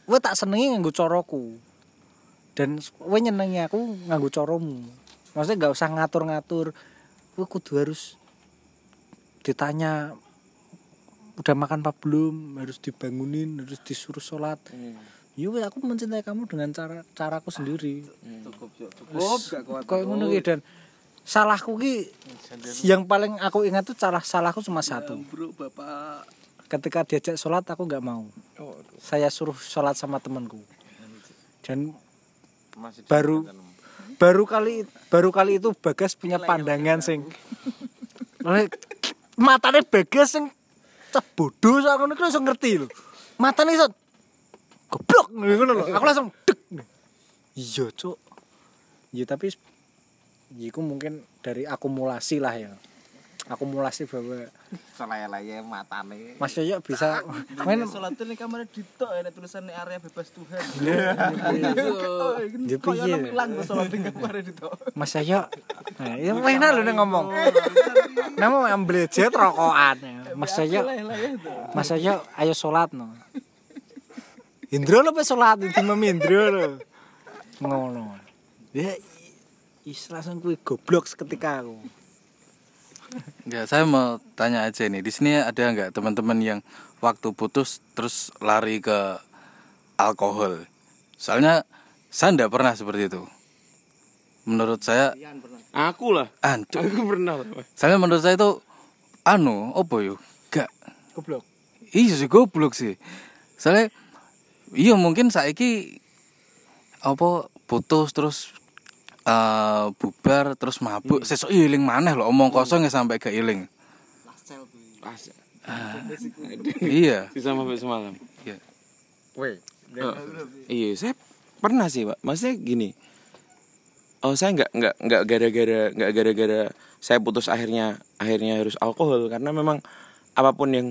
gue tak senengi nganggo coroku dan gue nyenengi aku nganggo coromu maksudnya nggak usah ngatur-ngatur gue kudu harus ditanya udah makan apa belum harus dibangunin harus disuruh sholat. Ya wes, aku mencintai kamu dengan cara caraku sendiri. Cukup. Wes, Cukup, gak kuat. kayak ngono ki dan. Salahku ki yang paling aku ingat tuh salah salahku cuma satu. Bro bapak. Ketika diajak sholat aku nggak mau. Saya suruh sholat sama temanku. Dan baru baru kali baru kali itu bagas punya pandangan sing matanya bagas sing cah bodoh saya ngono ki langsung ngerti lho. Matanya iso goblok. Ngono lho aku langsung dek iya cuk. Iya tapi ya itu mungkin dari akumulasi lah ya akumulasi bahwa Selaya-laya matane. Mas Yoyo bisa main Sholat ini kamar ditok ya tulisan area bebas Tuhan. Ya piye? Hilang tuh sholat ini kamar ditok. Mas Yoyo nah, itu enak lho nih ngomong. Namo ambil jet rokokan Mas Yoyo Mas Yoyo ayo sholat no. Indro lo pe sholat itu mami Indro lo. Ngono. Ya is langsung kuwi goblok seketika aku Ya, saya mau tanya aja nih. Di sini ada nggak teman-teman yang waktu putus terus lari ke alkohol? Soalnya saya nggak pernah seperti itu. Menurut saya, Aku lah. Aku pernah. Soalnya menurut saya itu, anu, apa yo? Gak. goblok Iya sih goblok sih. Soalnya, iya mungkin saiki apa putus terus eh bubar terus mabuk sesuk iling maneh lho omong kosong ya sampai ke iling. iya. Bisa sampai semalam. Iya. Oh, iya, saya pernah sih, Pak. Maksudnya gini. Oh, saya nggak nggak nggak gara-gara nggak gara-gara saya putus akhirnya akhirnya harus alkohol karena memang apa pun yang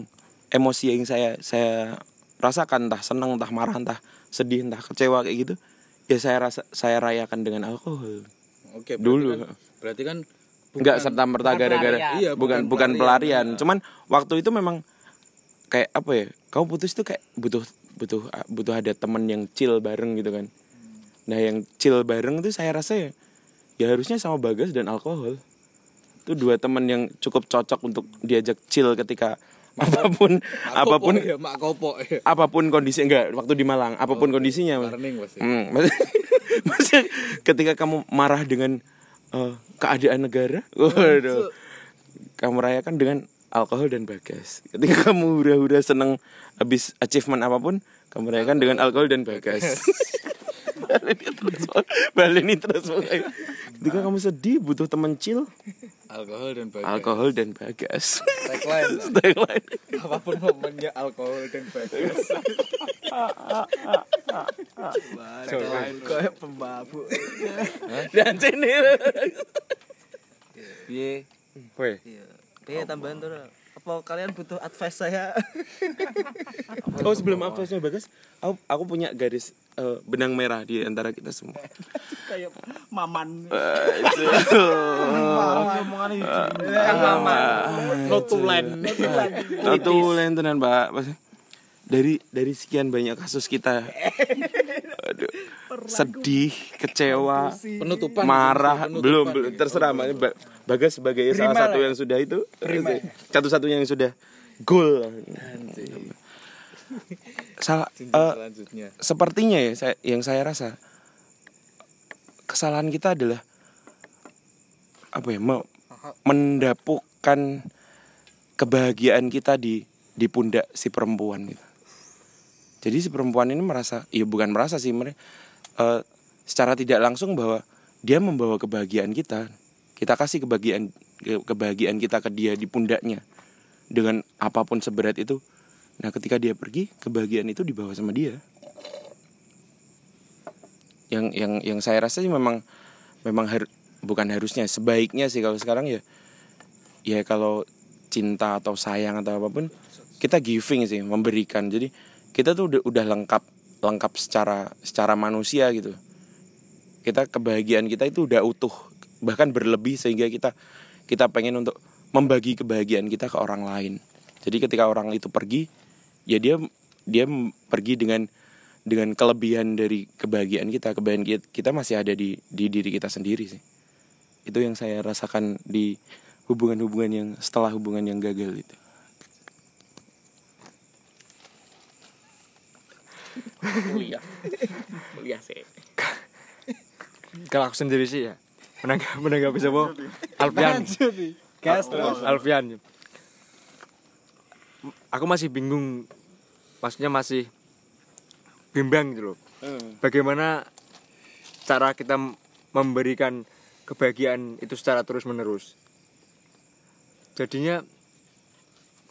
emosi yang saya saya rasakan entah senang entah marah entah sedih entah kecewa kayak gitu ya saya rasa saya rayakan dengan alkohol. Oke, dulu. Berarti kan nggak serta merta gara-gara Iya, bukan bukan pelarian cuman waktu itu memang kayak apa ya kamu putus itu kayak butuh butuh butuh ada temen yang chill bareng gitu kan. Nah yang chill bareng itu saya rasa ya ya harusnya sama bagas dan alkohol. Itu dua temen yang cukup cocok untuk diajak chill ketika apa pun apa pun ya, mak kopok ya. apa pun kondisi enggak waktu di Malang apa pun kondisinya Mas. Warning pasti. Hmm, maksudnya ketika kamu marah dengan eh, keadaan negara, waduh, kamu rayakan dengan alkohol dan bagas. Ketika kamu hura-hura seneng habis achievement apa pun, kamu rayakan dengan alkohol dan bagas. Baleni terus, baleni terus. Ketika kamu sedih butuh temen chill, Alkohol dan bagas. alkohol dan bagas. Tagline. Tagline. Apa pun momennya alkohol dan bagas. Kayak pemabuk. Dan sini. Piye? Kowe. Iya. Piye tambahan tuh? Apa kalian butuh advice saya. Oh sebelum advice-nya bagus, aku, aku punya garis eh, benang merah di antara kita semua. kayak maman. Eh, itu. notulen Notulen tenan, Pak. Dari dari sekian banyak kasus kita. Aduh, sedih, kecewa, Penutupan. marah, Penutupan. belum belum terserah Mas. Ba- Bagas sebagai salah satu yang sudah itu, satu-satunya yang sudah gol. Salah eh, Selanjutnya. sepertinya ya saya, yang saya rasa kesalahan kita adalah apa ya me- mendapukkan kebahagiaan kita di di pundak si perempuan gitu. Jadi si perempuan ini merasa, ya bukan merasa sih, mere- eh, secara tidak langsung bahwa dia membawa kebahagiaan kita. Kita kasih kebahagiaan ke- kebahagiaan kita ke dia di pundaknya dengan apa pun seberat itu. Nah, ketika dia pergi, kebahagiaan itu dibawa sama dia. Yang yang yang saya rasa sih memang memang har- bukan harusnya, sebaiknya sih kalau sekarang ya ya kalau cinta atau sayang atau apa pun kita giving sih, memberikan. Jadi kita tuh udah, udah lengkap lengkap secara secara manusia gitu. Kita kebahagiaan kita itu udah utuh, bahkan berlebih sehingga kita kita pengen untuk membagi kebahagiaan kita ke orang lain. Jadi ketika orang itu pergi, ya dia dia pergi dengan dengan kelebihan dari kebahagiaan kita, kebahagiaan ki- kita masih ada di di diri kita sendiri sih. Itu yang saya rasakan di hubungan-hubungan yang setelah hubungan yang gagal itu. Kuliah. Kuliah sih kalau aku sendiri sih ya menanggap menanggapi siapa Alfian. Alfian. Aku masih bingung maksudnya masih bimbang gitu loh. Bagaimana cara kita memberikan kebahagiaan itu secara terus menerus jadinya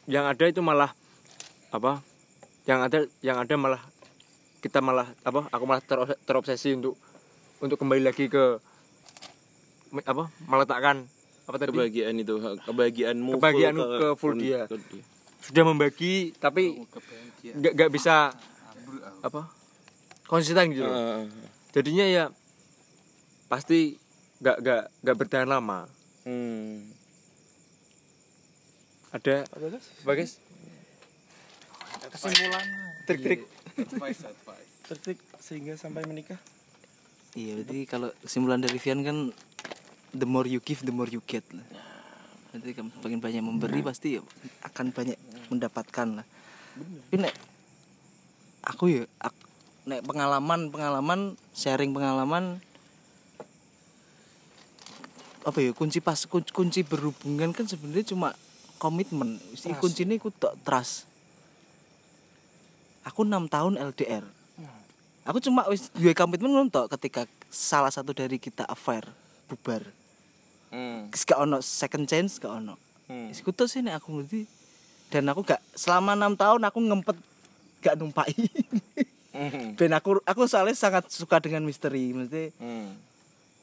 yang ada itu malah apa yang ada yang ada malah kita malah apa aku malah terobs- terobsesi untuk untuk kembali lagi ke apa meletakkan apa tadi? Kebahagiaan itu, kebahagiaanmu full Kebahagiaanmu ke full dia. sudah membagi tapi nggak nggak bisa apa konsisten gitu loh. Heeh. jadinya ya pasti nggak nggak nggak bertahan lama. Hmm. ada? Apa guys trik-trik Tertik sehingga sampai menikah. iya berarti kalau kesimpulan dari Vian kan the more you give the more you get lah. Berarti kan semakin banyak memberi pasti ya akan banyak mendapatkan lah. Tapi nek aku ya ak- nek pengalaman pengalaman sharing pengalaman apa ya kunci pas kun- kunci berhubungan kan sebenarnya cuma komitmen. Si kuncinya aku tok trust aku enam tahun LDR aku cuma wis dua komitmen ngono tok ketika salah satu dari kita affair bubar Hmm. Gak ono second chance gak ono Hmm. Kudu sih nek aku ngerti dan aku gak selama enam tahun aku ngempet gak numpai Hmm. dan aku aku soalnya sangat suka dengan misteri mesti Hmm.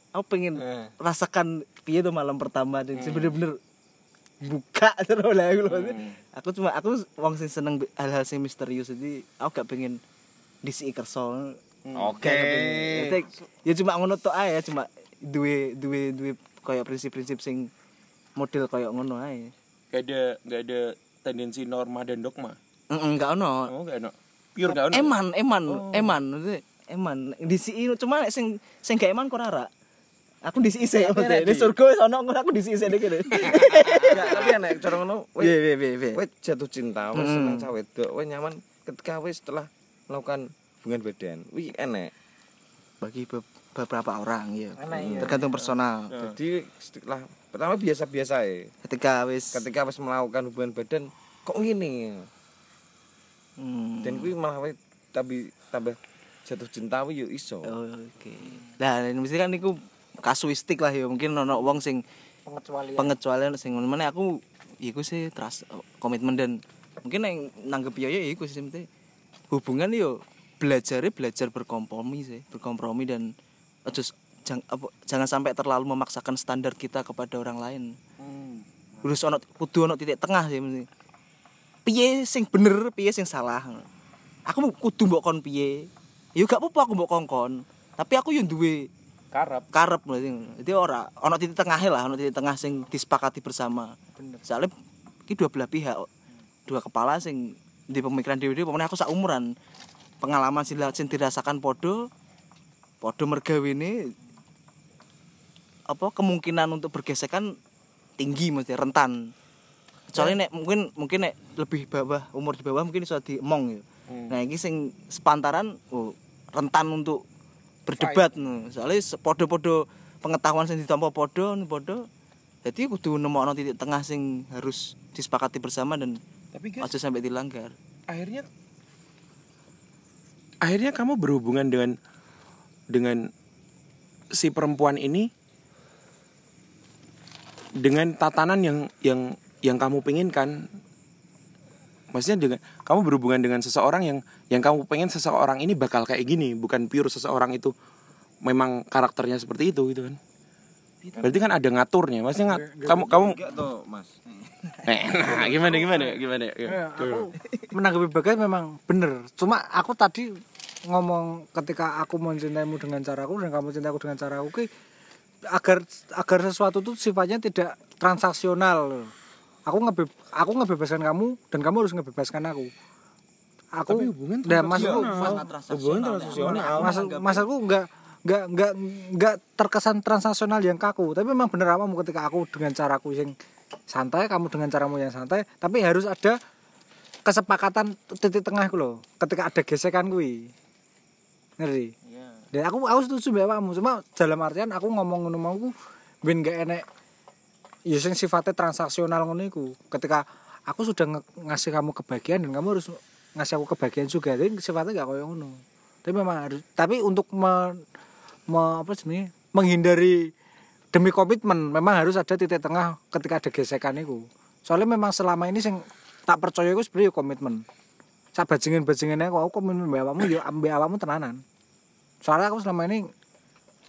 aku pengen Eh. rasakan piye tuh malam pertama dan bener-bener buka terus lah aku. Hmm. aku cuma aku wong sing seneng hal-hal sing misterius jadi aku gak pengen disi kerso Oke. ya cuma ngono tok ae ya cuma duwe duwe duwe kayak prinsip-prinsip sing model kayak ngono ae Gak ada gak ada tendensi norma dan dogma. Heeh, gak ono. Oh, gak ada. Pure gak ada. Eman, eman, eman, maksudnya eman. Disi cuma nek sing sing gak eman kok ora. Aku disi sik maksudnya. Di surga wis ono aku disi sik dek. Enggak, tapi enek cara ngono. wis- Piye piye piye. Wis jatuh cinta, wis seneng cah wedok, wis nyaman ketika wis setelah melakukan hubungan badan. Wih enek. Bagi be- beberapa orang ya. Tergantung personal. Jadi setelah pertama biasa-biasa ya. Ketika wis Ketika wis melakukan hubungan badan kok ngene. Hmm. Dan kuwi malah wis tapi tambah jatuh cinta yo iso. Oh, Oke. Lah, ini mesti kan niku kasuistik lah ya. Mungkin ono wong sing pengecualian. Pengecualian sing meneh aku iku sih trust oh, komitmen dan mungkin yang nanggep yo ya iku sih mesti hubungan yo belajarnya belajar berkompromi sih, berkompromi dan aja jang, apa, jangan sampai terlalu memaksakan standar kita kepada orang lain. Harus ono kudu ono titik tengah sih mesti. piye sing bener piye sing salah aku kudu mbok kon piye ya gak apa-apa aku mbok kongkon tapi aku yo duwe karep. Karep berarti. Jadi ora ono titik tengah lah ono titik tengah sing disepakati bersama. Soalnya iki dua belah pihak. Dua kepala sing di pemikiran dewi dewi pokoknya aku sak umuran pengalaman sing, sing dirasakan podo podo mergawini apa kemungkinan untuk bergesekan tinggi mesti rentan. Kecuali nek mungkin mungkin nek lebih bawah umur di bawah mungkin bisa diemong ya. Nah ini sing sepantaran oh, rentan untuk berdebat no. soalnya podo-podo pengetahuan sing ditampa podo podo jadi kudu nemokno titik tengah sing harus disepakati bersama dan Tapi guys, aja sampai dilanggar akhirnya akhirnya kamu berhubungan dengan dengan si perempuan ini dengan tatanan yang yang yang kamu penginkan maksudnya dengan kamu berhubungan dengan seseorang yang yang kamu pengen seseorang ini bakal kayak gini bukan pure seseorang itu memang karakternya seperti itu gitu kan? Berarti kan ada ngaturnya. Maksudnya ngat, kamu kamu Enggak toh, Mas. Eh, nah gimana gimana gimana? Ya, aku menanggapi bagai memang bener. Cuma aku tadi ngomong ketika aku mencintaimu dengan caraku dan kamu cintai aku dengan caraku ki agar agar sesuatu itu sifatnya tidak transaksional loh. Aku ngebe aku ngebebaskan kamu dan kamu harus ngebebaskan aku. Aku Tapi hubungan dan maksudku hubungan transaksional maksud maksudku enggak enggak enggak enggak terkesan transaksional yang kaku. Tapi memang bener apa ketika aku dengan caraku yang santai kamu dengan caramu yang santai tapi harus ada kesepakatan titik tengah loh ketika ada gesekan kuwi ngerti? Dan aku aku setuju mbak kamu cuma dalam artian aku ngomong ngono mau ku ben gak enek ya sing sifatnya transaksional ngono iku. Ketika aku sudah ngasih kamu kebahagiaan dan kamu harus ngasih aku kebahagiaan juga jadi sifatnya gak kayak ngono. Tapi memang harus tapi untuk me, me- apa sebenarnya menghindari demi komitmen memang harus ada titik tengah ketika ada gesekan itu soalnya memang selama ini sing tak percaya itu sebenarnya ya komitmen. Sak bajingan bajingannya kok aku komitmen mbak awakmu ya ambek awakmu tenanan. Soalnya aku selama ini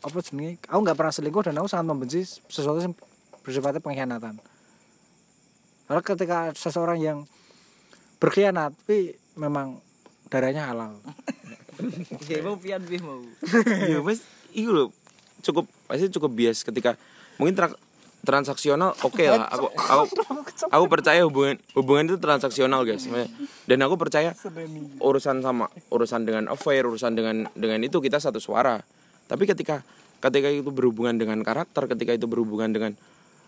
apa jenenge aku nggak pernah selingkuh dan aku sangat membenci sesuatu yang bersifatnya pengkhianatan. Karena ketika seseorang yang berkhianat tapi memang darahnya halal. Ya mau pian bih mau. Iya mas, itu loh cukup pasti cukup bias ketika mungkin tra- transaksional oke lah aku aku aku percaya hubungan hubungan itu transaksional guys dan aku percaya urusan sama urusan dengan affair urusan dengan dengan itu kita satu suara. Tapi ketika ketika itu berhubungan dengan karakter ketika itu berhubungan dengan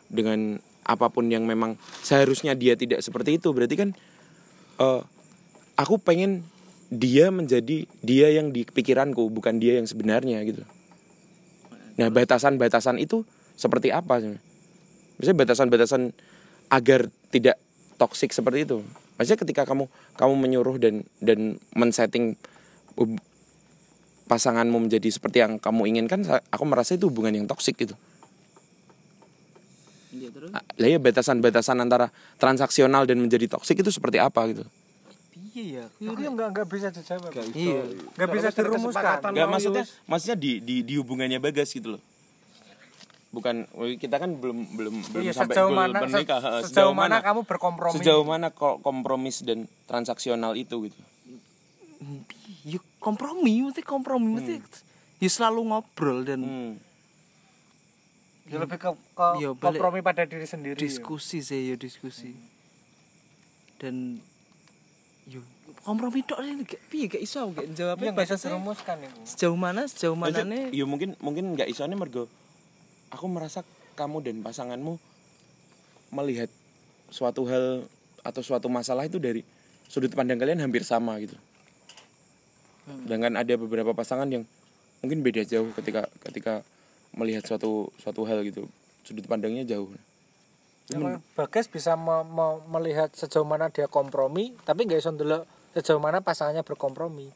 dengan apa pun yang memang seharusnya dia tidak seperti itu. Berarti kan eh, aku pengen dia menjadi dia yang di pikiranku bukan dia yang sebenarnya gitu. Nah batasan-batasan itu seperti apa sih? Maksudnya batasan-batasan agar tidak toksik seperti itu. Maksudnya ketika kamu kamu menyuruh dan dan men-setting pasanganmu menjadi seperti yang kamu inginkan aku merasa itu hubungan yang toksik gitu iya terus? Ah, lah ya batasan-batasan antara transaksional dan menjadi toksik itu seperti apa gitu? Iya ya aku yang nggak nggak bisa dijawab. Iya. nggak bisa dirumuskan. Enggak maksudnya maksudnya di di di hubungannya Bagas gitu loh. Bukan kita kan belum belum belum Iya, sampai sejauh belum mana menikah. se- Heeh, sejauh mana kamu berkompromi? Sejauh mana ko- kompromis dan transaksional itu gitu. ya kompromi mesti kompromi mesti ya selalu ngobrol dan Hmm. Ya, lebih ke, ke Iya, balik- kompromi pada diri sendiri diskusi sih ya diskusi. Dan yo kompromi tok ini gak piye gak iso gak ya jawabnya nggak bisa batasnya dirumuskan itu sejauh mana sejauh mana nih ya mungkin mungkin nggak isone mergo aku merasa kamu dan pasanganmu melihat suatu hal atau suatu masalah itu dari sudut pandang kalian hampir sama gitu. Sedangkan ada beberapa pasangan yang mungkin beda jauh ketika ketika melihat suatu suatu hal gitu. Sudut pandangnya jauh. Emang Bagas bisa me- me- melihat sejauh mana dia kompromi tapi nggak bisa ndelok sejauh mana pasangannya berkompromi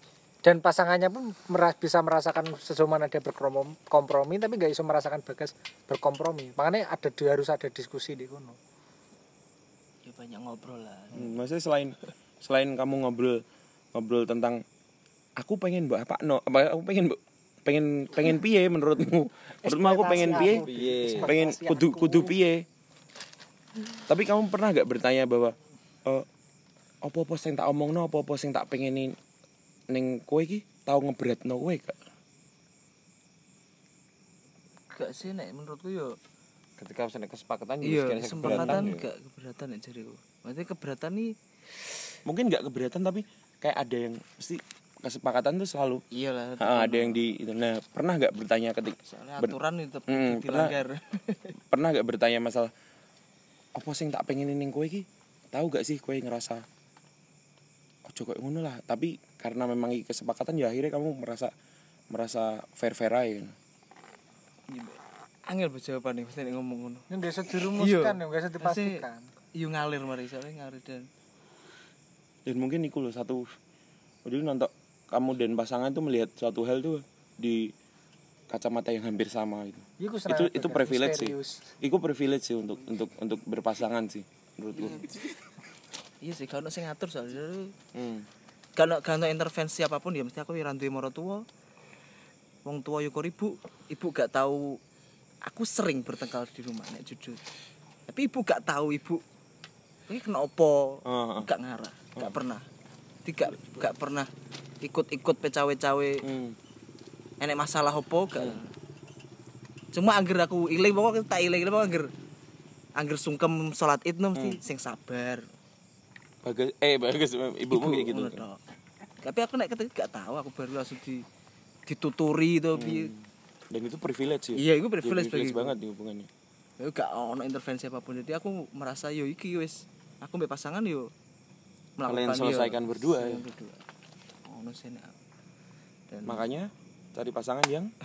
dan pasangannya pun mera- bisa merasakan sejauh mana dia berkompromi kompromi, tapi nggak bisa merasakan Bagas berkompromi makanya ada harus ada diskusi di kono ya banyak ngobrol lah Hmm, maksudnya selain selain kamu ngobrol ngobrol tentang aku pengen mbak apa no apa aku pengen mbak pengen pengen piye menurutmu? Menurutmu aku pengen piye? pengen kudu kudu piye? Tapi kamu pernah gak bertanya bahwa eh, apa-apa sing tak omongno apa-apa sing tak pengenin ning kowe iki tau ngeberatno kowe gak? Gak sih nek menurutku yo. Ketika misalnya kesepakatan iya kesepakatan gak keberatan nek jariku maksudnya keberatan nih mungkin gak keberatan tapi kayak ada yang mesti kesepakatan tuh selalu. Iyalah Ha, ada yang di itu. nah pernah gak bertanya ketik soalnya ber- aturan itu Hmm, dilanggar pernah gak bertanya masalah apa sing tak pengen ning kowe iki? Tahu gak sih kowe ngerasa ojo kok ngono lah? Tapi karena memang iki kesepakatan ya akhirnya kamu merasa merasa fair fair aja angel jawaban nih mesti nek ngomong ngono. Ini biasa dirumuskan ya, biasa Pasti dipastikan. yo ngalir mari. Soalnya ngalir dan dan mungkin itu loh satu dulu nonton kamu dan pasangan tuh melihat suatu hal tuh di kacamata yang hampir sama gitu. Iku itu itu kan, privilege sih. itu privilege sih untuk untuk untuk berpasangan sih menurutku iya sih kalau sing ngatur soalnya. Hmm. kalau kalau intervensi apa pun ya mesti aku ya randuwe moro tua wong tua yo kok ibu ibu gak tahu. Aku sering bertengkar di rumah nek jujur. Tapi ibu gak tahu ibu ini kena opo? Ah, ah. gak ngarah gak pernah. Tidak gak pernah ikut-ikut pecawe-cawe. Hmm. enek masalah opo gak. Cuma angger aku iling pokoknya tak iling pokoknya angger angger sungkem sholat id mesti sing sabar. Bagus eh bagus ibumu kayak gitu. tok. tapi aku nek ketika gak tahu aku baru langsung di dituturi to piye. Dan itu privilege sih. Iya, itu Ya, privilege bagiku. banget nih hubungannya. Ya gak ono intervensi apa pun. Jadi aku merasa yo iki wis aku mbek pasangan yo Kalian yo, selesaikan berdua, ya? selesaikan berdua ono sih nek aku. dan makanya cari pasangan yang.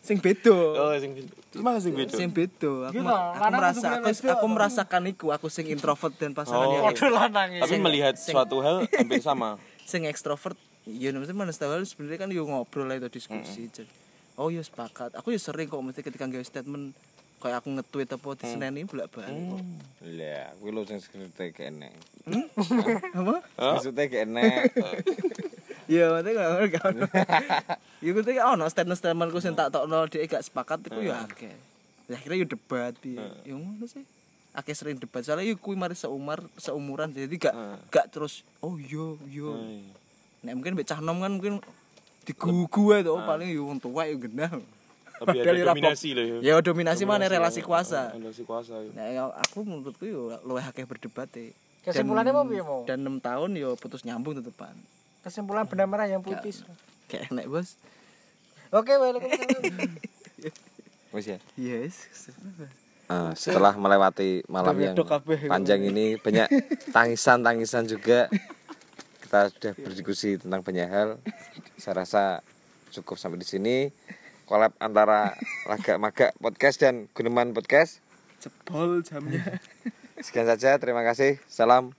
Sing beda. Oh sing terus malah sing beda. Sing beda. Aku, Gitu, ma- aku merasa aku, aku merasakan iku aku sing introvert dan pasangan Oh. yang lanang ya. tapi melihat suatu hal hampir sama. Sing ekstrovert ya maksudnya mana tahu sebenarnya kan yo ngobrol lah itu diskusi jadi oh yo sepakat. Aku yo sering kok mesti ketika nggak statement kayak aku nge-tweet apa di Senin ini bolak balik kok Lah, kuwi lho sing skripte kene. apa Maksudnya kene. Iya, maksudnya gak ngono gak ono. Ya kuwi kan ono statement-statementku sing tak tokno dhek gak sepakat iku ya akeh. Ya akhirnya yo debat piye. Ya ngono sih. Akeh sering debat soalnya yo kuwi mari seumur seumuran jadi gak gak terus oh iya iya. Nek mungkin mbek cah nom kan mungkin digugu ae to paling yo wong tuwa yo genah. Tapi ada dominasi lah ya Ya dominasi mana relasi kuasa. relasi kuasa ya. Nah, ya aku menurutku yo luwih akeh berdebat e. Kesimpulannya apa piye mau? Dan 6 tahun yo putus nyambung tetepan. Kesimpulan benang merah yang putih. Kayak enek, Bos. Oke, welcome. Wis ya. Yes. Ah, setelah melewati malam yang panjang ini banyak tangisan-tangisan juga. Kita sudah berdiskusi tentang banyak hal. Saya rasa cukup sampai di sini. Collab antara Lagak Magak Podcast dan Guneman Podcast. Jebol jamnya. Sekian saja, terima kasih. Salam.